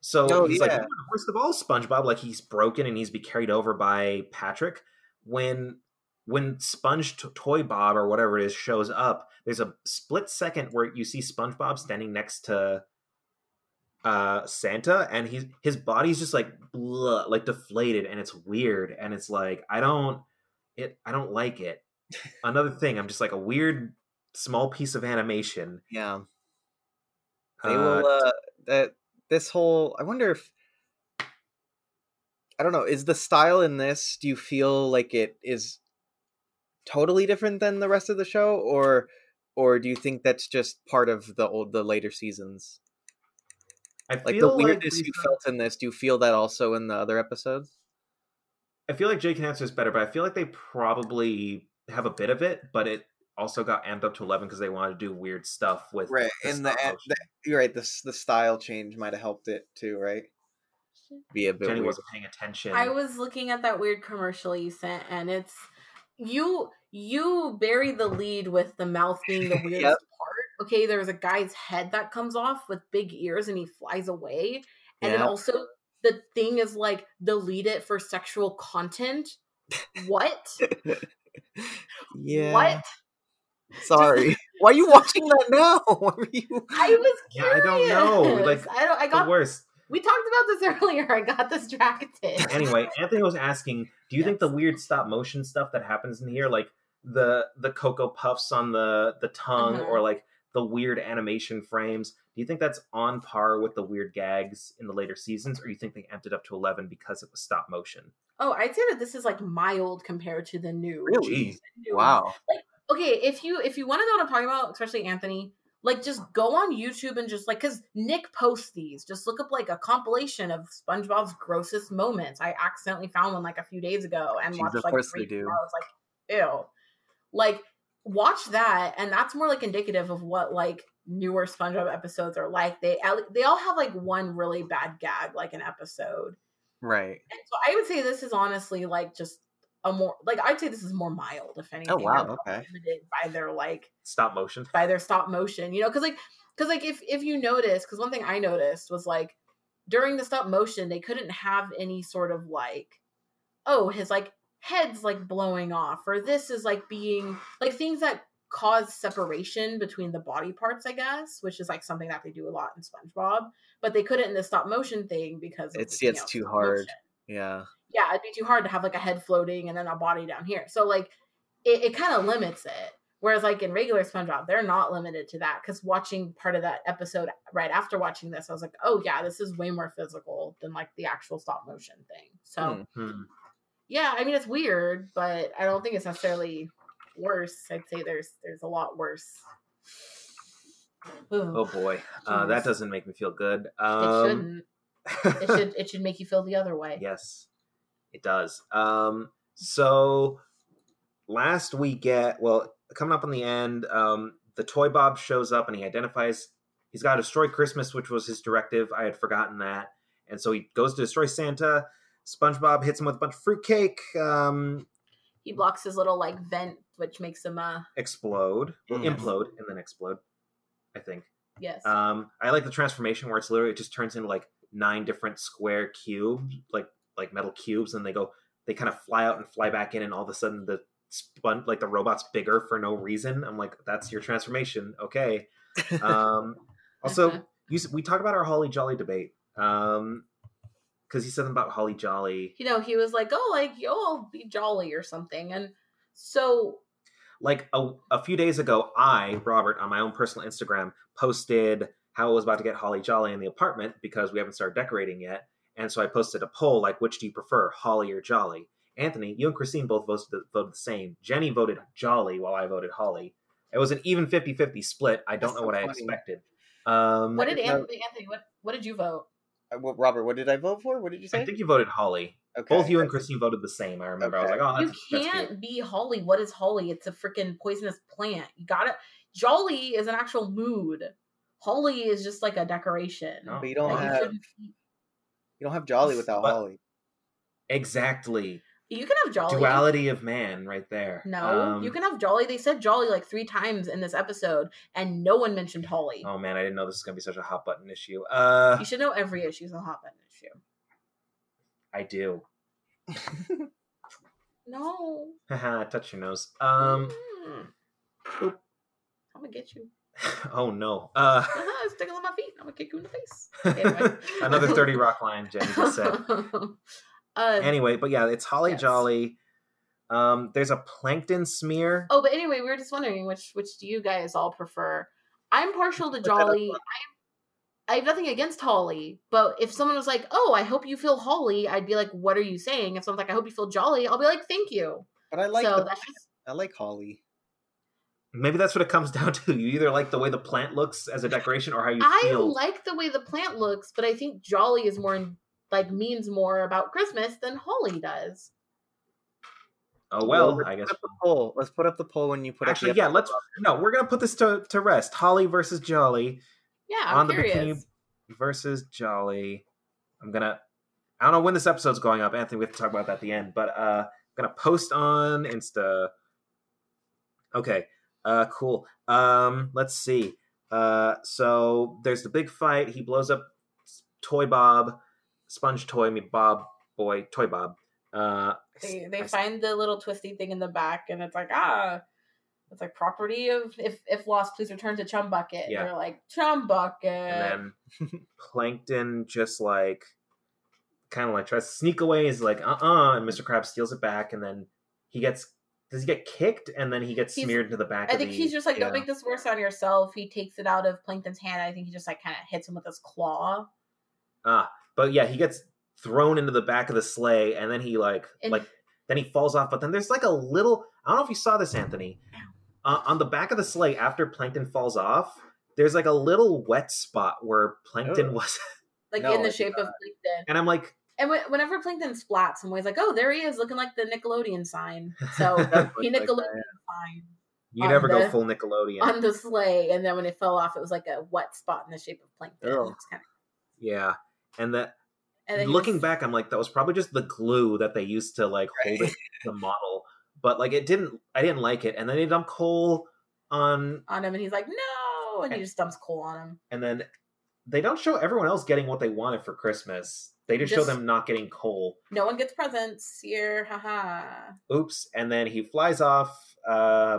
Speaker 3: so
Speaker 1: Oh,
Speaker 3: he's like,
Speaker 1: yeah.
Speaker 3: first of all, SpongeBob, like he's broken and he's be carried over by Patrick. When when Sponge Toy Bob or whatever it is shows up, there's a split second where you see SpongeBob standing next to uh Santa and he's his body's just like blah, like deflated and it's weird and it's like I don't it I don't like it. [LAUGHS] Another thing, I'm just like a weird small piece of animation.
Speaker 1: yeah, they
Speaker 3: Uh,
Speaker 1: will. Uh, that this whole. I wonder if. I don't know. Is the style in this? Do you feel like it is totally different than the rest of the show, or or do you think that's just part of the old the later seasons?
Speaker 3: I
Speaker 1: Like
Speaker 3: feel
Speaker 1: the weirdness
Speaker 3: these-
Speaker 1: you felt in this, do you feel that also in the other episodes?
Speaker 3: I feel like Jake can answer this better, but I feel like they probably have a bit of it, but it also got amped up to eleven because they wanted to do weird stuff with
Speaker 1: Right,
Speaker 3: the
Speaker 1: and the, the you're right. The the style change might have helped it too, right? Be a bit
Speaker 3: Jenny
Speaker 1: weird.
Speaker 3: wasn't paying attention.
Speaker 4: I was looking at that weird commercial you sent, and it's you. You bury the lead with the mouth being the [LAUGHS] weirdest
Speaker 1: Yep.
Speaker 4: part. Okay, there's a guy's head that comes off with big ears, and he flies away. And then
Speaker 1: Yeah.
Speaker 4: also the thing is like delete it for sexual content. [LAUGHS] What?
Speaker 1: yeah.
Speaker 4: What?
Speaker 1: Sorry. [LAUGHS] Why are you watching that now? [LAUGHS] Why you?
Speaker 4: I was
Speaker 3: Yeah, I
Speaker 4: curious.
Speaker 3: don't know, like,
Speaker 4: I don't. I
Speaker 3: the
Speaker 4: got.
Speaker 3: worst.
Speaker 4: We talked about this [LAUGHS] earlier. I got distracted.
Speaker 3: Anyway, Anthony was asking, do you think the weird stop motion stuff that happens in here, like the the cocoa puffs on the the tongue,
Speaker 4: Mhm.
Speaker 3: or like the weird animation frames, do you think that's on par with the weird gags in the later seasons, or you think they amped it up to eleven because it was stop motion?
Speaker 4: Oh, I'd say that this is like mild compared to the new.
Speaker 1: Really?
Speaker 3: Jeez.
Speaker 4: new
Speaker 1: Wow.
Speaker 4: Okay if you if you want to know what i'm talking about especially anthony like just go on YouTube and just like because Nick posts these. Just look up like a compilation of SpongeBob's grossest moments. I accidentally found one like a few days ago and
Speaker 1: Jeez,
Speaker 4: watched
Speaker 1: of
Speaker 4: like
Speaker 1: course
Speaker 4: three
Speaker 1: they do.
Speaker 4: I was like, ew. Like watch that, and that's more like indicative of what like newer SpongeBob episodes are like. They they all have like one really bad gag like an episode.
Speaker 1: Right.
Speaker 4: And so I would say this is honestly like just a more like I'd say this is more mild if oh, anything.
Speaker 1: Oh, wow, okay.
Speaker 4: Limited by their like
Speaker 3: Stop motion.
Speaker 4: by their stop motion, you know, because like because like if if you notice, because one thing I noticed was like during the stop motion they couldn't have any sort of like oh his like head's like blowing off or this is like being like things that cause separation between the body parts i guess which is like something that they do a lot in spongebob but they couldn't in the stop motion thing because of,
Speaker 1: It's- it's
Speaker 4: know,
Speaker 1: too hard.
Speaker 4: motion
Speaker 1: Yeah.
Speaker 4: Yeah, it'd be too hard to have like a head floating and then a body down here. So like it, it kind of limits it. Whereas like in regular SpongeBob, they're not limited to that. Because watching part of that episode right after watching this, I was like, oh yeah, this is way more physical than like the actual stop motion thing. So
Speaker 1: Hmm.
Speaker 3: Hmm.
Speaker 4: yeah, I mean it's weird, but I don't think it's necessarily worse. I'd say there's there's a lot worse. Ooh,
Speaker 3: Oh boy, uh, that doesn't make me feel good.
Speaker 4: it
Speaker 3: Um,
Speaker 4: shouldn't. It [LAUGHS] should it should make you feel the other way.
Speaker 3: yes, it does. Um, so last we get well coming up on the end. Um, the toy Bob shows up and he identifies he's got to destroy Christmas, which was his directive. I had forgotten that, and so he goes to destroy Santa. SpongeBob hits him with a bunch of fruitcake. Um,
Speaker 4: He blocks his little like vent, which makes him uh
Speaker 3: explode, well,
Speaker 1: Yes.
Speaker 3: implode, and then explode. I think.
Speaker 4: yes.
Speaker 3: Um, I like the transformation where it's literally it just turns into like nine different square cubes, like like metal cubes, and they go they kind of fly out and fly back in, and all of a sudden the spun like the robot's bigger for no reason. I'm like, that's your transformation, okay. [LAUGHS] Um, also, you s- we talked about our Holly Jolly debate. Um, because he said something about Holly Jolly,
Speaker 4: you know, he was like, "Oh, like yo, I'll be jolly or something," and so
Speaker 3: like a, a few days ago i robert on my own personal instagram posted how i was about to get holly jolly in the apartment because we haven't started decorating yet and so i posted a poll like which do you prefer holly or jolly anthony you and christine both voted, voted the same jenny voted jolly while i voted holly it was an even 50-50 split i don't
Speaker 1: That's
Speaker 3: know what
Speaker 1: so
Speaker 3: i expected um
Speaker 4: what did. Anthony? Anthony, what what did you vote?
Speaker 1: Uh, what- Robert, what did I vote for? What did you say?
Speaker 3: i think you voted holly
Speaker 1: okay.
Speaker 3: both you and christine voted the same i remember i was like oh
Speaker 4: you
Speaker 3: that's, that's
Speaker 4: can't
Speaker 3: cute.
Speaker 4: be Holly. What is Holly? It's a freaking poisonous plant. You gotta. Jolly is an actual mood. Holly is just like a decoration.
Speaker 3: No.
Speaker 1: But you don't
Speaker 4: Like,
Speaker 1: have
Speaker 4: shouldn't-
Speaker 1: you don't have Jolly without
Speaker 3: But-
Speaker 1: Holly.
Speaker 3: exactly
Speaker 4: You can have Jolly.
Speaker 3: duality of man right there
Speaker 4: No,
Speaker 3: Um,
Speaker 4: you can have Jolly. They said Jolly like three times in this episode, and no one mentioned Holly.
Speaker 3: Oh man, I didn't know this was gonna be such a hot button issue. Uh,
Speaker 4: You should know every issue is a hot button issue.
Speaker 3: I do. [LAUGHS]
Speaker 4: No.
Speaker 3: Haha, touch your nose. Um,
Speaker 4: Mm.
Speaker 3: Boop.
Speaker 4: I'm gonna get you. [LAUGHS]
Speaker 3: oh no. Uh, [LAUGHS]
Speaker 4: it's tickling my feet. I'm gonna kick you in the face. Anyway. [LAUGHS]
Speaker 3: another thirty rock line. Jenny just said.
Speaker 4: uh,
Speaker 3: Anyway, but yeah, it's Holly
Speaker 4: Yes.
Speaker 3: Jolly. Um, there's a plankton smear.
Speaker 4: oh, but anyway, we were just wondering which which do you guys all prefer? I'm partial to
Speaker 1: Put that up
Speaker 4: Jolly. I, I have nothing against Holly, but if someone was like, "Oh, I hope you feel Holly," I'd be like, "What are you saying?" If someone's like, "I hope you feel Jolly," I'll be like, "Thank you."
Speaker 1: But I like
Speaker 4: so
Speaker 1: the,
Speaker 4: that's just
Speaker 1: I like Holly.
Speaker 3: Maybe that's what it comes [LAUGHS] down to. You either like the way the plant looks as a decoration, or how you
Speaker 4: I
Speaker 3: feel.
Speaker 4: like the way the plant looks, but I think Jolly is more in- like means more about Christmas than Holly does.
Speaker 3: oh well,
Speaker 1: let's
Speaker 3: I
Speaker 1: put
Speaker 3: guess.
Speaker 1: up the poll. Let's put up the poll when you put
Speaker 3: Actually,
Speaker 1: up the
Speaker 3: yeah. Let's no. We're gonna put this to to rest. Holly versus Jolly.
Speaker 4: Yeah, I'm
Speaker 3: on the
Speaker 4: curious.
Speaker 3: bikini versus Jolly. I'm gonna. I don't know when this episode's going up, Anthony. We have to talk about that at the end, but uh, I'm gonna post on Insta. Okay. Uh, cool. Um, let's see. Uh, so there's the big fight. He blows up Toy Bob, Sponge Toy, me Bob Boy, Toy Bob. Uh,
Speaker 4: They they
Speaker 3: I-
Speaker 4: find the little twisty thing in the back, and it's like ah, it's like property of if if lost, please return to Chum Bucket.
Speaker 3: Yeah.
Speaker 4: They're like Chum Bucket.
Speaker 3: and then [LAUGHS] Plankton just like kind of like tries to sneak away. Is like uh uh and Mr. Krabs steals it back, and then he gets does he get kicked, and then he gets
Speaker 4: He's-
Speaker 3: smeared into the back. Of the?
Speaker 4: I
Speaker 3: of
Speaker 4: think
Speaker 3: the,
Speaker 4: he's just like,
Speaker 3: yeah.
Speaker 4: don't make this worse on yourself. He takes it out of Plankton's hand. I think he just like kind of hits him with his claw.
Speaker 3: ah, but yeah, he gets thrown into the back of the sleigh, and then he like
Speaker 4: And-
Speaker 3: like then he falls off. But then there's like a little I don't know if you saw this, Anthony. Uh, on the back of the sleigh, after Plankton falls off, there's like a little wet spot where plankton
Speaker 1: Oh.
Speaker 3: was,
Speaker 4: like
Speaker 1: No, [LAUGHS]
Speaker 4: in the
Speaker 1: it's
Speaker 4: shape of plankton.
Speaker 3: and I'm like,
Speaker 4: And whe- whenever plankton splats, I'm always like, "Oh, there he is, looking like the Nickelodeon sign." So [LAUGHS] he Nickelodeon sign
Speaker 3: you never go full Nickelodeon.
Speaker 4: on the sleigh, and then when it fell off, it was like a wet spot in the shape of plankton.
Speaker 1: Oh.
Speaker 4: Kinda-
Speaker 3: yeah, and that
Speaker 4: and
Speaker 3: looking
Speaker 4: was-
Speaker 3: back, I'm like, that was probably just the glue that they used to like hold it, [LAUGHS] the model. But like, it didn't. I didn't like it, and then they dumped coal on,
Speaker 4: on him, and he's like, "No!" and he just dumps coal on him.
Speaker 3: and then they don't show everyone else getting what they wanted for Christmas. They just, show them not getting coal.
Speaker 4: No one gets presents here, haha.
Speaker 3: Oops! And then he flies off. Uh,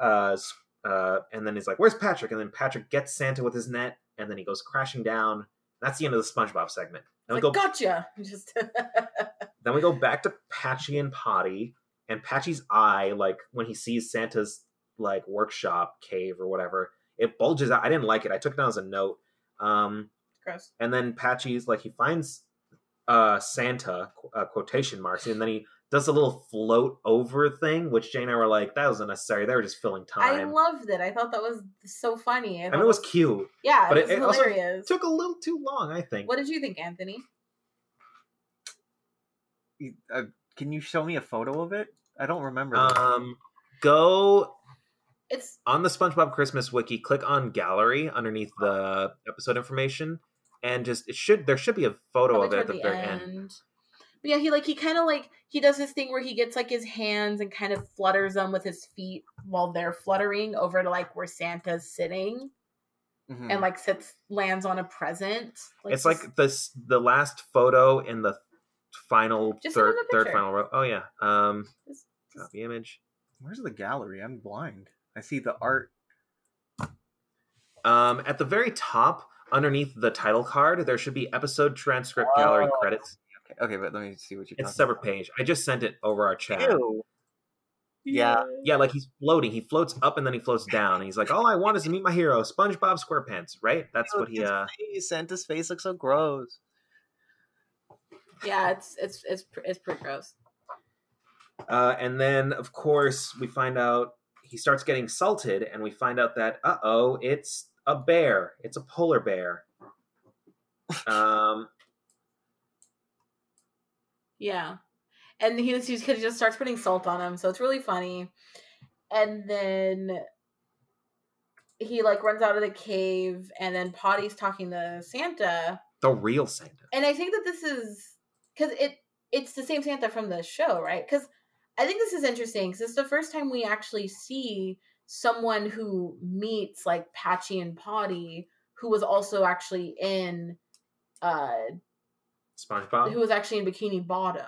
Speaker 3: uh, uh, and then he's like, "Where's Patrick?" And then Patrick gets Santa with his net, and then he goes crashing down. That's the end of the SpongeBob segment. Then
Speaker 4: Like,
Speaker 3: we go
Speaker 4: gotcha. [LAUGHS] Just [LAUGHS]
Speaker 3: Then we go back to Patchy and Potty, and Patchy's eye, like when he sees Santa's like workshop cave or whatever, it bulges out. I didn't like it. I took it down as a note. Um,
Speaker 4: gross.
Speaker 3: and then Patchy's like he finds uh Santa uh, quotation marks, and then he does a little float over thing, which Jane and I were like, that was unnecessary. They were just filling time.
Speaker 4: I loved it. I thought that was so funny. I,
Speaker 3: I mean, it was cute.
Speaker 4: yeah,
Speaker 3: but
Speaker 4: it was
Speaker 3: it- it also
Speaker 4: hilarious.
Speaker 3: Took a little too long, I think.
Speaker 4: what did you think, Anthony?
Speaker 1: You- uh, can you show me a photo of it? I don't remember. this.
Speaker 3: Um, go
Speaker 4: It's
Speaker 3: on the SpongeBob Christmas wiki, click on gallery underneath the episode information, and just it should there should be a photo
Speaker 4: probably
Speaker 3: of it at the
Speaker 4: the
Speaker 3: very
Speaker 4: end.
Speaker 3: end.
Speaker 4: But yeah, he like he kind of like he does this thing where he gets like his hands and kind of flutters them with his feet while they're fluttering over to like where Santa's sitting
Speaker 1: Mhm.
Speaker 4: and like sits lands on a present.
Speaker 3: it's
Speaker 4: just-
Speaker 3: like this the last photo in the final third
Speaker 4: send
Speaker 3: third final row. Oh yeah, um,
Speaker 4: just- just-
Speaker 3: copy image.
Speaker 1: Where's the gallery? I'm blind. I see the art.
Speaker 3: Um, at the very top, underneath the title card, there should be episode transcript gallery
Speaker 1: Oh.
Speaker 3: credits.
Speaker 1: Okay, okay, but let me see what you.
Speaker 3: It's a separate page. I just sent it over our chat.
Speaker 1: Ew. Yeah.
Speaker 3: Yeah, like he's floating. He floats up and then he floats down. And he's like, "All I want is to meet my hero, SpongeBob SquarePants." Right? That's what he.
Speaker 1: His
Speaker 3: uh
Speaker 1: face, Santa's face looks so gross.
Speaker 4: yeah, it's it's it's it's pretty gross.
Speaker 3: Uh, and then, of course, we find out he starts getting salted, and we find out that uh oh, it's a bear. It's a polar bear. [LAUGHS] Um,
Speaker 4: Yeah. And he was he just starts putting salt on him, so it's really funny. And then he like runs out of the cave and then Potty's talking to Santa.
Speaker 3: the real Santa.
Speaker 4: And I think that this is cuz it it's the same Santa from the show, right? Cuz I think this is interesting cuz it's the first time we actually see someone who meets like Patchy and Potty who was also actually in uh
Speaker 3: SpongeBob.
Speaker 4: who was actually in Bikini Bottom.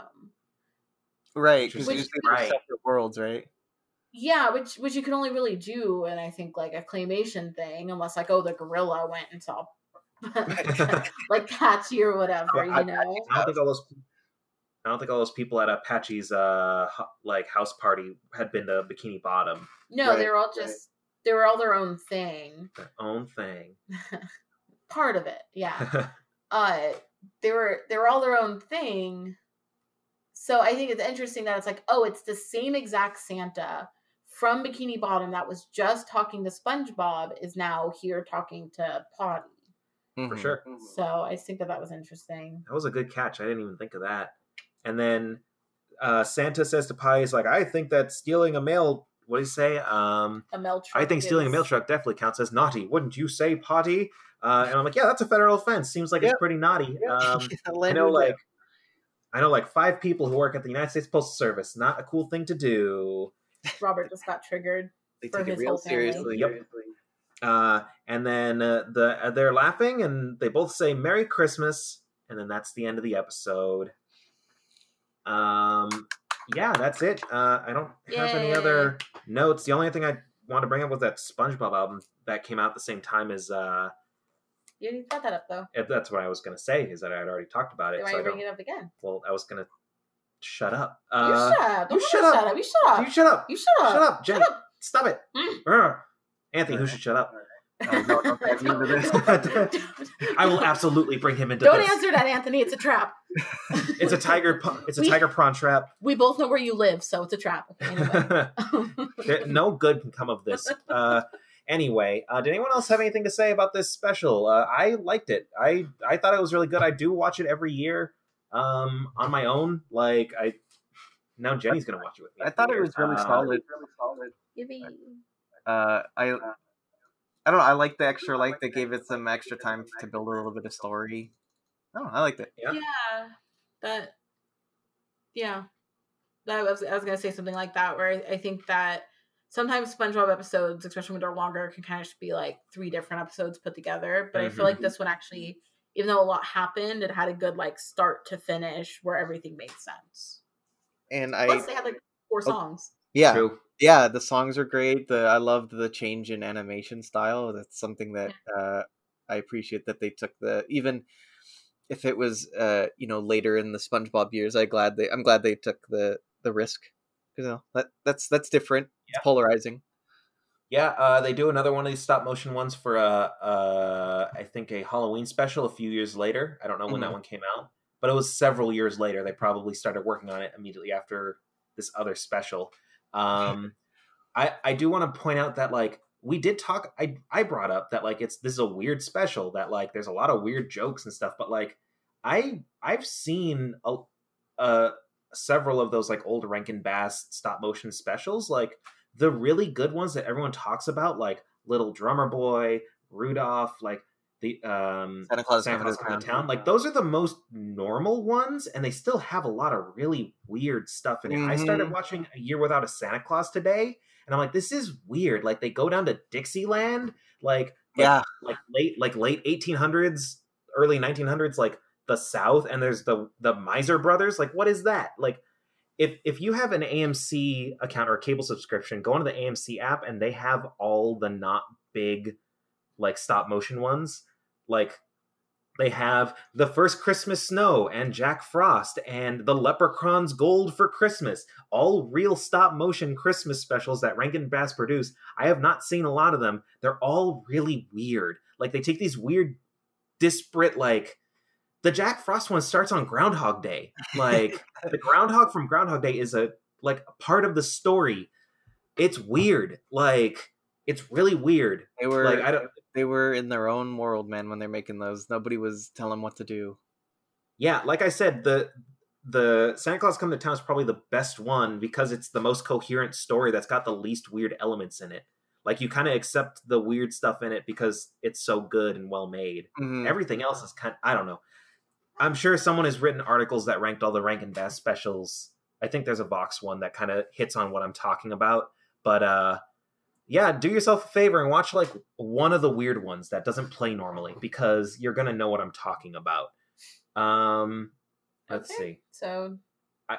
Speaker 1: Right, because
Speaker 3: Which-
Speaker 1: usually they're
Speaker 3: right.
Speaker 1: separate worlds, right?
Speaker 4: Yeah, which which you can only really do in I think like a claymation thing, unless like oh the gorilla went and saw [LAUGHS] [LAUGHS] like Patchy or whatever,
Speaker 3: Well,
Speaker 4: you know.
Speaker 3: I don't think all those. I don't think all those people at Apache's uh like house party had been to Bikini Bottom.
Speaker 4: No,
Speaker 1: Right,
Speaker 4: they were all just they were all their own thing. [LAUGHS]
Speaker 3: Their own thing. [LAUGHS]
Speaker 4: Part of it, yeah. [LAUGHS] uh they were they were all their own thing. So I think it's interesting that it's like, oh, it's the same exact Santa from Bikini Bottom that was just talking to SpongeBob is now here talking to Potty.
Speaker 3: For
Speaker 1: Mhm.
Speaker 3: sure.
Speaker 4: So I think that that was interesting.
Speaker 3: That was a good catch. I didn't even think of that. And then uh, Santa says to Pie, he's like, I think that stealing a mail, what do you say? Um,
Speaker 4: A mail truck.
Speaker 3: I think stealing a mail truck definitely counts as naughty. Wouldn't you say, Potty? Uh, and I'm like, yeah, that's a federal offense. Seems like it's pretty naughty.
Speaker 1: Yeah. [LAUGHS]
Speaker 3: Um, I know, like,
Speaker 1: it.
Speaker 3: I know, like five people who work at the United States Postal Service. Not a cool thing to do.
Speaker 4: Robert just got triggered.
Speaker 1: they
Speaker 4: for
Speaker 1: take it real seriously.
Speaker 3: Yep. Uh, and then uh, the uh, they're laughing, and they both say "Merry Christmas," and then that's the end of the episode. Um, yeah, that's it. Uh, I don't have any other notes. The only thing I want to bring up was that SpongeBob album that came out at the same time as. Uh,
Speaker 4: You didn't brought that up though.
Speaker 3: if that's what I was going to say is that I had already talked about it.
Speaker 4: Why
Speaker 3: So
Speaker 4: you bringing
Speaker 3: don't.
Speaker 4: it up again?
Speaker 3: Well, I was going to shut up. Uh, you
Speaker 4: shut up. Don't
Speaker 3: you shut
Speaker 4: shut
Speaker 3: up.
Speaker 4: up. You shut up.
Speaker 3: you shut up.
Speaker 4: You shut up.
Speaker 3: Shut up, Jen.
Speaker 4: Shut up.
Speaker 3: Stop it.
Speaker 4: Mm.
Speaker 3: Anthony, who should shut up?
Speaker 1: Oh, no, don't get me into this.
Speaker 3: I will absolutely bring him into this.
Speaker 4: Don't
Speaker 3: this.
Speaker 4: answer that, Anthony. It's a trap. [LAUGHS]
Speaker 3: It's a tiger. It's a
Speaker 4: We-
Speaker 3: tiger prawn trap.
Speaker 4: We both know where you live, so it's a trap. Anyway. [LAUGHS]
Speaker 3: There- no good can come of this. Uh, Anyway, uh, did anyone else have anything to say about this special? Uh, I liked it. I I thought it was really good. I do watch it every year um, on my own. Like I now Jenny's gonna watch it with me.
Speaker 1: I thought it was really
Speaker 3: Uh,
Speaker 1: solid.
Speaker 4: Yippee.
Speaker 1: Uh, I I don't know. I like the extra light. They gave it some extra time to build a little bit of story. Oh, I liked it.
Speaker 3: Yeah.
Speaker 4: Yeah, that. Yeah, that was. I was gonna say something like that, where I, I think that sometimes SpongeBob episodes, especially when they're longer, can kind of just be like three different episodes put together. But I feel like mm-hmm. this one actually, even though a lot happened, it had a good like start to finish where everything made sense.
Speaker 1: And I
Speaker 4: Plus, they had like four
Speaker 1: oh,
Speaker 4: songs.
Speaker 1: yeah
Speaker 3: True.
Speaker 1: Yeah the songs are great. The I loved the change in animation style. That's something that uh, I appreciate that they took the even if it was uh you know later in the SpongeBob years. I glad they I'm glad they took the the risk. You know that that's that's different.
Speaker 3: Yeah.
Speaker 1: It's polarizing.
Speaker 3: Yeah, uh, they do another one of these stop motion ones for uh, uh, I think a Halloween special a few years later. I don't know when that
Speaker 1: Mhm.
Speaker 3: one came out, but it was several years later. They probably started working on it immediately after this other special. Um, I I do want to point out that like we did talk. I I brought up that like it's this is a weird special that like there's a lot of weird jokes and stuff, but like I I've seen a, uh several of those like old Rankin Bass stop motion specials like the really good ones that everyone talks about, like Little Drummer Boy, Rudolph, like the um
Speaker 1: Santa Claus
Speaker 3: Santa Claus
Speaker 1: to
Speaker 3: Coming to
Speaker 1: Town.
Speaker 3: Like those are the most normal ones, and they still have a lot of really weird stuff in it. I started
Speaker 1: Mhm.
Speaker 3: watching A Year Without a Santa Claus today, and I'm like, this is weird. Like they go down to Dixieland, like like-
Speaker 1: Yeah.
Speaker 3: like late like late 1800s, early 1900s, like the South, and there's the the Miser Brothers. Like, what is that? Like if if you have an AMC account or a cable subscription, go onto the AMC app and they have all the not big like stop motion ones. Like they have the first Christmas snow and Jack Frost and the Leprechaun's Gold for Christmas. All real stop motion Christmas specials that Rankin Bass produced. I have not seen a lot of them. They're all really weird. Like they take these weird disparate like the Jack Frost one starts on Groundhog Day. Like [LAUGHS] the groundhog from Groundhog Day is a like part of the story. It's weird. Like it's really weird.
Speaker 1: They were
Speaker 3: Like I don't
Speaker 1: they were in their own world, man, when they're making those. Nobody was telling them what to do.
Speaker 3: yeah, like I said, the the Santa Claus Come to Town is probably the best one because it's the most coherent story that's got the least weird elements in it. Like you kind of accept the weird stuff in it because it's so good and well made.
Speaker 1: Mhm.
Speaker 3: Everything else is kind I don't know. I'm sure someone has written articles that ranked all the Rankin Bass specials. I think there's a Vox one that kind of hits on what I'm talking about. But uh yeah, do yourself a favor and watch like one of the weird ones that doesn't play normally because you're gonna know what I'm talking about. Um let's
Speaker 4: Okay.
Speaker 3: see.
Speaker 4: So I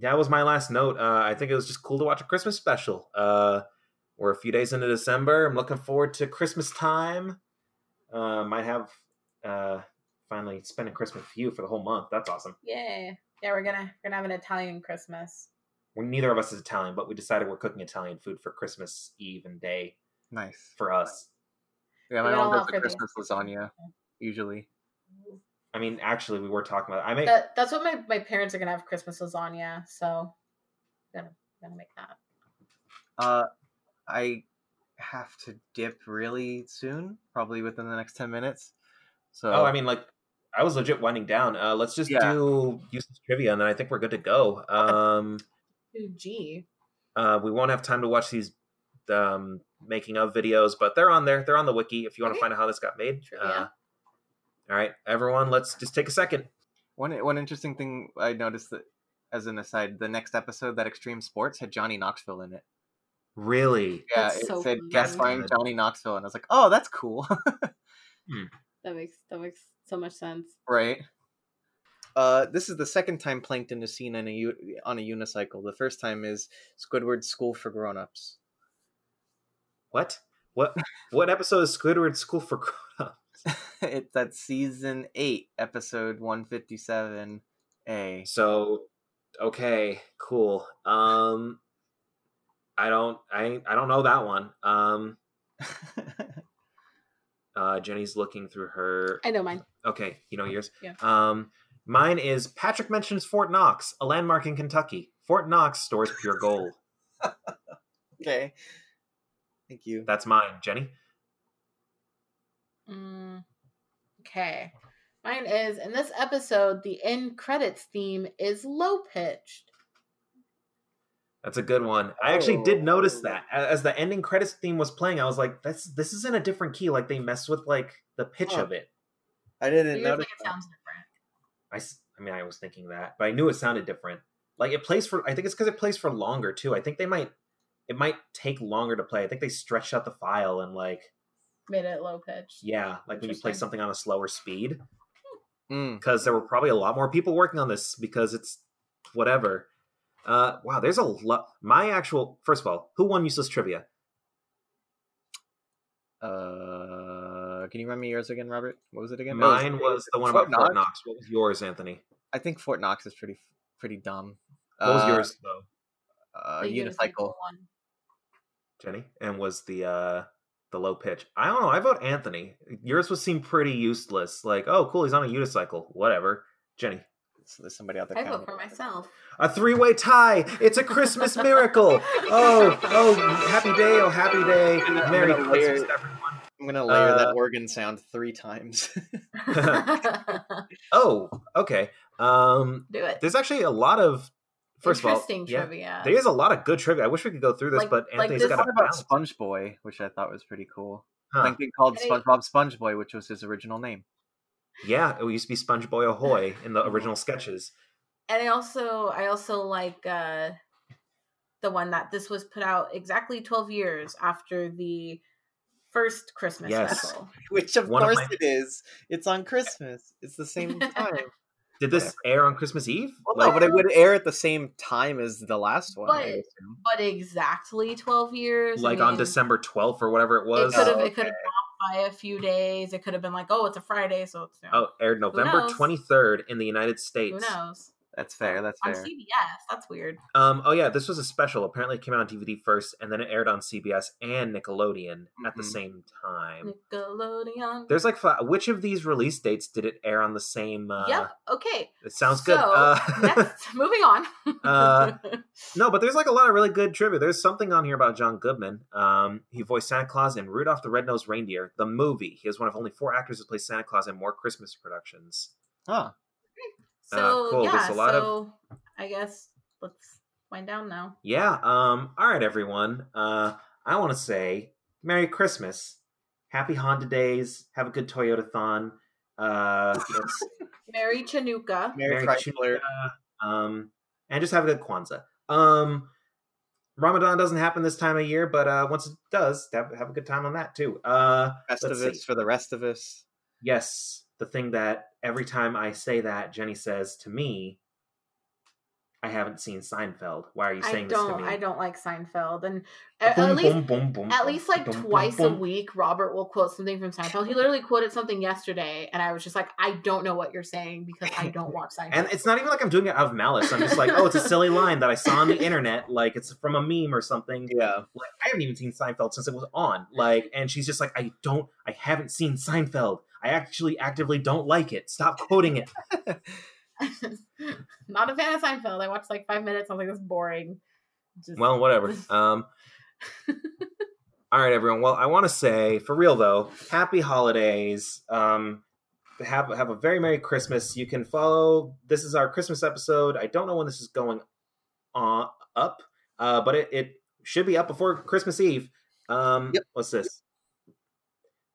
Speaker 3: That was my last note. Uh I think it was just cool to watch a Christmas special. Uh we're a few days into December. I'm looking forward to Christmas time. Uh might have uh finally spending Christmas with you for the whole month. That's awesome.
Speaker 4: yeah, yeah, we're gonna we're gonna have an Italian Christmas.
Speaker 3: We're neither of us is Italian, but we decided we're cooking Italian food for Christmas Eve and day
Speaker 1: Nice.
Speaker 3: for us.
Speaker 1: Yeah, my
Speaker 4: We
Speaker 1: mom
Speaker 4: don't
Speaker 1: does
Speaker 4: offer the-
Speaker 1: Christmas lasagna usually.
Speaker 3: I mean, actually, we were talking about. I make
Speaker 4: That, that's what my, my parents are gonna have Christmas lasagna. So, gonna gonna make that.
Speaker 1: Uh, I have to dip really soon, probably within the next ten minutes. So,
Speaker 3: Oh, I mean, like, I was legit winding down. Uh, let's just
Speaker 1: Yeah.
Speaker 3: do useless trivia, and then I think we're good to go. Um,
Speaker 4: Ooh, gee.
Speaker 3: uh, we won't have time to watch these um, making of videos, but they're on there. They're on the wiki if you want to
Speaker 4: Okay.
Speaker 3: find out how this got made.
Speaker 4: Trivia.
Speaker 3: Uh, all right, everyone, let's just take a second.
Speaker 1: one one interesting thing I noticed that, as an aside, the next episode that Extreme Spots had Johnny Knoxville in it.
Speaker 3: Really?
Speaker 1: Yeah,
Speaker 4: That's
Speaker 1: it
Speaker 4: so
Speaker 1: said
Speaker 4: funny.
Speaker 1: guest starring Johnny Knoxville, and I was like, oh, that's cool, [LAUGHS]
Speaker 4: That makes that makes so much sense.
Speaker 1: right? Uh, this is the second time Plankton is seen in a u- on a unicycle. The first time is Squidward's School for Grown-ups.
Speaker 3: What? What? what episode is Squidward's School for Grown-ups? [LAUGHS]
Speaker 1: it's at season eight, episode one fifty seven A.
Speaker 3: So, okay, cool. Um, I don't, I, I don't know that one. Um, [LAUGHS] uh, Jenny's looking through her.
Speaker 4: I know mine.
Speaker 3: Okay, you know yours.
Speaker 4: Yeah.
Speaker 3: Um, mine is Patrick mentions Fort Knox, a landmark in Kentucky. Fort Knox stores pure gold. [LAUGHS]
Speaker 1: okay. Thank you.
Speaker 3: That's mine, Jenny.
Speaker 4: Mm, okay. Mine is in this episode, the end credits theme is low pitched.
Speaker 3: That's a good one. I actually did notice
Speaker 1: Oh.
Speaker 3: that as the ending credits theme was playing. I was like, "That's this is in a different key. Like they messed with like the pitch
Speaker 1: Huh.
Speaker 3: of it."
Speaker 1: I didn't
Speaker 4: Feels
Speaker 1: notice.
Speaker 4: like it sounds different.
Speaker 3: I, s- I mean, I was thinking that, but I knew it sounded different. Like it plays for. I think it's because it plays for longer too. I think they might. It might take longer to play. I think they stretched out the file and like,
Speaker 4: Made it low pitch.
Speaker 3: yeah, like when you play something on a slower speed.
Speaker 1: Mm.
Speaker 3: because there were probably a lot more people working on this because it's whatever. Uh, wow, there's a lot. My actual first of all, who won useless trivia?
Speaker 1: Uh, can you remind me yours again, Robert? What was it again?
Speaker 3: Mine was the one
Speaker 1: Fort
Speaker 3: about Fort
Speaker 1: Knox?
Speaker 3: Knox. What was yours, Anthony?
Speaker 1: I think Fort Knox is pretty pretty dumb.
Speaker 3: What was
Speaker 1: Uh,
Speaker 3: yours though,
Speaker 1: Uh,
Speaker 4: The
Speaker 1: unicycle.
Speaker 4: one.
Speaker 3: Jenny? And was the uh the low pitch? I don't know. I vote Anthony. Yours would seem pretty useless. Like, oh, cool, he's on a unicycle. Whatever. Jenny.
Speaker 1: So there's somebody out there.
Speaker 4: I
Speaker 1: counting.
Speaker 4: vote for myself.
Speaker 3: A three-way tie. It's a Christmas miracle. [LAUGHS] Oh, oh, happy day, oh, happy day. [LAUGHS] Merry Christmas, everyone.
Speaker 1: I'm gonna layer
Speaker 3: Uh,
Speaker 1: that organ sound three times. [LAUGHS] [LAUGHS]
Speaker 3: Oh, okay. Um,
Speaker 4: Do it.
Speaker 3: there's actually a lot of first of all,
Speaker 4: Interesting
Speaker 3: yeah,
Speaker 4: trivia.
Speaker 3: there is a lot of good trivia. I wish we could go through this,
Speaker 4: Like-
Speaker 3: but
Speaker 4: like
Speaker 3: Anthony's
Speaker 4: this-
Speaker 3: got a
Speaker 1: about
Speaker 3: balance.
Speaker 1: Sponge Boy, which I thought was pretty cool?
Speaker 3: Huh.
Speaker 1: Something called
Speaker 4: Hey.
Speaker 1: SpongeBob Sponge Boy, which was his original name.
Speaker 3: Yeah, it used to be Sponge Boy Ahoy in the [LAUGHS] original sketches.
Speaker 4: and I also I also like uh the one that this was put out exactly 12 years after the first Christmas
Speaker 3: Yes.
Speaker 4: special. [LAUGHS]
Speaker 1: Which of
Speaker 3: One of
Speaker 1: course
Speaker 3: my-
Speaker 1: it is. It's on Christmas. It's the same [LAUGHS] time.
Speaker 3: Did this air on Christmas Eve?
Speaker 1: well,
Speaker 3: Like-
Speaker 1: no, but it would air at the same time as the last one.
Speaker 4: But-
Speaker 1: assume.
Speaker 4: But exactly 12 years. I
Speaker 3: like on December 12th or whatever it
Speaker 4: It
Speaker 3: was.
Speaker 4: could have
Speaker 1: Oh,
Speaker 4: it could have dropped by a few days. It could have been like, oh, it's a Friday, so it's you know,
Speaker 3: Oh, aired November 23rd in the United States.
Speaker 4: who
Speaker 3: States.
Speaker 4: knows
Speaker 1: That's fair. That's
Speaker 4: on
Speaker 1: fair.
Speaker 4: On CBS. That's weird.
Speaker 3: Um, oh yeah, this was a special. Apparently, it came out on DVD first, and then it aired on CBS and Nickelodeon at the
Speaker 1: Mhm.
Speaker 3: same time.
Speaker 4: Nickelodeon.
Speaker 3: There's like fi- which of these release dates did it air on the same? Uh,
Speaker 4: yep. Okay.
Speaker 3: It sounds good. Uh,
Speaker 4: next, [LAUGHS] moving on.
Speaker 3: Uh, [LAUGHS] no, but there's like a lot of really good trivia. There's something on here about John Goodman. Um, he voiced Santa Claus in Rudolph the Red-Nosed Reindeer, the movie. He is one of only four actors to play Santa Claus in more Christmas productions.
Speaker 1: Huh.
Speaker 4: So
Speaker 3: cool.
Speaker 4: yeah.
Speaker 3: There's a lot of-
Speaker 4: so I guess let's wind down now.
Speaker 3: Yeah. Um. All right, everyone. Uh, I want to say Merry Christmas, Happy Honda Days. Have a good Toyotathon. Uh, [LAUGHS] let's
Speaker 4: Mary Chinooka.
Speaker 1: Merry
Speaker 3: Merry
Speaker 1: Chrysler.
Speaker 3: Chanukah, um, and just have a good Kwanzaa. Um, Ramadan doesn't happen this time of year, but uh, once it does, have, have a good time on that too. Uh, let's see.
Speaker 1: Festivus for the rest of us.
Speaker 3: Yes, the thing that every time I say that, Jenny says to me, "I haven't seen Seinfeld. Why are you
Speaker 4: I
Speaker 3: saying this to me?"
Speaker 4: I don't like Seinfeld, and at,
Speaker 3: Boom,
Speaker 4: at least
Speaker 3: boom, boom, boom,
Speaker 4: at least like
Speaker 3: boom, boom,
Speaker 4: twice a week, Robert will quote something from Seinfeld. He literally quoted something yesterday, and I was just like, I don't know what you're saying because I don't watch [LAUGHS] Seinfeld.
Speaker 3: And it's not even like I'm doing it out of malice. I'm just like, oh, it's a silly line that I saw on the internet, like it's from a meme or something.
Speaker 1: Yeah.
Speaker 3: Like I haven't even seen Seinfeld since it was on. Like, and she's just like, I don't, I haven't seen Seinfeld. I actually actively don't like it. Stop quoting it. [LAUGHS]
Speaker 4: not a fan of Seinfeld. I watched like five minutes. I was like, this is boring. Just,
Speaker 3: Well, whatever. [LAUGHS] Um. all right, everyone. Well, I want to say for real though, happy holidays. Um, have have a very merry Christmas. You can follow. This is our Christmas episode. I don't know when this is going on up, uh, but it, it should be up before Christmas Eve. Um,
Speaker 1: Yep.
Speaker 3: What's this?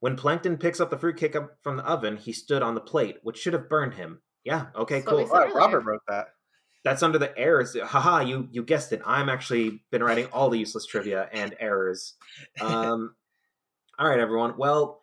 Speaker 3: When Plankton picks up the fruitcake up from the oven, he stood on the plate, which should have burned him. Yeah. Okay.
Speaker 4: So
Speaker 3: cool.
Speaker 4: said-
Speaker 1: Robert wrote that.
Speaker 3: That's under the errors. Haha, you you guessed it. I'm actually been writing all the useless trivia and errors. Um, [LAUGHS] all right, everyone. Well,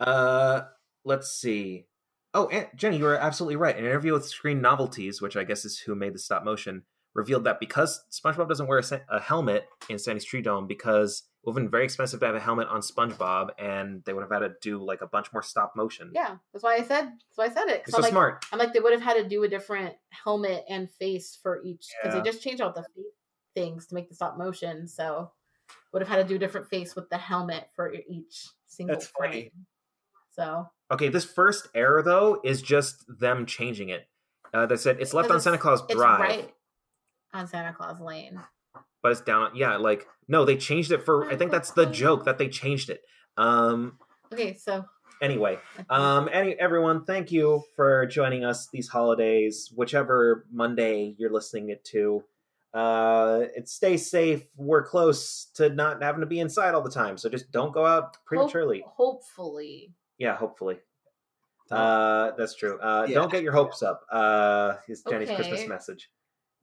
Speaker 3: uh, let's see. Oh, and Jenny, you were absolutely right. An interview with Screen Novelties, which I guess is who made the stop motion, revealed that because SpongeBob doesn't wear a, a helmet in Sandy's Tree Dome, because it would have been very expensive to have a helmet on SpongeBob, and they would have had to do like a bunch more stop motion.
Speaker 4: yeah, that's why I said. That's why I said it.
Speaker 3: You're so
Speaker 4: I'm like,
Speaker 3: smart.
Speaker 4: I'm like, they would have had to do a different helmet and face for each because
Speaker 3: Yeah.
Speaker 4: they just changed out the things to make the stop motion. So would have had to do a different face with the helmet for each single.
Speaker 1: That's funny.
Speaker 4: So
Speaker 3: Okay, this first error though is just them changing it. Uh, they said it's left on
Speaker 4: Because
Speaker 3: Santa Claus
Speaker 4: it's
Speaker 3: Drive.
Speaker 4: right on Santa Claus Lane.
Speaker 3: but it's down. Yeah, like no, they changed it for. I think that's the joke that they changed it. Um.
Speaker 4: Okay, so
Speaker 3: Anyway, um. Any everyone, thank you for joining us these holidays, whichever Monday you're listening it to. Uh, it stay safe. We're close to not having to be inside all the time, so just don't go out prematurely.
Speaker 4: Hope- hopefully.
Speaker 3: Yeah, hopefully. Uh, that's true. Uh,
Speaker 1: Yeah.
Speaker 3: don't get your hopes up. Uh, is Jenny's Christmas message.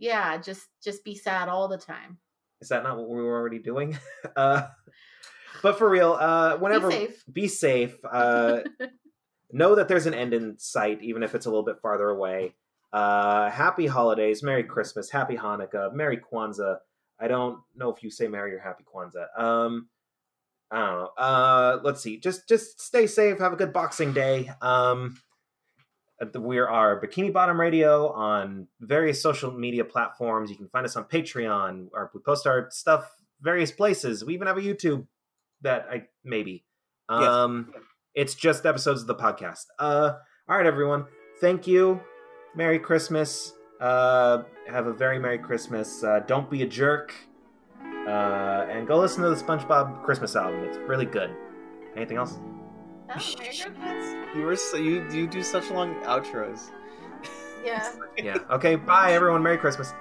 Speaker 4: Yeah, just just be sad all the time.
Speaker 3: Is that not what we were already doing? [LAUGHS] uh, but for real, uh, whenever
Speaker 4: Be safe.
Speaker 3: be safe. [LAUGHS] Uh, know that there's an end in sight, even if it's a little bit farther away. Uh, happy holidays, Merry Christmas, Happy Hanukkah, Merry Kwanzaa. I don't know if you say Merry or Happy Kwanzaa. Um, I don't know. Uh, let's see. Just just stay safe. Have a good Boxing Day. Um, we are Bikini Bottom Radio on various social media platforms. You can find us on Patreon. Or we post our stuff various places. We even have a YouTube that I maybe.
Speaker 1: Yes.
Speaker 3: Um, it's just episodes of the podcast. Uh, all right, everyone. Thank you. Merry Christmas. Uh, have a very Merry Christmas. Uh, don't be a jerk. Uh, and go listen to the SpongeBob Christmas album. It's really good. Anything else?
Speaker 4: Oh, Merry Christmas.
Speaker 1: You were so you you do such long outros.
Speaker 4: Yeah. [LAUGHS]
Speaker 3: Yeah. Okay. Bye, everyone. Merry Christmas.